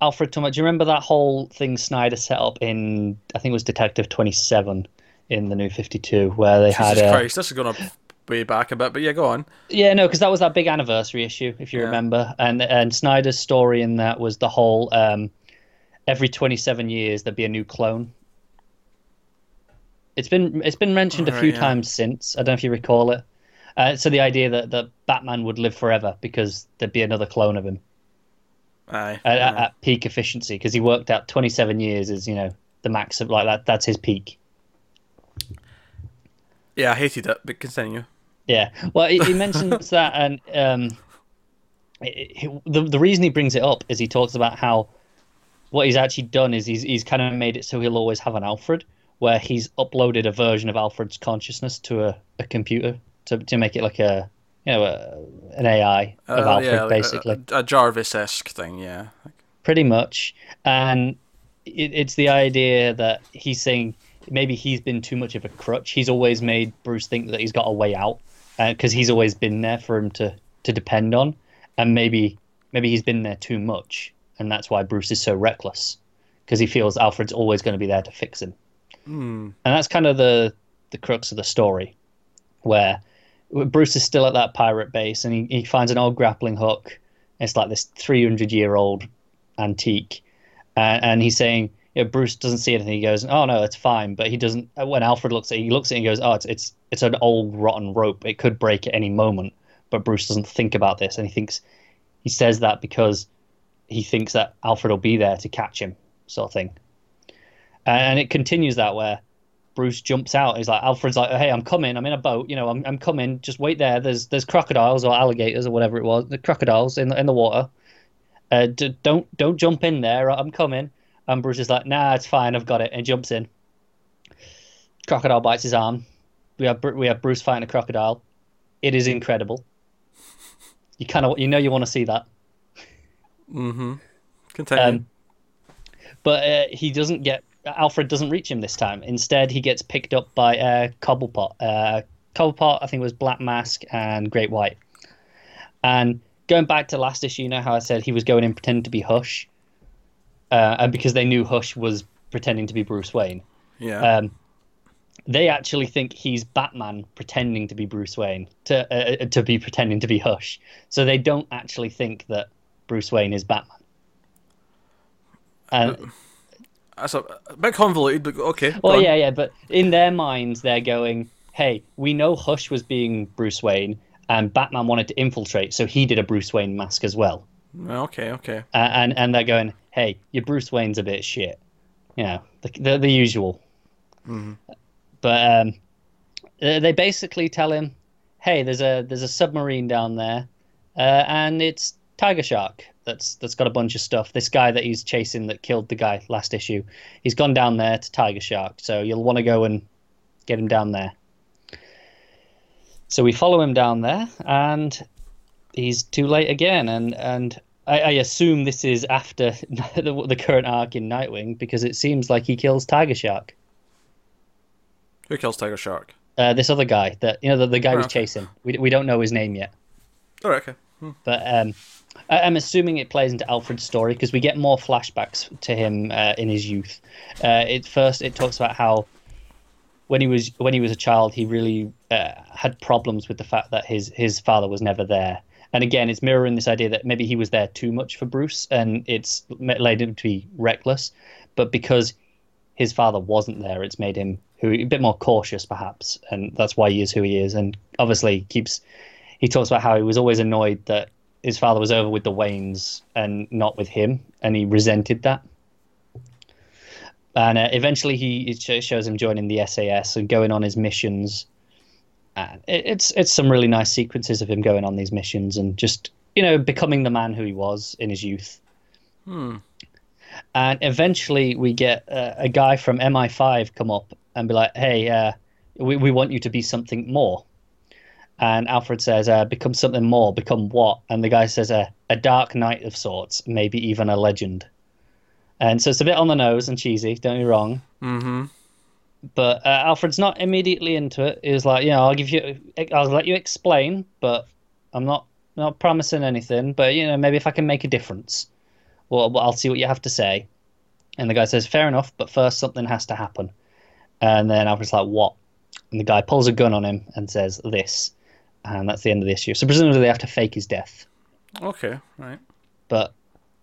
Alfred talking. Do you remember that whole thing Snyder set up in? I think it was Detective Twenty Seven in the New Fifty Two, where they had Jesus Christ, this is going to way back a bit, but yeah, go on. yeah, no, because that was that big anniversary issue, if you Yeah. remember, and and Snyder's story in that was the whole um, every twenty seven years there'd be a new clone. It's been it's been mentioned a few yeah. times since. I don't know if you recall it. Uh, so the idea that, that Batman would live forever because there'd be another clone of him Aye. at, aye. at peak efficiency because he worked out twenty seven years is you know the max of like that. That's his peak. Yeah, I hated it, but continue. Yeah. Well, he, he mentions that, and um, it- it- the the reason he brings it up is he talks about how what he's actually done is he's he's kind of made it so he'll always have an Alfred, where he's uploaded a version of Alfred's consciousness to a, a computer to to make it like a you know a, an AI of Uh, Alfred, yeah, basically. a, a Jarvis esque thing, yeah. pretty much and it, it's the idea that he's saying maybe he's been too much of a crutch he's always made bruce think that he's got a way out because he's always been there for him to to depend on and maybe maybe he's been there too much and that's why bruce is so reckless because he feels alfred's always going to be there to fix him Hmm. and that's kind of the the crux of the story where bruce is still at that pirate base and he, he finds an old grappling hook. It's like this 300 year old antique. And, and he's saying you know, bruce doesn't see anything. He goes oh no it's fine. But he doesn't when alfred looks at it he looks at it and goes oh it's it's it's an old rotten rope. It could break at any moment. But bruce doesn't think about this and he thinks he says that because he thinks that alfred will be there to catch him sort of thing and it continues that where Bruce jumps out. He's like, Alfred's like, hey, I'm coming. I'm in a boat. You know, I'm, I'm coming. Just wait there. There's there's crocodiles or alligators or whatever it was. The crocodiles in the, in the water. Uh, d- don't don't jump in there. I'm coming. And Bruce is like, nah, it's fine. I've got it. And he jumps in. Crocodile bites his arm. We have we have Bruce fighting a crocodile. It is incredible. You kind of you know you want to see that. Mm-hmm. Continue. Um, but uh, he doesn't get Alfred doesn't reach him this time. Instead, he gets picked up by uh, Cobblepot. Uh, Cobblepot, I think, it was Black Mask and Great White. And going back to last issue, you know how I said he was going in pretending to be Hush, uh, and because they knew Hush was pretending to be Bruce Wayne, yeah. um, they actually think he's Batman pretending to be Bruce Wayne to uh, to be pretending to be Hush. So they don't actually think that Bruce Wayne is Batman. And That's a, a bit convoluted, but okay. Well, yeah, yeah, but in their minds, they're going, "Hey, we know Hush was being Bruce Wayne, and Batman wanted to infiltrate, so he did a Bruce Wayne mask as well." Okay, okay. Uh, and and they're going, "Hey, your Bruce Wayne's a bit shit," you know, the the, the usual. but um, they they basically tell him, "Hey, there's a there's a submarine down there, uh, and it's Tiger Shark that's that's got a bunch of stuff. This guy that he's chasing that killed the guy last issue, he's gone down there to Tiger Shark. So you'll want to go and get him down there." So we follow him down there, and he's too late again. And and I, I assume this is after the, the current arc in Nightwing because it seems like he kills Tiger Shark. Who kills Tiger Shark? Uh, this other guy that you know the, the guy Oh, who's okay. chasing. We we don't know his name yet, Oh, okay. Hmm. but um, I, I'm assuming it plays into Alfred's story because we get more flashbacks to him uh, in his youth. Uh, it first it talks about how when he was when he was a child he really uh, had problems with the fact that his his father was never there. And again, it's mirroring this idea that maybe he was there too much for Bruce, and it's led him to be reckless. But because his father wasn't there, it's made him who a bit more cautious, perhaps, and that's why he is who he is. And obviously, keeps he talks about how he was always annoyed that his father was over with the Waynes and not with him, and he resented that. And uh, eventually, he shows him joining the SAS and going on his missions. And it's it's some really nice sequences of him going on these missions and just you know becoming the man who he was in his youth. Hmm. And eventually, we get uh, a guy from MI5 come up and be like, "Hey, uh, we we want you to be something more." And Alfred says, uh, "Become something more. Become what?" And the guy says, uh, "A dark knight of sorts, maybe even a legend." And so it's a bit on the nose and cheesy. Don't get me wrong, Mm-hmm. but uh, Alfred's not immediately into it. He's like, "You know, I'll give you, I'll let you explain, but I'm not not promising anything. But you know, maybe if I can make a difference." well, I'll see what you have to say. And the guy says, fair enough, but first something has to happen. And then Alfred's like, what? And the guy pulls a gun on him and says, this. And that's the end of the issue. So presumably they have to fake his death. Okay. Right. But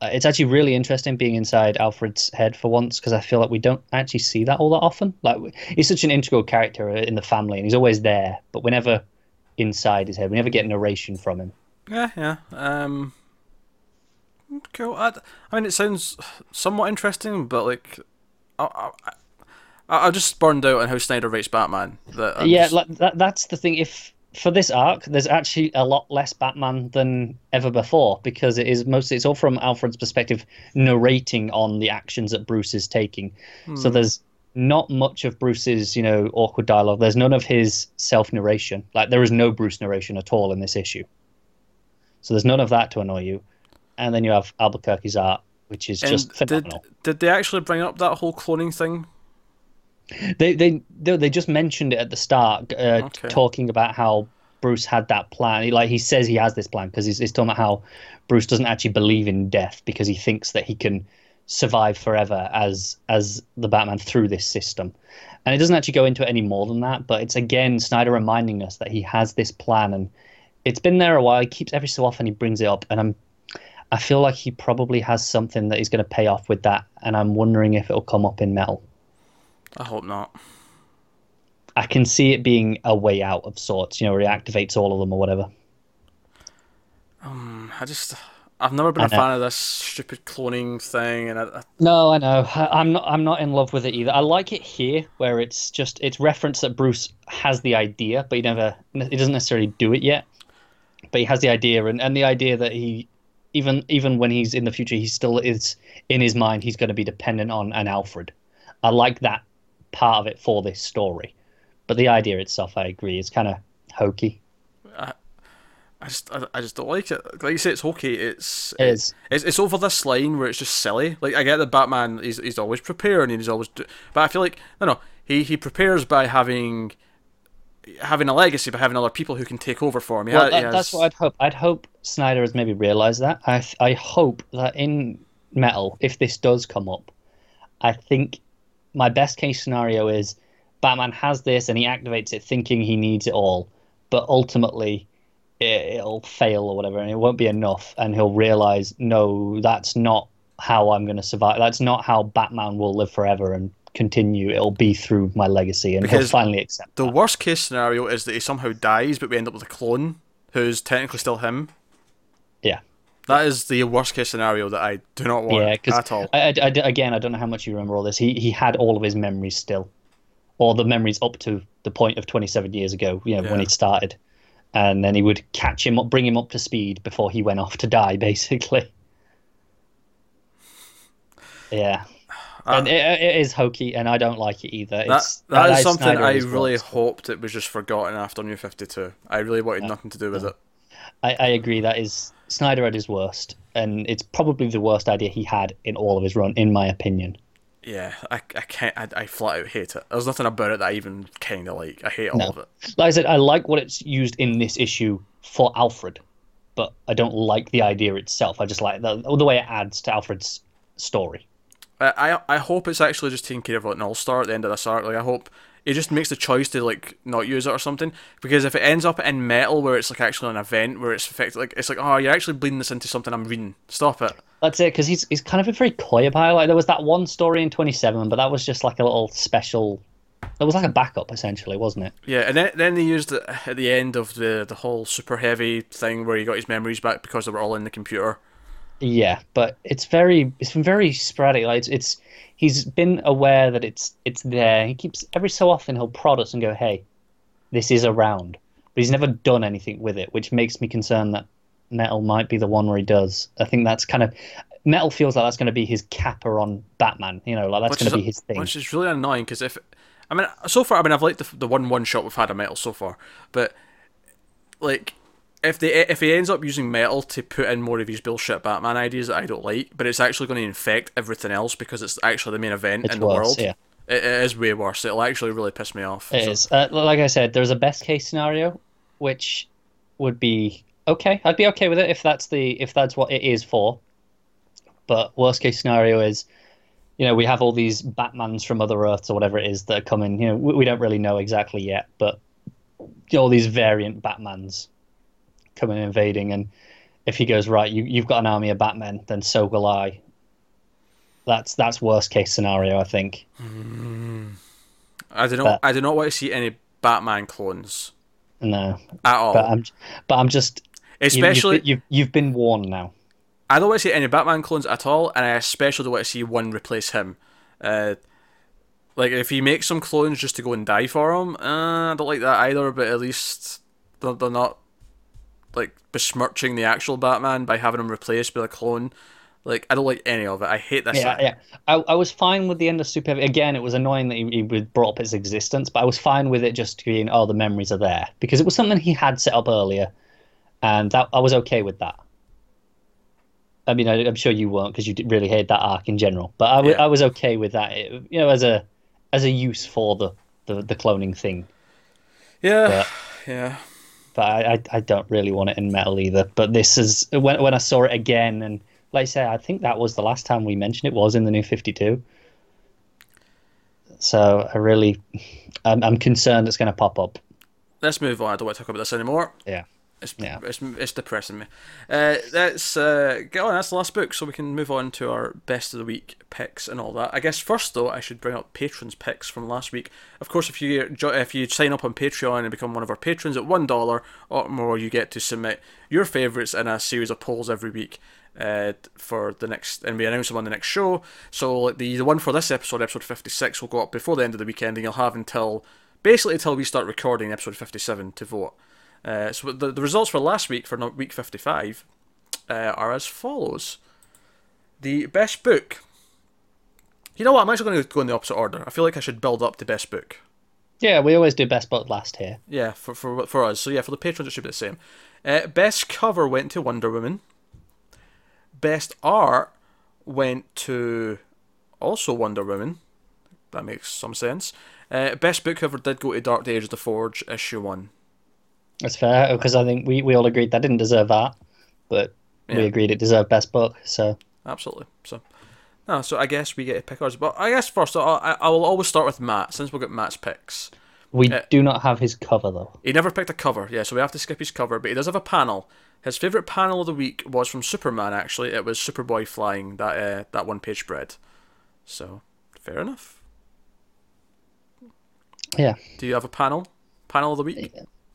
uh, it's actually really interesting being inside Alfred's head for once because I feel like we don't actually see that all that often. Like he's such an integral character in the family and he's always there, but we're never inside his head. We never get narration from him. Yeah. Yeah. Um. Cool. I, I mean, it sounds somewhat interesting, but like, I, I, I, just burned out on how Snyder writes Batman. That I'm yeah, just- like, that, that's the thing. If for this arc, there's actually a lot less Batman than ever before because it is mostly it's all from Alfred's perspective, narrating on the actions that Bruce is taking. So hmm. there's not much of Bruce's, you know, awkward dialogue. There's none of his self narration. Like there is no Bruce narration at all in this issue. So there's none of that to annoy you. And then you have Albuquerque's art, which is just and did phenomenal. did they actually bring up that whole cloning thing? They they they just mentioned it at the start, uh, Okay. talking about how Bruce had that plan. He, like he says he has this plan because he's, he's talking about how Bruce doesn't actually believe in death because he thinks that he can survive forever as as the Batman through this system. And it doesn't actually go into it any more than that, but it's again Snyder reminding us that he has this plan and it's been there a while. He keeps every so often he brings it up, and I'm I feel like he probably has something that he's going to pay off with that, and I'm wondering if it'll come up in Metal. I hope not. I can see it being a way out of sorts, you know, reactivates all of them or whatever. Um, I just I've never been I a know. fan of this stupid cloning thing, and I, I, No, I know. I- I'm not. I'm not in love with it either. I like it here, where it's just it's reference that Bruce has the idea, but he never. He doesn't necessarily do it yet. But he has the idea, and, and the idea that he, even even when he's in the future, he still is in his mind. He's going to be dependent on an Alfred. I like that part of it for this story, but the idea itself, I agree, is kind of hokey. I just I, I just don't like it. Like you say, it's hokey. It's It is. It's, it's over this line where it's just silly. Like I get that Batman, he's he's always prepared and he's always, do, but I feel like no no he he prepares by having having a legacy, by having other people who can take over for him. He Well, that, that's what I'd hope. I'd hope Snyder has maybe realised that. I I hope that in Metal, if this does come up, I think my best case scenario is Batman has this and he activates it thinking he needs it all, but ultimately it, it'll fail or whatever, and it won't be enough, and he'll realise no, that's not how I'm going to survive. That's not how Batman will live forever and continue. It'll be through my legacy, and he'll finally accept The that. worst case scenario is that he somehow dies, but we end up with a clone who's technically still him. Yeah. That is the worst case scenario that I do not want Yeah, at all. I, I- I- again, I don't know how much you remember all this. He he had all of his memories still, or the memories up to the point of 27 years ago, you know, when Yeah. it started, and then he would catch him up, bring him up to speed before he went off to die, basically. Yeah. Uh, and it, it is hokey, and I don't like it either. That, It's, that is something Snyder I really hoped it was just forgotten after New 52. I really wanted nothing to do with it. I, I agree. That is Snyder at his worst, and it's probably the worst idea he had in all of his run, in my opinion. Yeah, I, I can't, I, I flat out hate it. There's nothing about it that I even kind of like. I hate all No. of it. Like I said, I like what it's used in this issue for Alfred, but I don't like the idea itself. I just like the, the way it adds to Alfred's story. I, I I hope it's actually just taking care of like an all star at the end of this arc. Like I hope it just makes the choice to like not use it or something. Because if it ends up in metal where it's like actually an event where it's effective, like it's like oh you're actually bleeding this into something I'm reading. Stop it. That's it, because he's he's kind of a very coy about it. Like there was that one story in twenty seven, but that was just like a little special. It was like a backup, essentially, wasn't it? Yeah, and then then they used it at the end of the the whole super heavy thing where he got his memories back because they were all in the computer. Yeah, but it's very it's been very sporadic. Like it's, it's he's been aware that it's it's there. He keeps every so often he'll prod us and go, "Hey, this is around," but he's never done anything with it, which makes me concerned that Metal might be the one where he does. I think that's kind of Metal feels like that's going to be his capper on Batman. You know, like that's Which going to be his thing. Which is really annoying because if I mean so far I mean I've liked the, the one one shot we've had of metal so far, but like if they if he ends up using metal to put in more of his bullshit Batman ideas that I don't like, but it's actually going to infect everything else because it's actually the main event It's in the worse, world. yeah. It, it is way worse. It'll actually really piss me off. It So- is. Uh, like I said, there's a best case scenario, which would be okay. I'd be okay with it if that's the if that's what it is for. But worst case scenario is, you know, we have all these Batmans from other Earths or whatever it is that are coming. You know, we, we don't really know exactly yet, but all these variant Batmans coming and invading, and if he goes right, you you've got an army of Batmen, then so will I. That's that's worst case scenario, I think. I do not but- I do not want to see any Batman clones No, at all. but I'm but I'm just you- especially you've, you've, you've been warned now. I don't want to see any Batman clones at all, and I especially don't want to see one replace him. Uh, like if he makes some clones just to go and die for him, uh, I don't like that either. But at least they're, they're not like besmirching the actual Batman by having him replaced by a clone. Like I don't like any of it. I hate this. Yeah, yeah. I, I was fine with the end of Super Again, it was annoying that he, he brought up its existence, but I was fine with it just being, oh, the memories are there because it was something he had set up earlier, and that I was okay with that. I mean, I, I'm sure you weren't because you really hate that arc in general, but I, w- Yeah. I was okay with that. It, you know, as a as a use for the the, the cloning thing. Yeah, But- yeah. But I, I, I don't really want it in metal either. But this is when when I saw it again, and like I say, I think that was the last time we mentioned it was in the new Fifty Two. So I really, I'm, I'm concerned it's going to pop up. Let's move on. I don't want to talk about this anymore. Yeah. It's, Yeah. it's, it's depressing me. Uh, let's uh, get on. That's the last book, so we can move on to our best of the week picks and all that. I guess first though, I should bring up patrons picks from last week. Of course, if you if you sign up on Patreon and become one of our patrons at one dollar or more, you get to submit your favorites in a series of polls every week. Uh, for the next, and we announce them on the next show. So the the one for this episode, episode fifty six, will go up before the end of the weekend, and you'll have until basically until we start recording episode fifty seven to vote. Uh, so the, the results for last week, for week 55, uh, are as follows. The best book. You know what? I'm actually going to go in the opposite order. I feel like I should build up the best book. Yeah, we always do best book last here. Yeah, for, for, for us. So yeah, for the patrons, it should be the same. Uh, best cover went to Wonder Woman. Best art went to also Wonder Woman. That makes some sense. Uh, best book cover did go to Dark Age of the Forge, issue 1. That's fair because I think we, we all agreed that didn't deserve that, but Yeah. we agreed it deserved best book. So Absolutely. So, no, so I guess we get to pick ours. But I guess first, I, I, I will always start with Matt, since we'll get Matt's picks. we Uh, do not have his cover though. He never picked a cover, yeah, so we have to skip his cover, but he does have a panel. His favourite panel of the week was from Superman, actually. It was Superboy flying that uh, that one page spread. So, fair enough. Yeah. Do you have a panel? Panel of the week?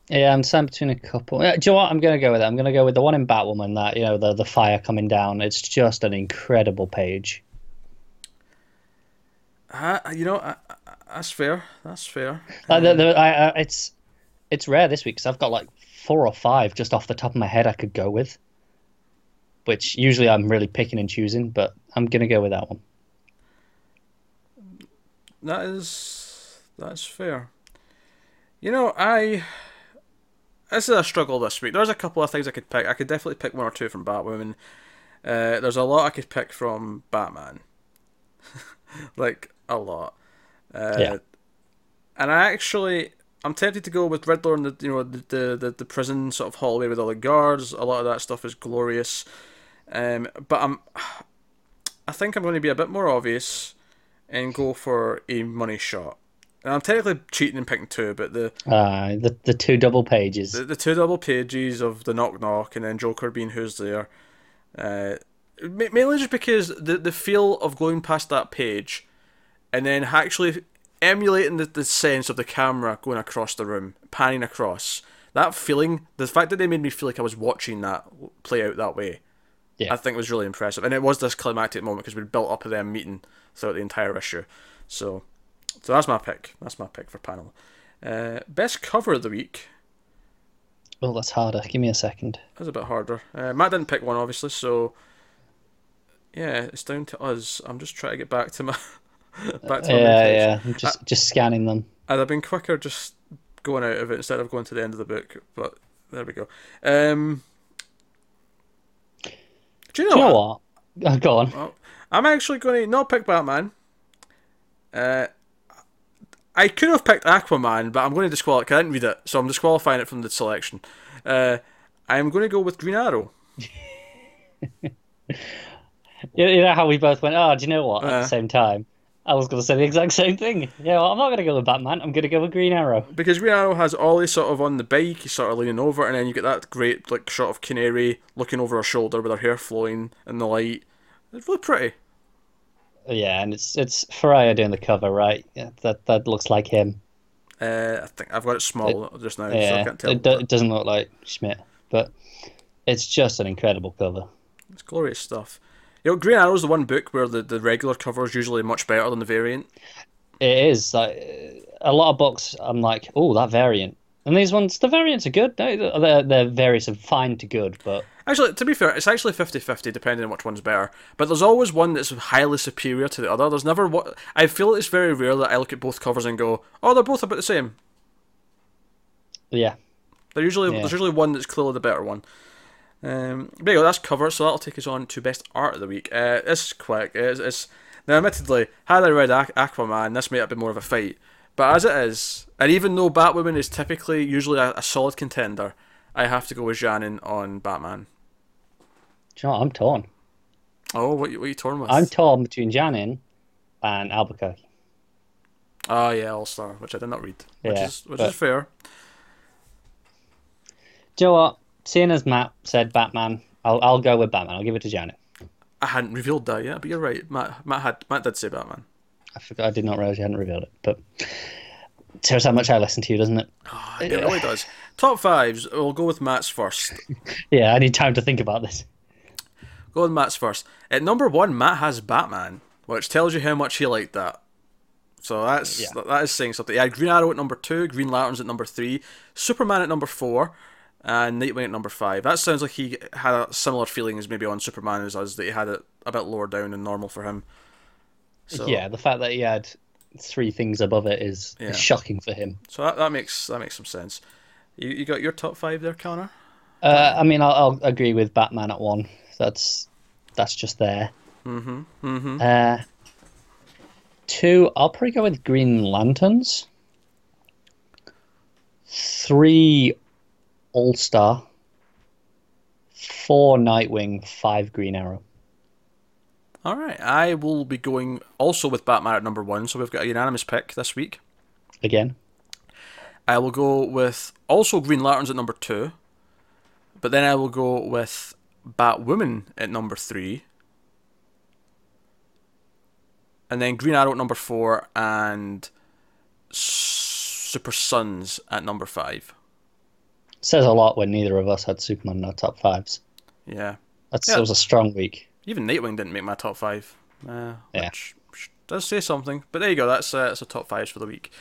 Yeah, I'm deciding between a couple. Yeah, do you know what? I'm going to go with it. I'm going to go with the one in Batwoman that, you know, the, the fire coming down. It's just an incredible page. Uh, you know, I, I- That's fair. That's fair. Like, the, the, um, I, I, it's it's rare this week because I've got like four or five just off the top of my head I could go with, which usually I'm really picking and choosing, but I'm gonna go with that one. That is that's fair. You know, I this is a struggle this week. There's a couple of things I could pick. I could definitely pick one or two from Batwoman. Uh, there's a lot I could pick from Batman, like a lot. Uh, Yeah. And I actually, I'm tempted to go with Riddler and the you know the the, the, the prison sort of hallway with all the guards. A lot of that stuff is glorious. Um, but I'm, I think I'm going to be a bit more obvious, and go for a money shot. And I'm technically cheating and picking two, but the Uh, the the two double pages. the, the two double pages of the knock knock and then Joker being who's there. Uh, mainly just because the the feel of going past that page, and then actually emulating the, the sense of the camera going across the room, panning across. That feeling, the fact that they made me feel like I was watching that play out that way, Yeah. I think was really impressive. And it was this climactic moment because we built up to them meeting throughout the entire issue. So, so that's my pick. That's my pick for panel. Uh, best cover of the week. Oh, that's harder. Give me a second. That's a bit harder. Uh, Matt didn't pick one, obviously, so yeah, it's down to us. I'm just trying to get back to my back to my Yeah, yeah. I'm just just scanning them. I'd have been quicker just going out of it instead of going to the end of the book, but there we go. Um, do you know, Do you know what? what? Oh, go on. Well, I'm actually going to not pick Batman. Uh, I could have picked Aquaman, but I'm going to disqualify. I didn't read it, so I'm disqualifying it from the selection. Uh, I'm going to go with Green Arrow. You you know how we both went, oh, do you know what? At Uh. the same time. I was going to say the exact same thing. Yeah, well, I'm not going to go with Batman. I'm going to go with Green Arrow. because Green Arrow has Ollie sort of on the bike, he's sort of leaning over, and then you get that great like shot of Canary looking over her shoulder with her hair flowing in the light. It's really pretty. Yeah, and it's it's Ferreyra doing the cover, right? Yeah, that that looks like him. Uh, I think I've got it small just now, so I Yeah, can't tell. it, do, it doesn't look like Schmidt, but it's just an incredible cover. It's glorious stuff. You know, Green Arrow's the one book where the, the regular cover is usually much better than the variant. It is like a lot of books. I'm like, oh, that variant, and these ones, the variants are good. They're they're fine to good, but Actually, to be fair, it's actually 50-50 depending on which one's better. But there's always one that's highly superior to the other. There's never what I feel it's very rare that I look at both covers and go, "Oh, they're both about the same." yeah, They're usually Yeah. there's usually one that's clearly the better one. Um, there you go. That's cover. So that'll take us on to best art of the week. Uh, this is quick. It's, it's now, admittedly, had I read Aqu- Aquaman, this might have been more of a fight. But as it is, and even though Batwoman is typically usually a, a solid contender, I have to go with Janin on Batman. You know? I'm torn. Oh, what you- what are you torn with? I'm torn between Janin and Albuquerque. Oh yeah, All Star, which I did not read, which Yeah, is which but- is fair. Do you know what? Seeing as Matt said Batman, I'll I'll go with Batman. I'll give it to Janin. I hadn't revealed that yet, but you're right. Matt Matt had Matt did say Batman. I forgot. I did not realize you hadn't revealed it, but it shows how much I listen to you, doesn't it? Ah, it really does. Top fives. We'll go with Matt's first. Yeah, I need time to think about this. Go with Matt's first. At number one, Matt has Batman, which tells you how much he liked that. So that's Yeah. that is saying something. He had Green Arrow at number two, Green Lanterns at number three, Superman at number four, and Nightwing at number five. That sounds like he had a similar feeling as maybe on Superman as us, that he had it a bit lower down than normal for him. So, Yeah, the fact that he had three things above it is, Yeah. is shocking for him. So that, that makes that makes some sense. You you got your top five there, Connor? Uh, I mean, I'll, I'll agree with Batman at one. That's that's just there. Mm-hmm. Mm-hmm. Uh, two, I'll probably go with Green Lanterns. Three, All Star. Four, Nightwing. Five, Green Arrow. All right. I will be going also with Batman at number one. So we've got a unanimous pick this week. Again, I will go with also Green Lanterns at number two, but then I will go with Batwoman at number three, and then Green Arrow at number four, and Super Sons at number five. says a lot when neither of us had Superman in our top fives. Yeah, That's Yeah. that was a strong week. Even Nightwing didn't make my top five. Uh, Yeah. which does say something. But there you go. That's uh, that's a top fives for the week.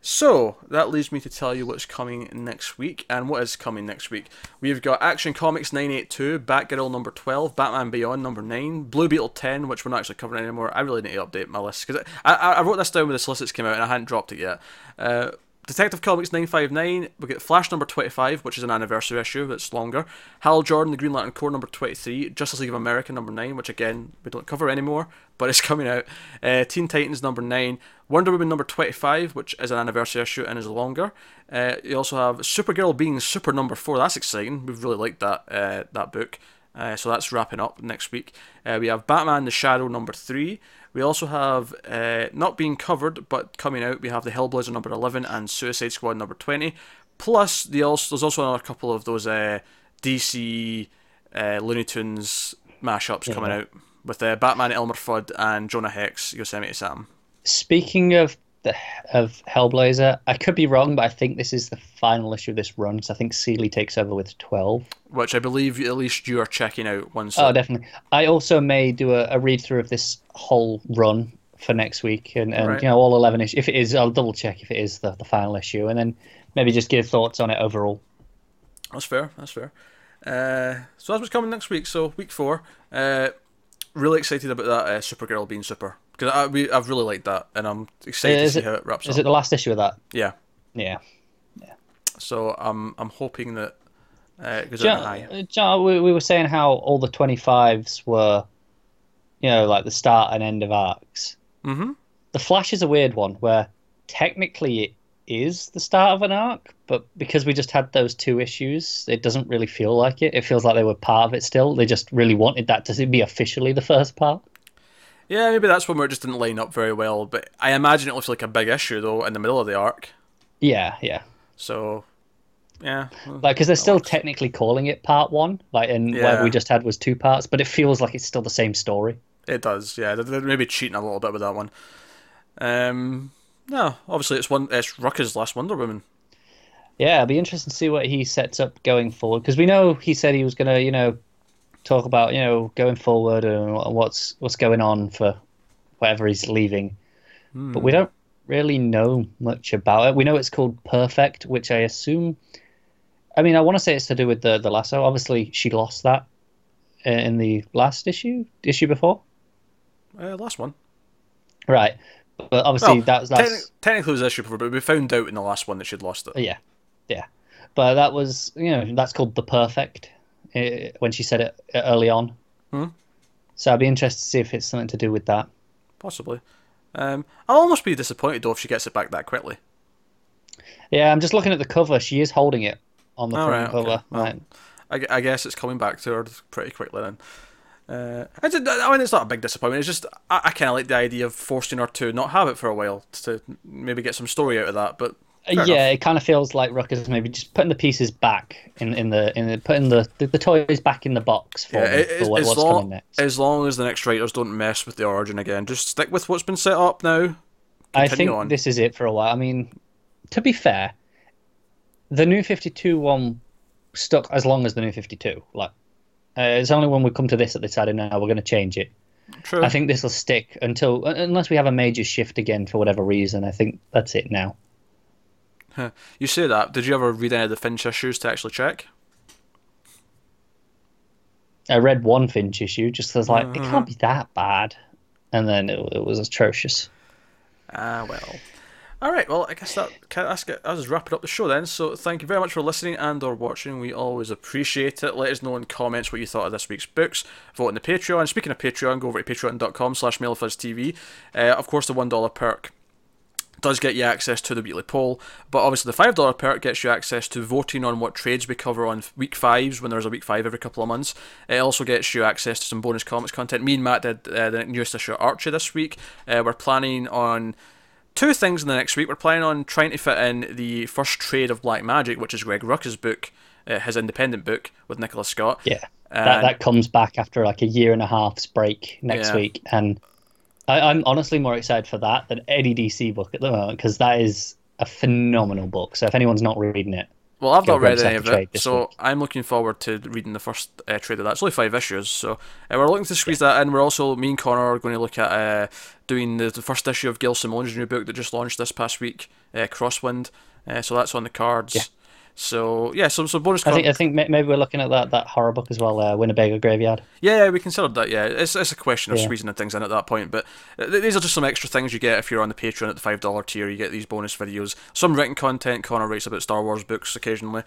So that leaves me to tell you what's coming next week and what is coming next week. We've got Action Comics 982, Batgirl number 12, Batman Beyond number 9, Blue Beetle 10, which we're not actually covering anymore. I really need to update my list because I, I, I, wrote this down when the solicits came out and I hadn't dropped it yet. Uh, Detective Comics 959, we get Flash number 25, which is an anniversary issue that's longer. Hal Jordan, the Green Lantern Corps number 23. Justice League of America number 9, which again, we don't cover anymore, but it's coming out. Uh, Teen Titans number 9. Wonder Woman number 25, which is an anniversary issue and is longer. Uh, you also have Supergirl being Super number 4. That's exciting. We've really liked that, uh, that book. Uh, so that's wrapping up next week. Uh, we have Batman the Shadow number 3. We also have, uh, not being covered, but coming out, we have the Hellblazer number 11 and Suicide Squad number 20. Plus, the also, there's also another couple of those uh, DC uh, Looney Tunes mashups yeah. coming out with uh, Batman Elmer Fudd and Jonah Hex, Yosemite Sam. Speaking of the of Hellblazer. I could be wrong, but I think this is the final issue of this run. So I think Seeley takes over with twelve, which I believe at least you are checking out once. Oh, definitely. I also may do a, a read through of this whole run for next week, and, and right. you know all eleven issues. If it is, I'll double check if it is the, the final issue, and then maybe just give thoughts on it overall. That's fair. That's fair. Uh, so that's what's coming next week. So week four. Uh, really excited about that uh, Supergirl being super because I we I've really liked that, and I'm excited to see it, how it wraps is up. Is it the last issue of that? Yeah. Yeah. Yeah. So I'm I'm hoping that uh, John. John, we, we were saying how all the 25s were, you know, like the start and end of arcs. Mm-hmm. The Flash is a weird one where technically it is the start of an arc, but because we just had those two issues, it doesn't really feel like it. It feels like they were part of it still. They just really wanted that to be officially the first part. Yeah, maybe that's one where it just didn't line up very well. But I imagine it looks like a big issue though in the middle of the arc. Yeah, yeah. So, yeah. Like, because they're still works. technically calling it part one, like, and yeah. what we just had was two parts, but it feels like it's still the same story. It does, yeah. They're maybe cheating a little bit with that one. Um, no, obviously it's one. It's Rucka's last Wonder Woman. Yeah, it'll be interesting to see what he sets up going forward because we know he said he was gonna, you know, talk about you know going forward and what's what's going on for whatever he's leaving, mm. but we don't really know much about it. We know it's called Perfect, which I assume. I mean, I want to say it's to do with the the lasso. Obviously, she lost that uh, in the last issue, issue before. Uh, last one. Right, but obviously well, that's, that's... Technically, was issue before, but we found out in the last one that she'd lost it. Yeah, yeah, but that was you know that's called the Perfect uh, when she said it early on. Hmm? So I'd be interested to see if it's something to do with that. Possibly. Um, I'll almost be disappointed though if she gets it back that quickly. Yeah, I'm just looking at the cover. She is holding it on the front right, cover. Okay. Well, right. I, I, guess it's coming back to her pretty quickly then. Uh, I, did, I mean, it's not a big disappointment. It's just I, I kind of like the idea of forcing her to not have it for a while to maybe get some story out of that. But yeah, enough. it kind of feels like Rucka's maybe just putting the pieces back in, in the in the, putting the, the, the toys back in the box for, yeah, it, for what, what's long, coming next. As long as the next writers don't mess with the origin again, just stick with what's been set up now. I think on. this is it for a while. I mean, to be fair, the new Fifty Two one stuck as long as the new Fifty Two. Like, uh, it's only when we come to this that they decided now we're going to change it. True. I think this will stick until unless we have a major shift again for whatever reason. I think that's it now. You say that. Did you ever read any of the Finch issues to actually check? I read one Finch issue just because, like, uh-huh. it can't be that bad. And then it, it was atrocious. Ah, well. All right, well, I guess that that's just wrapping up the show then. So thank you very much for listening and or watching. We always appreciate it. Let us know in comments what you thought of this week's books. Vote on the Patreon. Speaking of Patreon, go over to patreon.com slash TV. Uh, of course, the $1 perk does get you access to the weekly poll, but obviously the $5 perk gets you access to voting on what trades we cover on week fives when there's a week five every couple of months. It also gets you access to some bonus comics content. Me and Matt did uh, the newest issue of Archie this week. Uh, we're planning on two things in the next week. We're planning on trying to fit in the first trade of Black Magick, which is Greg Rucka's book, uh, his independent book with Nicola Scott. Yeah, that, that comes back after like a year and a half's break next yeah. week, and I, am honestly more excited for that than any DC book at the moment because that is a phenomenal book. So if anyone's not reading it, Well, I've not read any of it, so week. I'm looking forward to reading the first uh, trade of that. It's only five issues, so uh, we're looking to squeeze that in. We're also, me and Connor are going to look at uh, doing the, the first issue of Gail Simone's new book that just launched this past week, uh, Crosswind. Uh, so that's on the cards. Yeah. So yeah, so so bonus. I think I think maybe we're looking at that that horror book as well, uh, Winnebago Graveyard. Yeah, yeah, we considered that. Yeah, it's, it's a question of Yeah. squeezing the things in at that point. But uh, th- these are just some extra things you get if you're on the Patreon at the five dollar tier. You get these bonus videos, some written content. Connor writes about Star Wars books occasionally,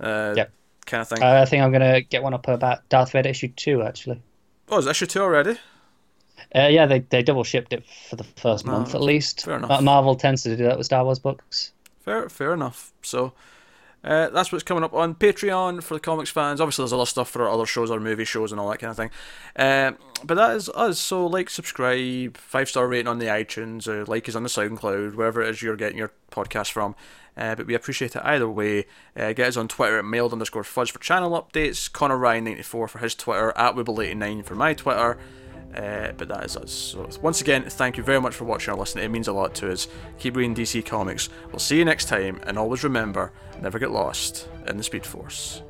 uh, Yep. kind of thing. Uh, I think I'm gonna get one up about Darth Vader issue two actually. oh, is issue two already? Uh, yeah, they they double shipped it for the first No, month at least. fair enough. Marvel tends to do that with Star Wars books. Fair, fair enough. So. Uh, that's what's coming up on Patreon for the comics fans. Obviously, there's other stuff for our other shows, our movie shows, and all that kind of thing. Um, but that is us. So, like, subscribe, five star rating on the iTunes, uh, like us on the SoundCloud, wherever it is you're getting your podcast from. Uh, but we appreciate it either way. Uh, get us on Twitter at mailed underscore fudge for channel updates. Connor Ryan94 for his Twitter, at Wibble89 for my Twitter. Uh, but that is us. So, once again, thank you very much for watching or listening. It means a lot to us. Keep reading DC Comics. We'll see you next time, and always remember never get lost in the Speed Force.